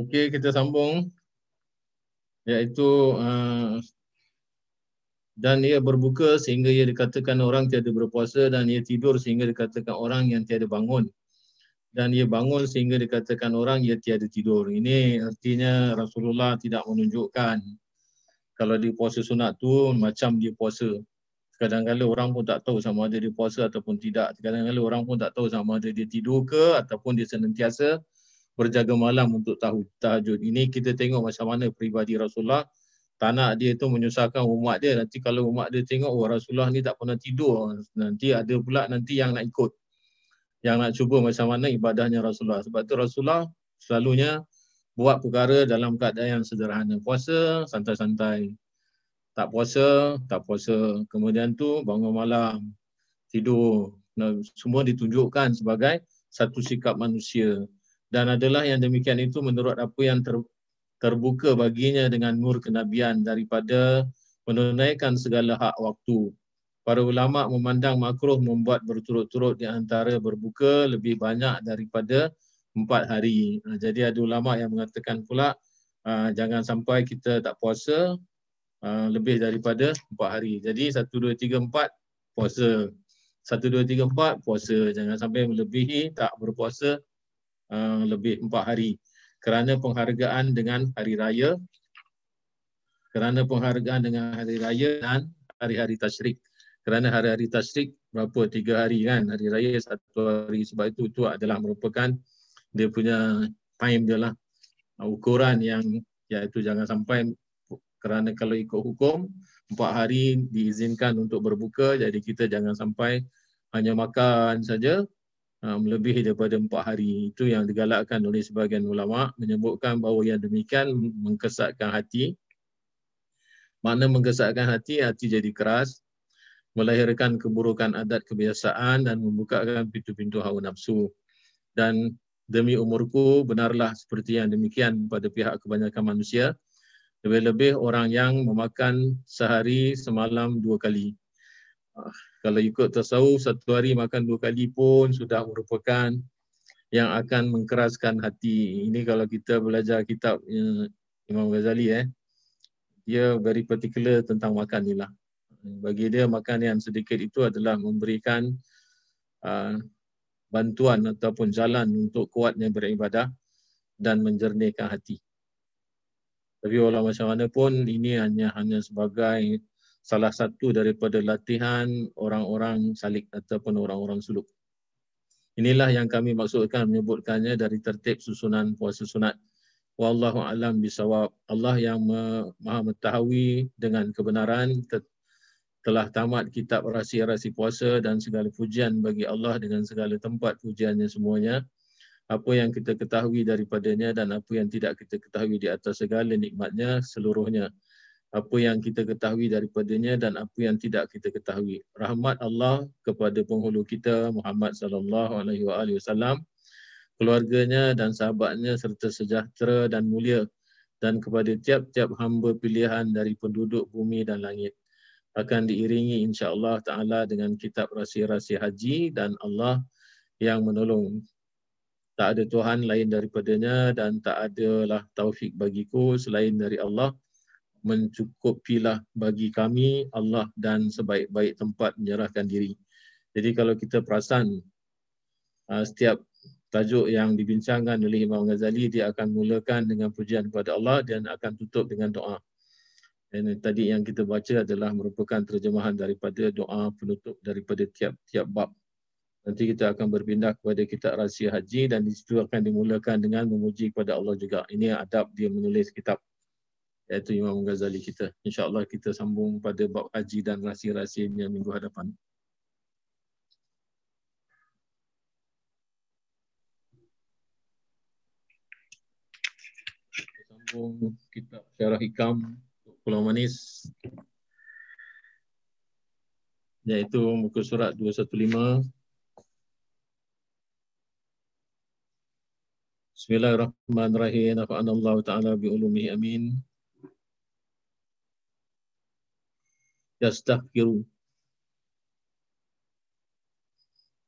Okey, kita sambung. Iaitu uh, dan ia berbuka sehingga ia dikatakan orang tiada berpuasa dan ia tidur sehingga dikatakan orang yang tiada bangun dan ia bangun sehingga dikatakan orang ia tiada tidur. Ini artinya Rasulullah tidak menunjukkan kalau dia puasa sunat tu macam dia puasa. Kadang-kadang orang pun tak tahu sama ada dia puasa ataupun tidak. Kadang-kadang orang pun tak tahu sama ada dia tidur ke ataupun dia senantiasa berjaga malam untuk tahu tahajud. Ini kita tengok macam mana peribadi Rasulullah tak nak dia tu menyusahkan umat dia. Nanti kalau umat dia tengok, oh Rasulullah ni tak pernah tidur. Nanti ada pula nanti yang nak ikut. Yang nak cuba macam mana ibadahnya Rasulullah. Sebab tu Rasulullah selalunya buat perkara dalam keadaan yang sederhana. Puasa, santai-santai. Tak puasa, tak puasa. Kemudian tu bangun malam, tidur. Nah, semua ditunjukkan sebagai satu sikap manusia. Dan adalah yang demikian itu menurut apa yang ter, terbuka baginya dengan nur kenabian daripada menunaikan segala hak waktu. Para ulama memandang makruh membuat berturut-turut di antara berbuka lebih banyak daripada empat hari. Ha, jadi ada ulama yang mengatakan pula ha, jangan sampai kita tak puasa ha, lebih daripada empat hari. Jadi satu, dua, tiga, empat puasa. Satu, dua, tiga, empat puasa. Jangan sampai melebihi tak berpuasa lebih empat hari. Kerana penghargaan dengan hari raya kerana penghargaan dengan hari raya dan hari-hari tasyrik. Kerana hari-hari tasyrik berapa? Tiga hari kan? Hari raya satu hari. Sebab itu itu adalah merupakan dia punya time dia lah. Ukuran yang iaitu jangan sampai kerana kalau ikut hukum empat hari diizinkan untuk berbuka. Jadi kita jangan sampai hanya makan saja melebihi daripada empat hari. Itu yang digalakkan oleh sebagian ulama menyebutkan bahawa yang demikian mengkesatkan hati. Makna mengkesatkan hati, hati jadi keras, melahirkan keburukan adat kebiasaan dan membukakan pintu-pintu hawa nafsu. Dan demi umurku, benarlah seperti yang demikian pada pihak kebanyakan manusia. Lebih-lebih orang yang memakan sehari semalam dua kali. Kalau ikut tasawuf satu hari makan dua kali pun sudah merupakan yang akan mengkeraskan hati. Ini kalau kita belajar kitab uh, Imam Ghazali eh. Dia very particular tentang makan ni lah. Bagi dia makan yang sedikit itu adalah memberikan uh, bantuan ataupun jalan untuk kuatnya beribadah dan menjernihkan hati. Tapi walau macam mana pun ini hanya hanya sebagai salah satu daripada latihan orang-orang salik ataupun orang-orang suluk. Inilah yang kami maksudkan menyebutkannya dari tertib susunan puasa sunat. Wallahu alam bisawab. Allah yang maha mengetahui dengan kebenaran telah tamat kitab rahsia-rahsia puasa dan segala pujian bagi Allah dengan segala tempat pujiannya semuanya. Apa yang kita ketahui daripadanya dan apa yang tidak kita ketahui di atas segala nikmatnya seluruhnya apa yang kita ketahui daripadanya dan apa yang tidak kita ketahui. Rahmat Allah kepada penghulu kita Muhammad sallallahu alaihi wasallam, keluarganya dan sahabatnya serta sejahtera dan mulia dan kepada tiap-tiap hamba pilihan dari penduduk bumi dan langit akan diiringi insya-Allah taala dengan kitab rahsia-rahsia haji dan Allah yang menolong. Tak ada tuhan lain daripadanya dan tak adalah taufik bagiku selain dari Allah mencukupilah bagi kami Allah dan sebaik-baik tempat menyerahkan diri. Jadi kalau kita perasan uh, setiap tajuk yang dibincangkan oleh Imam Ghazali dia akan mulakan dengan pujian kepada Allah dan akan tutup dengan doa. Dan tadi yang kita baca adalah merupakan terjemahan daripada doa penutup daripada tiap-tiap bab. Nanti kita akan berpindah kepada kitab rahsia haji dan di situ akan dimulakan dengan memuji kepada Allah juga. Ini adab dia menulis kitab iaitu Imam Ghazali kita. InsyaAllah kita sambung pada bab haji dan rahsia-rahsianya minggu hadapan. Sambung kitab Syarah Hikam Pulau Manis iaitu muka surat 215 Bismillahirrahmanirrahim. Nafa'anallahu ta'ala bi'ulumihi amin. Yastaghfiru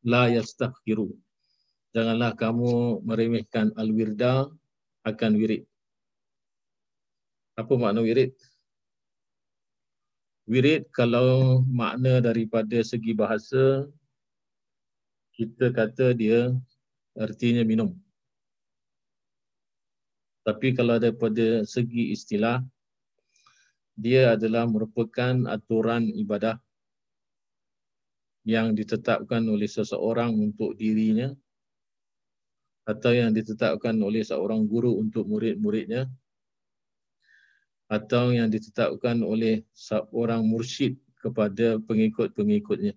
la yastaghfiru janganlah kamu meremehkan al-wirda akan wirid. Apa makna wirid? Wirid kalau makna daripada segi bahasa kita kata dia artinya minum. Tapi kalau daripada segi istilah dia adalah merupakan aturan ibadah yang ditetapkan oleh seseorang untuk dirinya atau yang ditetapkan oleh seorang guru untuk murid-muridnya atau yang ditetapkan oleh seorang mursyid kepada pengikut-pengikutnya.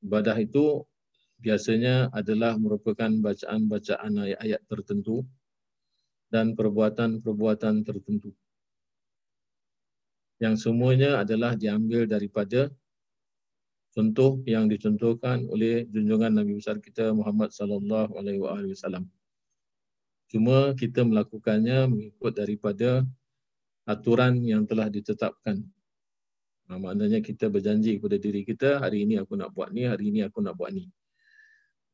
Ibadah itu biasanya adalah merupakan bacaan-bacaan ayat-ayat tertentu dan perbuatan-perbuatan tertentu. Yang semuanya adalah diambil daripada contoh yang dicontohkan oleh junjungan Nabi besar kita Muhammad sallallahu alaihi wasallam. Cuma kita melakukannya mengikut daripada aturan yang telah ditetapkan. Nah, maknanya kita berjanji kepada diri kita, hari ini aku nak buat ni, hari ini aku nak buat ni.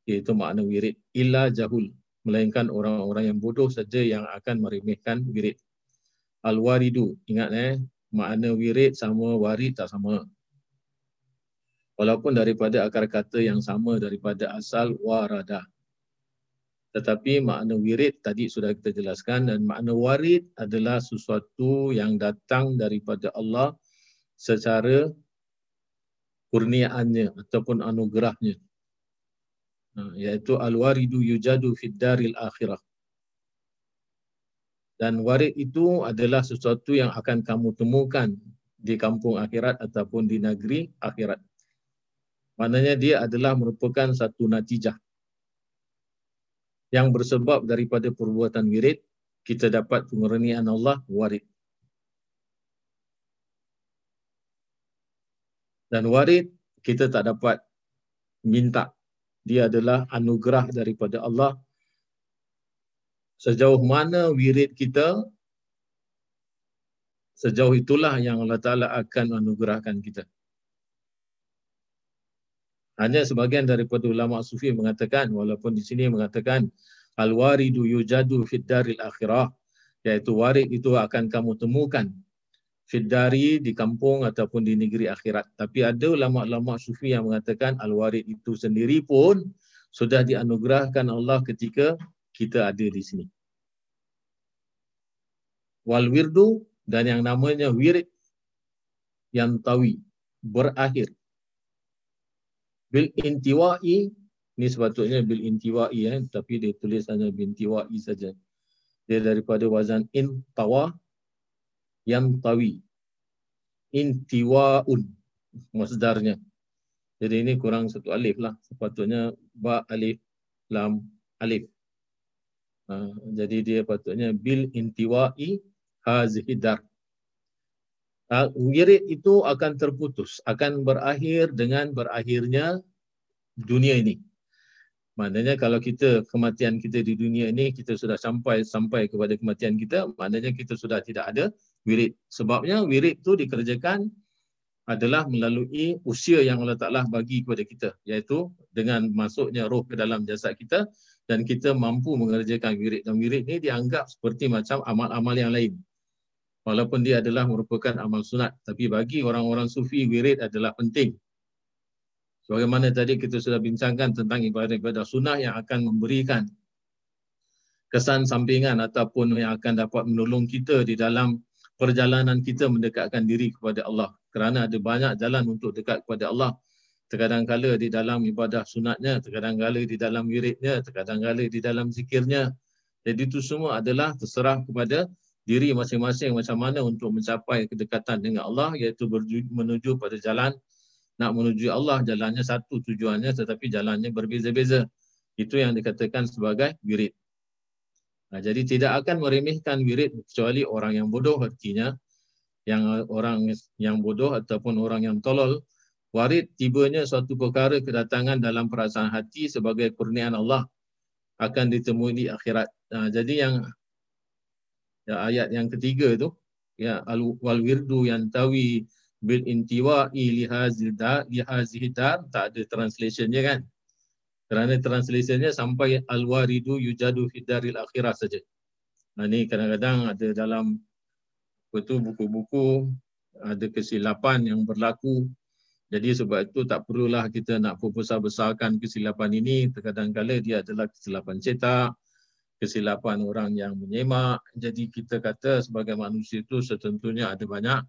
Itu makna wirid. Illa jahul. Melainkan orang-orang yang bodoh saja yang akan meremehkan wirid. Al-waridu. Ingat eh, makna wirid sama warid tak sama walaupun daripada akar kata yang sama daripada asal warada. Tetapi makna wirid tadi sudah kita jelaskan dan makna warid adalah sesuatu yang datang daripada Allah secara kurniaannya ataupun anugerahnya. Ha, iaitu al-waridu yujadu fid daril akhirah. Dan warid itu adalah sesuatu yang akan kamu temukan di kampung akhirat ataupun di negeri akhirat. Maknanya dia adalah merupakan satu natijah yang bersebab daripada perbuatan wirid kita dapat pengurnian Allah warid. Dan warid kita tak dapat minta. Dia adalah anugerah daripada Allah. Sejauh mana wirid kita, sejauh itulah yang Allah Ta'ala akan anugerahkan kita. Hanya sebagian daripada ulama sufi mengatakan walaupun di sini mengatakan al-waridu yujadu fid daril akhirah iaitu warid itu akan kamu temukan fid dari di kampung ataupun di negeri akhirat. Tapi ada ulama-ulama sufi yang mengatakan al-warid itu sendiri pun sudah dianugerahkan Allah ketika kita ada di sini. Wal wirdu dan yang namanya wirid yang tawi berakhir. Bil intiwa'i ni sepatutnya bil intiwa'i eh tapi dia tulis hanya bil intiwa'i saja. Dia daripada wazan intawa yang tawi. Intiwa'un masdarnya. Jadi ini kurang satu alif lah. Sepatutnya ba alif lam alif ha, jadi dia patutnya bil intiwa'i hazihi dar uh, wirid itu akan terputus, akan berakhir dengan berakhirnya dunia ini. Maknanya kalau kita kematian kita di dunia ini kita sudah sampai sampai kepada kematian kita, maknanya kita sudah tidak ada wirid. Sebabnya wirid itu dikerjakan adalah melalui usia yang Allah Ta'ala bagi kepada kita. Iaitu dengan masuknya roh ke dalam jasad kita dan kita mampu mengerjakan wirid. Dan wirid ini dianggap seperti macam amal-amal yang lain. Walaupun dia adalah merupakan amal sunat. Tapi bagi orang-orang sufi wirid adalah penting. Sebagaimana tadi kita sudah bincangkan tentang ibadah-ibadah sunat yang akan memberikan kesan sampingan ataupun yang akan dapat menolong kita di dalam perjalanan kita mendekatkan diri kepada Allah. Kerana ada banyak jalan untuk dekat kepada Allah terkadang kala di dalam ibadah sunatnya terkadang kala di dalam wiridnya terkadang kala di dalam zikirnya. Jadi itu semua adalah terserah kepada diri masing-masing macam mana untuk mencapai kedekatan dengan Allah iaitu menuju pada jalan nak menuju Allah jalannya satu tujuannya tetapi jalannya berbeza-beza. Itu yang dikatakan sebagai wirid. Nah, jadi tidak akan meremehkan wirid kecuali orang yang bodoh artinya yang orang yang bodoh ataupun orang yang tolol warid tibanya suatu perkara kedatangan dalam perasaan hati sebagai kurniaan Allah akan ditemui di akhirat. Nah, jadi yang ya, ayat yang ketiga tu ya al wal wirdu yang tawi bil intiwa li hazil dar li hazih dar tak ada translation dia kan Kerana translationnya sampai al-waridu yujadu fidaril akhirah saja. Nah, ni kadang-kadang ada dalam apa tu buku-buku ada kesilapan yang berlaku. Jadi sebab itu tak perlulah kita nak membesar-besarkan kesilapan ini. Terkadang-kala dia adalah kesilapan cetak, kesilapan orang yang menyemak. Jadi kita kata sebagai manusia itu setentunya ada banyak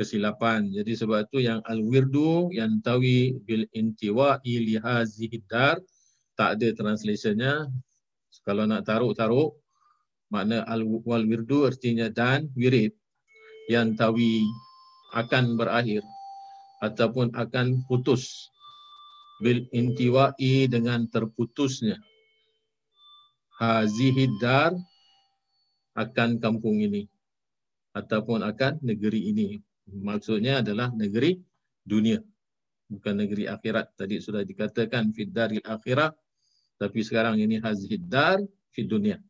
kesilapan. Jadi sebab itu yang al-wirdu yang tawi bil intiwa li hazihi tak ada translationnya. Kalau nak taruh-taruh makna al-wal wirdu artinya dan wirid yang tawi akan berakhir ataupun akan putus bil intiwa'i dengan terputusnya. Hazihi dar akan kampung ini ataupun akan negeri ini. Maksudnya adalah negeri dunia bukan negeri akhirat. Tadi sudah dikatakan fid daril akhirah tapi sekarang ini hazid dar fid dunia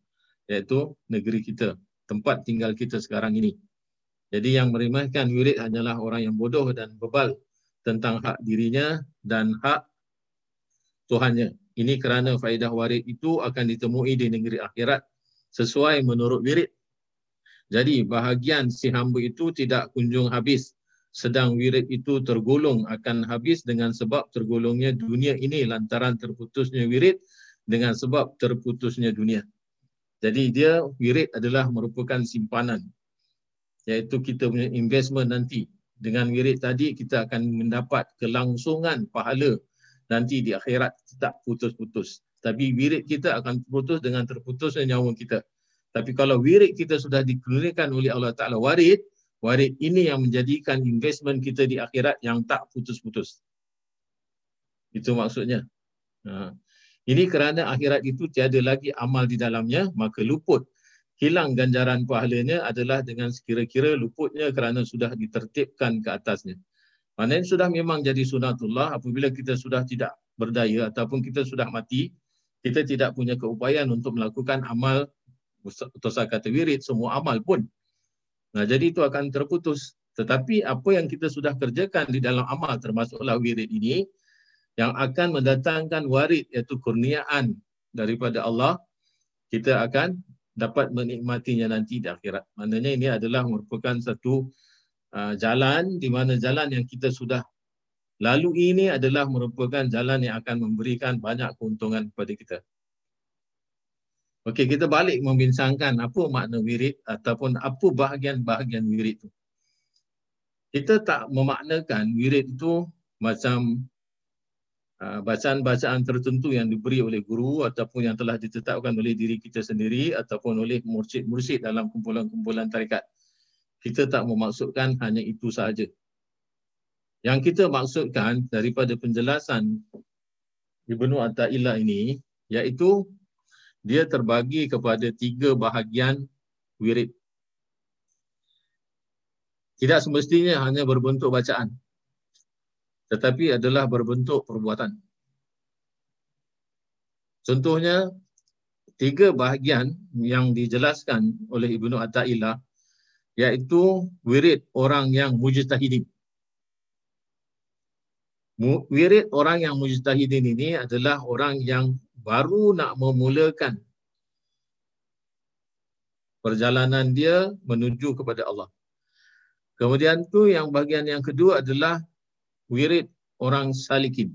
iaitu negeri kita tempat tinggal kita sekarang ini jadi yang merimahkan wirid hanyalah orang yang bodoh dan bebal tentang hak dirinya dan hak Tuhannya. Ini kerana faedah warid itu akan ditemui di negeri akhirat sesuai menurut wirid jadi bahagian si hamba itu tidak kunjung habis sedang wirid itu tergolong akan habis dengan sebab tergolongnya dunia ini lantaran terputusnya wirid dengan sebab terputusnya dunia. Jadi dia wirid adalah merupakan simpanan iaitu kita punya investment nanti. Dengan wirid tadi kita akan mendapat kelangsungan pahala nanti di akhirat tak putus-putus. Tapi wirid kita akan putus dengan terputusnya nyawa kita. Tapi kalau wirid kita sudah dikurniakan oleh Allah Ta'ala warid, warid ini yang menjadikan investment kita di akhirat yang tak putus-putus. Itu maksudnya. Ha. Ini kerana akhirat itu tiada lagi amal di dalamnya, maka luput. Hilang ganjaran pahalanya adalah dengan sekira-kira luputnya kerana sudah ditertibkan ke atasnya. Maknanya sudah memang jadi sunatullah apabila kita sudah tidak berdaya ataupun kita sudah mati, kita tidak punya keupayaan untuk melakukan amal Tosa kata wirid, semua amal pun. Nah, jadi itu akan terputus. Tetapi apa yang kita sudah kerjakan di dalam amal termasuklah wirid ini yang akan mendatangkan warid iaitu kurniaan daripada Allah, kita akan dapat menikmatinya nanti di akhirat. Maknanya ini adalah merupakan satu uh, jalan di mana jalan yang kita sudah lalu ini adalah merupakan jalan yang akan memberikan banyak keuntungan kepada kita. Okey, kita balik membincangkan apa makna wirid ataupun apa bahagian-bahagian wirid itu. Kita tak memaknakan wirid itu macam bacaan-bacaan tertentu yang diberi oleh guru ataupun yang telah ditetapkan oleh diri kita sendiri ataupun oleh mursyid-mursyid dalam kumpulan-kumpulan tarikat. Kita tak memaksudkan hanya itu sahaja. Yang kita maksudkan daripada penjelasan Ibnu Atta'illah ini iaitu dia terbagi kepada tiga bahagian wirid. Tidak semestinya hanya berbentuk bacaan. Tetapi adalah berbentuk perbuatan. Contohnya, tiga bahagian yang dijelaskan oleh Ibnu Atta'illah iaitu wirid orang yang mujtahidin. Wirid orang yang mujtahidin ini adalah orang yang baru nak memulakan perjalanan dia menuju kepada Allah. Kemudian tu yang bahagian yang kedua adalah wirid orang salikin.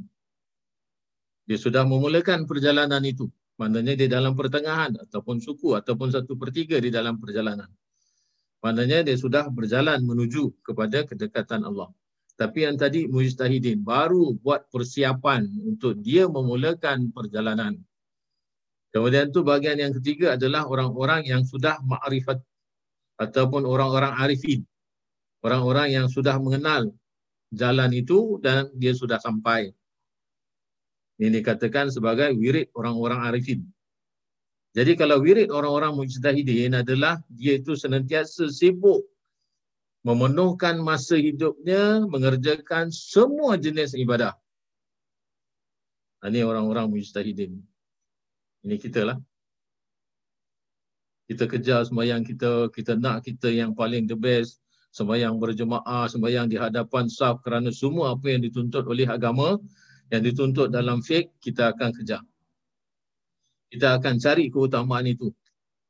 Dia sudah memulakan perjalanan itu. Maknanya dia dalam pertengahan ataupun suku ataupun satu pertiga di dalam perjalanan. Maknanya dia sudah berjalan menuju kepada kedekatan Allah. Tapi yang tadi mujtahidin baru buat persiapan untuk dia memulakan perjalanan. Kemudian tu bahagian yang ketiga adalah orang-orang yang sudah ma'rifat ataupun orang-orang arifin. Orang-orang yang sudah mengenal jalan itu dan dia sudah sampai. Ini dikatakan sebagai wirid orang-orang arifin. Jadi kalau wirid orang-orang mujtahidin adalah dia itu senantiasa sibuk memenuhkan masa hidupnya mengerjakan semua jenis ibadah. Ini orang-orang mujtahidin. Ini kita lah. Kita kejar sembahyang kita, kita nak kita yang paling the best. Sembahyang berjemaah, sembahyang di hadapan saf kerana semua apa yang dituntut oleh agama yang dituntut dalam fiqh, kita akan kejar. Kita akan cari keutamaan itu.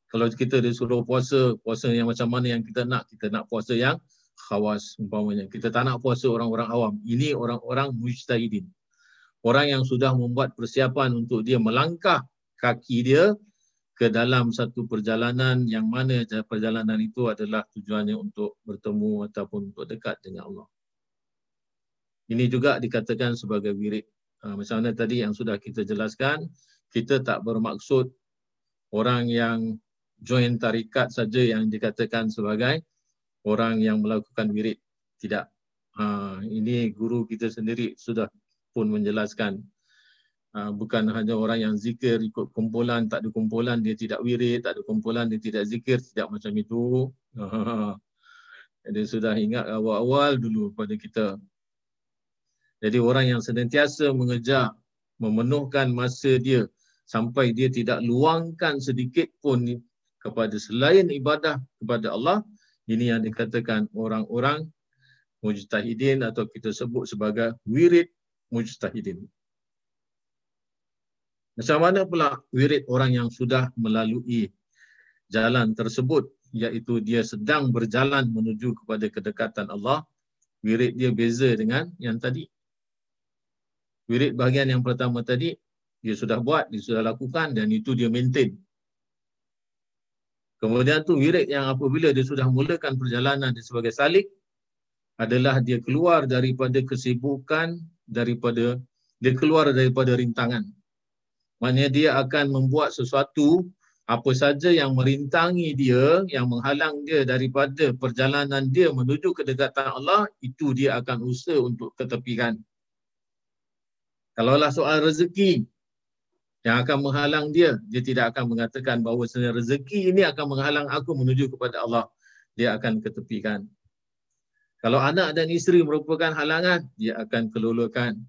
Kalau kita disuruh puasa, puasa yang macam mana yang kita nak, kita nak puasa yang khawas umpamanya. Kita tak nak puasa orang-orang awam. Ini orang-orang mujtahidin. Orang yang sudah membuat persiapan untuk dia melangkah kaki dia ke dalam satu perjalanan yang mana perjalanan itu adalah tujuannya untuk bertemu ataupun untuk dekat dengan Allah. Ini juga dikatakan sebagai wirid. Ha, macam mana tadi yang sudah kita jelaskan, kita tak bermaksud orang yang join tarikat saja yang dikatakan sebagai orang yang melakukan wirid. Tidak. Ha, ini guru kita sendiri sudah pun menjelaskan. Ha, bukan hanya orang yang zikir ikut kumpulan, tak ada kumpulan dia tidak wirid, tak ada kumpulan dia tidak zikir, tidak macam itu. Dia sudah ingat awal-awal dulu pada kita jadi orang yang senantiasa mengejar memenuhkan masa dia sampai dia tidak luangkan sedikit pun kepada selain ibadah kepada Allah, ini yang dikatakan orang-orang mujtahidin atau kita sebut sebagai wirid mujtahidin. Macam mana pula wirid orang yang sudah melalui jalan tersebut iaitu dia sedang berjalan menuju kepada kedekatan Allah, wirid dia beza dengan yang tadi wirid bahagian yang pertama tadi dia sudah buat, dia sudah lakukan dan itu dia maintain. Kemudian tu wirid yang apabila dia sudah mulakan perjalanan dia sebagai salik adalah dia keluar daripada kesibukan, daripada dia keluar daripada rintangan. Maknanya dia akan membuat sesuatu apa saja yang merintangi dia, yang menghalang dia daripada perjalanan dia menuju kedekatan Allah, itu dia akan usaha untuk ketepikan. Kalaulah soal rezeki yang akan menghalang dia, dia tidak akan mengatakan bahawa sebenarnya rezeki ini akan menghalang aku menuju kepada Allah. Dia akan ketepikan. Kalau anak dan isteri merupakan halangan, dia akan kelulukan.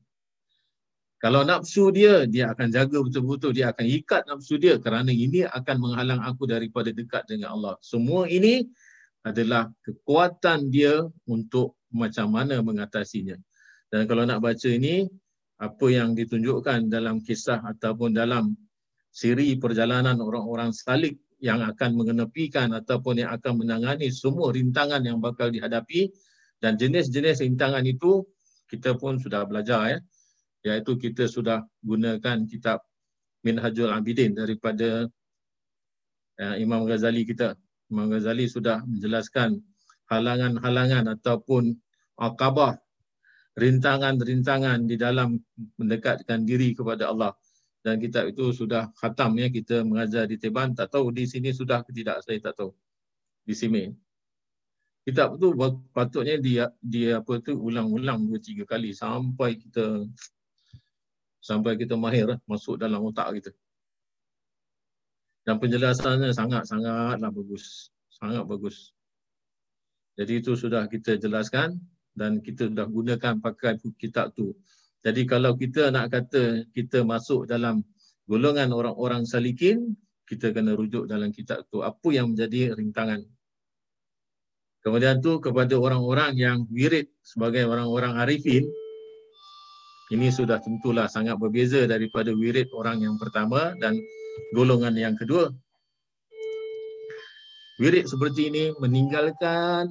Kalau nafsu dia, dia akan jaga betul-betul. Dia akan ikat nafsu dia kerana ini akan menghalang aku daripada dekat dengan Allah. Semua ini adalah kekuatan dia untuk macam mana mengatasinya. Dan kalau nak baca ini, apa yang ditunjukkan dalam kisah ataupun dalam siri perjalanan orang-orang salik yang akan mengenepikan ataupun yang akan menangani semua rintangan yang bakal dihadapi dan jenis-jenis rintangan itu kita pun sudah belajar ya iaitu kita sudah gunakan kitab Minhajul Abidin daripada uh, Imam Ghazali kita Imam Ghazali sudah menjelaskan halangan-halangan ataupun akabah rintangan-rintangan di dalam mendekatkan diri kepada Allah. Dan kitab itu sudah khatam ya kita mengajar di Teban. Tak tahu di sini sudah ke tidak saya tak tahu. Di sini. Kitab itu patutnya dia dia apa tu ulang-ulang dua tiga kali sampai kita sampai kita mahir lah, masuk dalam otak kita. Dan penjelasannya sangat-sangatlah bagus. Sangat bagus. Jadi itu sudah kita jelaskan dan kita dah gunakan pakai kitab tu. Jadi kalau kita nak kata kita masuk dalam golongan orang-orang salikin, kita kena rujuk dalam kitab tu. Apa yang menjadi rintangan. Kemudian tu kepada orang-orang yang wirid sebagai orang-orang arifin, ini sudah tentulah sangat berbeza daripada wirid orang yang pertama dan golongan yang kedua. Wirid seperti ini meninggalkan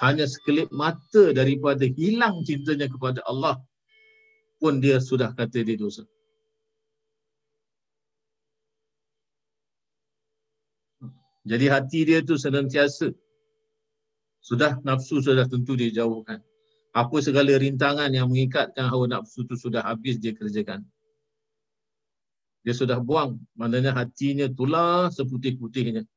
hanya sekelip mata daripada hilang cintanya kepada Allah pun dia sudah kata dia dosa. Jadi hati dia tu senantiasa sudah nafsu sudah tentu dia jauhkan. Apa segala rintangan yang mengikatkan hawa nafsu tu sudah habis dia kerjakan. Dia sudah buang, maknanya hatinya tulah seputih-putihnya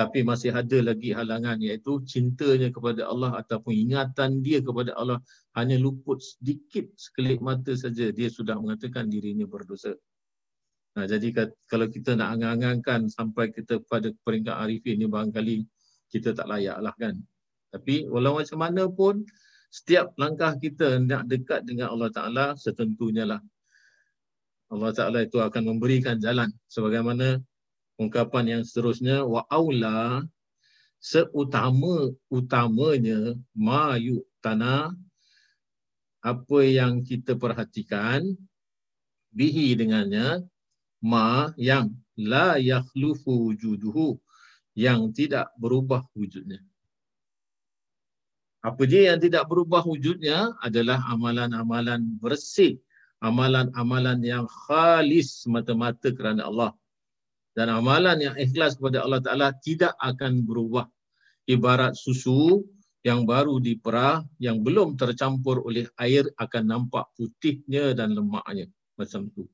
tapi masih ada lagi halangan iaitu cintanya kepada Allah ataupun ingatan dia kepada Allah hanya luput sedikit sekelip mata saja dia sudah mengatakan dirinya berdosa. Nah, jadi kalau kita nak angang-angangkan sampai kita pada peringkat arifin ini barangkali kita tak layak lah kan. Tapi walau macam mana pun setiap langkah kita nak dekat dengan Allah Ta'ala setentunya lah. Allah Ta'ala itu akan memberikan jalan sebagaimana ungkapan yang seterusnya wa aula seutama utamanya ma yu'tana apa yang kita perhatikan bihi dengannya ma yang la yakhlufu wujuduhu yang tidak berubah wujudnya. Apa dia yang tidak berubah wujudnya adalah amalan-amalan bersih, amalan-amalan yang khalis mata-mata kerana Allah. Dan amalan yang ikhlas kepada Allah Ta'ala tidak akan berubah. Ibarat susu yang baru diperah, yang belum tercampur oleh air akan nampak putihnya dan lemaknya. Macam tu.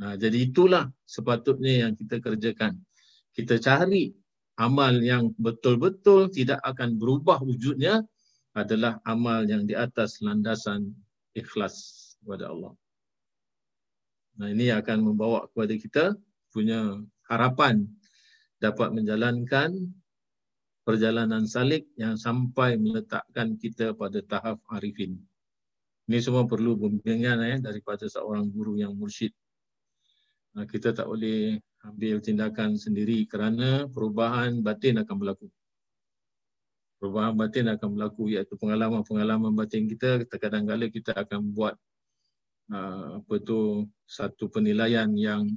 Nah, jadi itulah sepatutnya yang kita kerjakan. Kita cari amal yang betul-betul tidak akan berubah wujudnya adalah amal yang di atas landasan ikhlas kepada Allah. Nah ini akan membawa kepada kita punya harapan dapat menjalankan perjalanan salik yang sampai meletakkan kita pada tahap arifin. Ini semua perlu bimbingan eh, daripada seorang guru yang mursyid. Nah, kita tak boleh ambil tindakan sendiri kerana perubahan batin akan berlaku. Perubahan batin akan berlaku iaitu pengalaman-pengalaman batin kita kadang-kadang kita akan buat uh, apa tu satu penilaian yang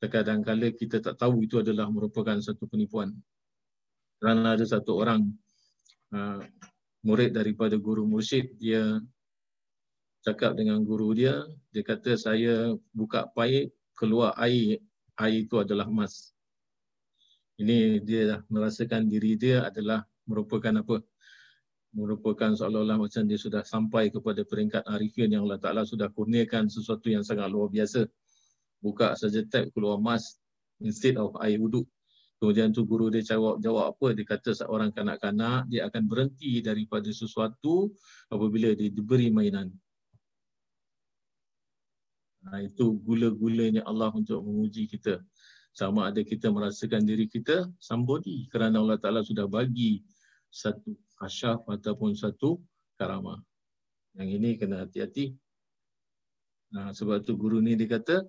kadang-kadang kita tak tahu itu adalah merupakan satu penipuan. Kerana ada satu orang uh, murid daripada guru mursyid dia cakap dengan guru dia dia kata saya buka paip keluar air air itu adalah emas. Ini dia merasakan diri dia adalah merupakan apa? Merupakan seolah-olah macam dia sudah sampai kepada peringkat arifin yang Allah Ta'ala sudah kurniakan sesuatu yang sangat luar biasa. Buka saja tab keluar emas instead of air wuduk. Kemudian tu guru dia jawab, jawab apa? Dia kata seorang kanak-kanak dia akan berhenti daripada sesuatu apabila dia diberi mainan. Itu gula-gulanya Allah untuk menguji kita. Sama ada kita merasakan diri kita somebody kerana Allah Ta'ala sudah bagi satu asyaf ataupun satu karamah. Yang ini kena hati-hati. Nah, sebab tu guru ni dia kata,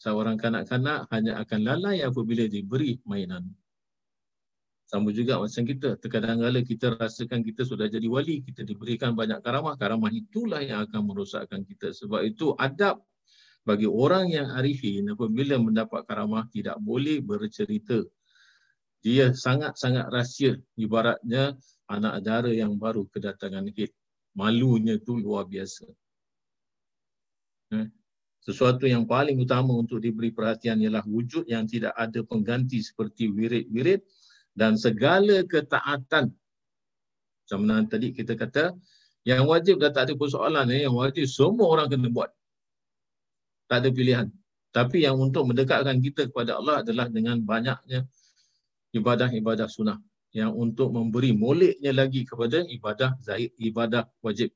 seorang kanak-kanak hanya akan lalai apabila diberi mainan. Sama juga macam kita. Terkadang kala kita rasakan kita sudah jadi wali, kita diberikan banyak karamah. Karamah itulah yang akan merosakkan kita. Sebab itu adab bagi orang yang arifin apabila mendapat karamah tidak boleh bercerita. Dia sangat-sangat rahsia ibaratnya anak dara yang baru kedatangan hid. Malunya tu luar biasa. Eh, sesuatu yang paling utama untuk diberi perhatian ialah wujud yang tidak ada pengganti seperti wirid-wirid dan segala ketaatan. Macam mana tadi kita kata, yang wajib dah tak ada persoalan. Yang wajib semua orang kena buat tak ada pilihan. Tapi yang untuk mendekatkan kita kepada Allah adalah dengan banyaknya ibadah-ibadah sunnah. Yang untuk memberi moleknya lagi kepada ibadah zahid, ibadah wajib.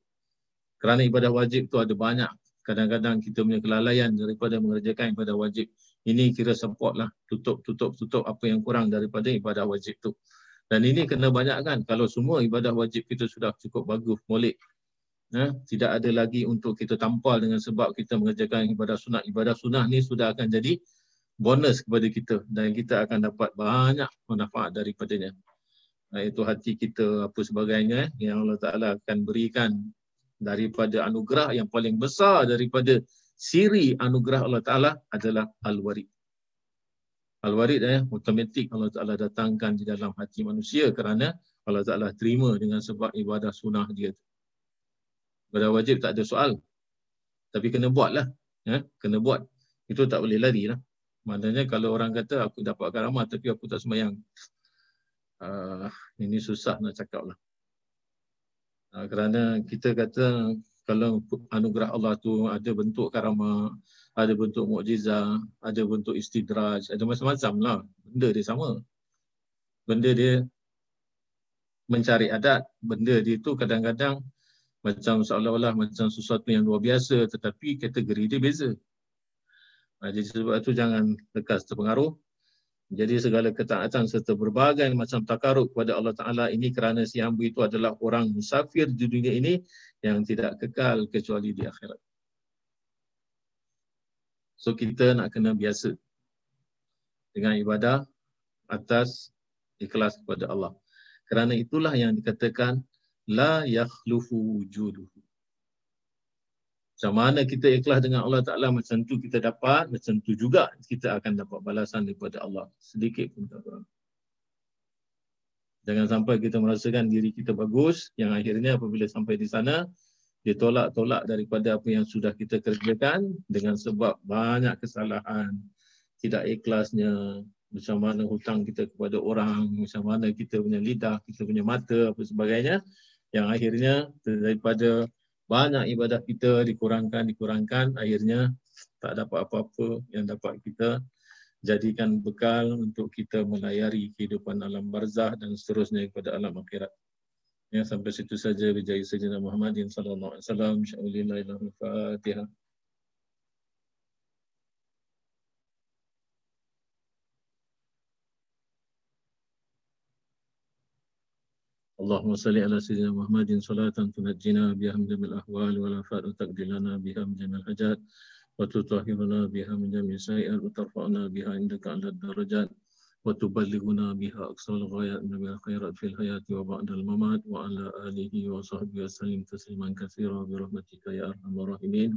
Kerana ibadah wajib tu ada banyak. Kadang-kadang kita punya kelalaian daripada mengerjakan ibadah wajib. Ini kira support lah. Tutup, tutup, tutup apa yang kurang daripada ibadah wajib tu. Dan ini kena banyakkan. Kalau semua ibadah wajib kita sudah cukup bagus, molek ya, tidak ada lagi untuk kita tampal dengan sebab kita mengerjakan ibadah sunat. Ibadah sunat ni sudah akan jadi bonus kepada kita dan kita akan dapat banyak manfaat daripadanya. Itu hati kita apa sebagainya eh, yang Allah Ta'ala akan berikan daripada anugerah yang paling besar daripada siri anugerah Allah Ta'ala adalah Al-Warid. Al-Warid eh, otomatik Allah Ta'ala datangkan di dalam hati manusia kerana Allah Ta'ala terima dengan sebab ibadah sunnah dia. Ibadah wajib tak ada soal. Tapi kena buat lah. Ya? Kena buat. Itu tak boleh lari lah. Maknanya kalau orang kata aku dapat karamah tapi aku tak semayang. Uh, ini susah nak cakap lah. Uh, kerana kita kata kalau anugerah Allah tu ada bentuk karamah, ada bentuk mukjizat, ada bentuk istidraj, ada macam-macam lah. Benda dia sama. Benda dia mencari adat. Benda dia tu kadang-kadang macam seolah-olah macam sesuatu yang luar biasa tetapi kategori dia beza. Ha, jadi sebab itu jangan lekas terpengaruh. Jadi segala ketaatan serta berbagai macam takaruk kepada Allah Ta'ala ini kerana si hamba itu adalah orang musafir di dunia ini yang tidak kekal kecuali di akhirat. So kita nak kena biasa dengan ibadah atas ikhlas kepada Allah. Kerana itulah yang dikatakan la yakhlufu wujuduhu. Macam mana kita ikhlas dengan Allah Ta'ala macam tu kita dapat, macam tu juga kita akan dapat balasan daripada Allah. Sedikit pun tak kurang. Jangan sampai kita merasakan diri kita bagus yang akhirnya apabila sampai di sana dia tolak-tolak daripada apa yang sudah kita kerjakan dengan sebab banyak kesalahan, tidak ikhlasnya, macam mana hutang kita kepada orang, macam mana kita punya lidah, kita punya mata, apa sebagainya yang akhirnya daripada banyak ibadah kita dikurangkan, dikurangkan, akhirnya tak dapat apa-apa yang dapat kita jadikan bekal untuk kita melayari kehidupan alam barzah dan seterusnya kepada alam akhirat. Ya, sampai situ saja bijaya Sayyidina Muhammadin sallallahu alaihi wasallam. Insyaallah. اللهم صل على سيدنا محمد صلاة تنجينا بها من جميع الأحوال والآفات وتقضي لنا بها من جميع الحاجات وتطهرنا بها من جميع السيئات وترفعنا بها عندك على الدرجات وتبلغنا بها أقصى الغايات من الخيرات في الحياة وبعد الممات وعلى آله وصحبه وسلم تسليما كثيرا برحمتك يا أرحم الراحمين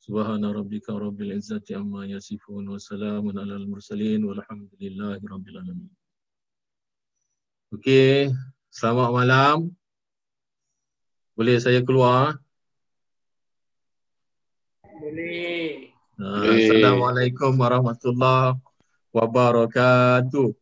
سبحان ربك رب العزة عما يصفون وسلام على المرسلين والحمد لله رب العالمين. Okey, selamat malam. Boleh saya keluar? Boleh. Ah, Assalamualaikum warahmatullahi wabarakatuh.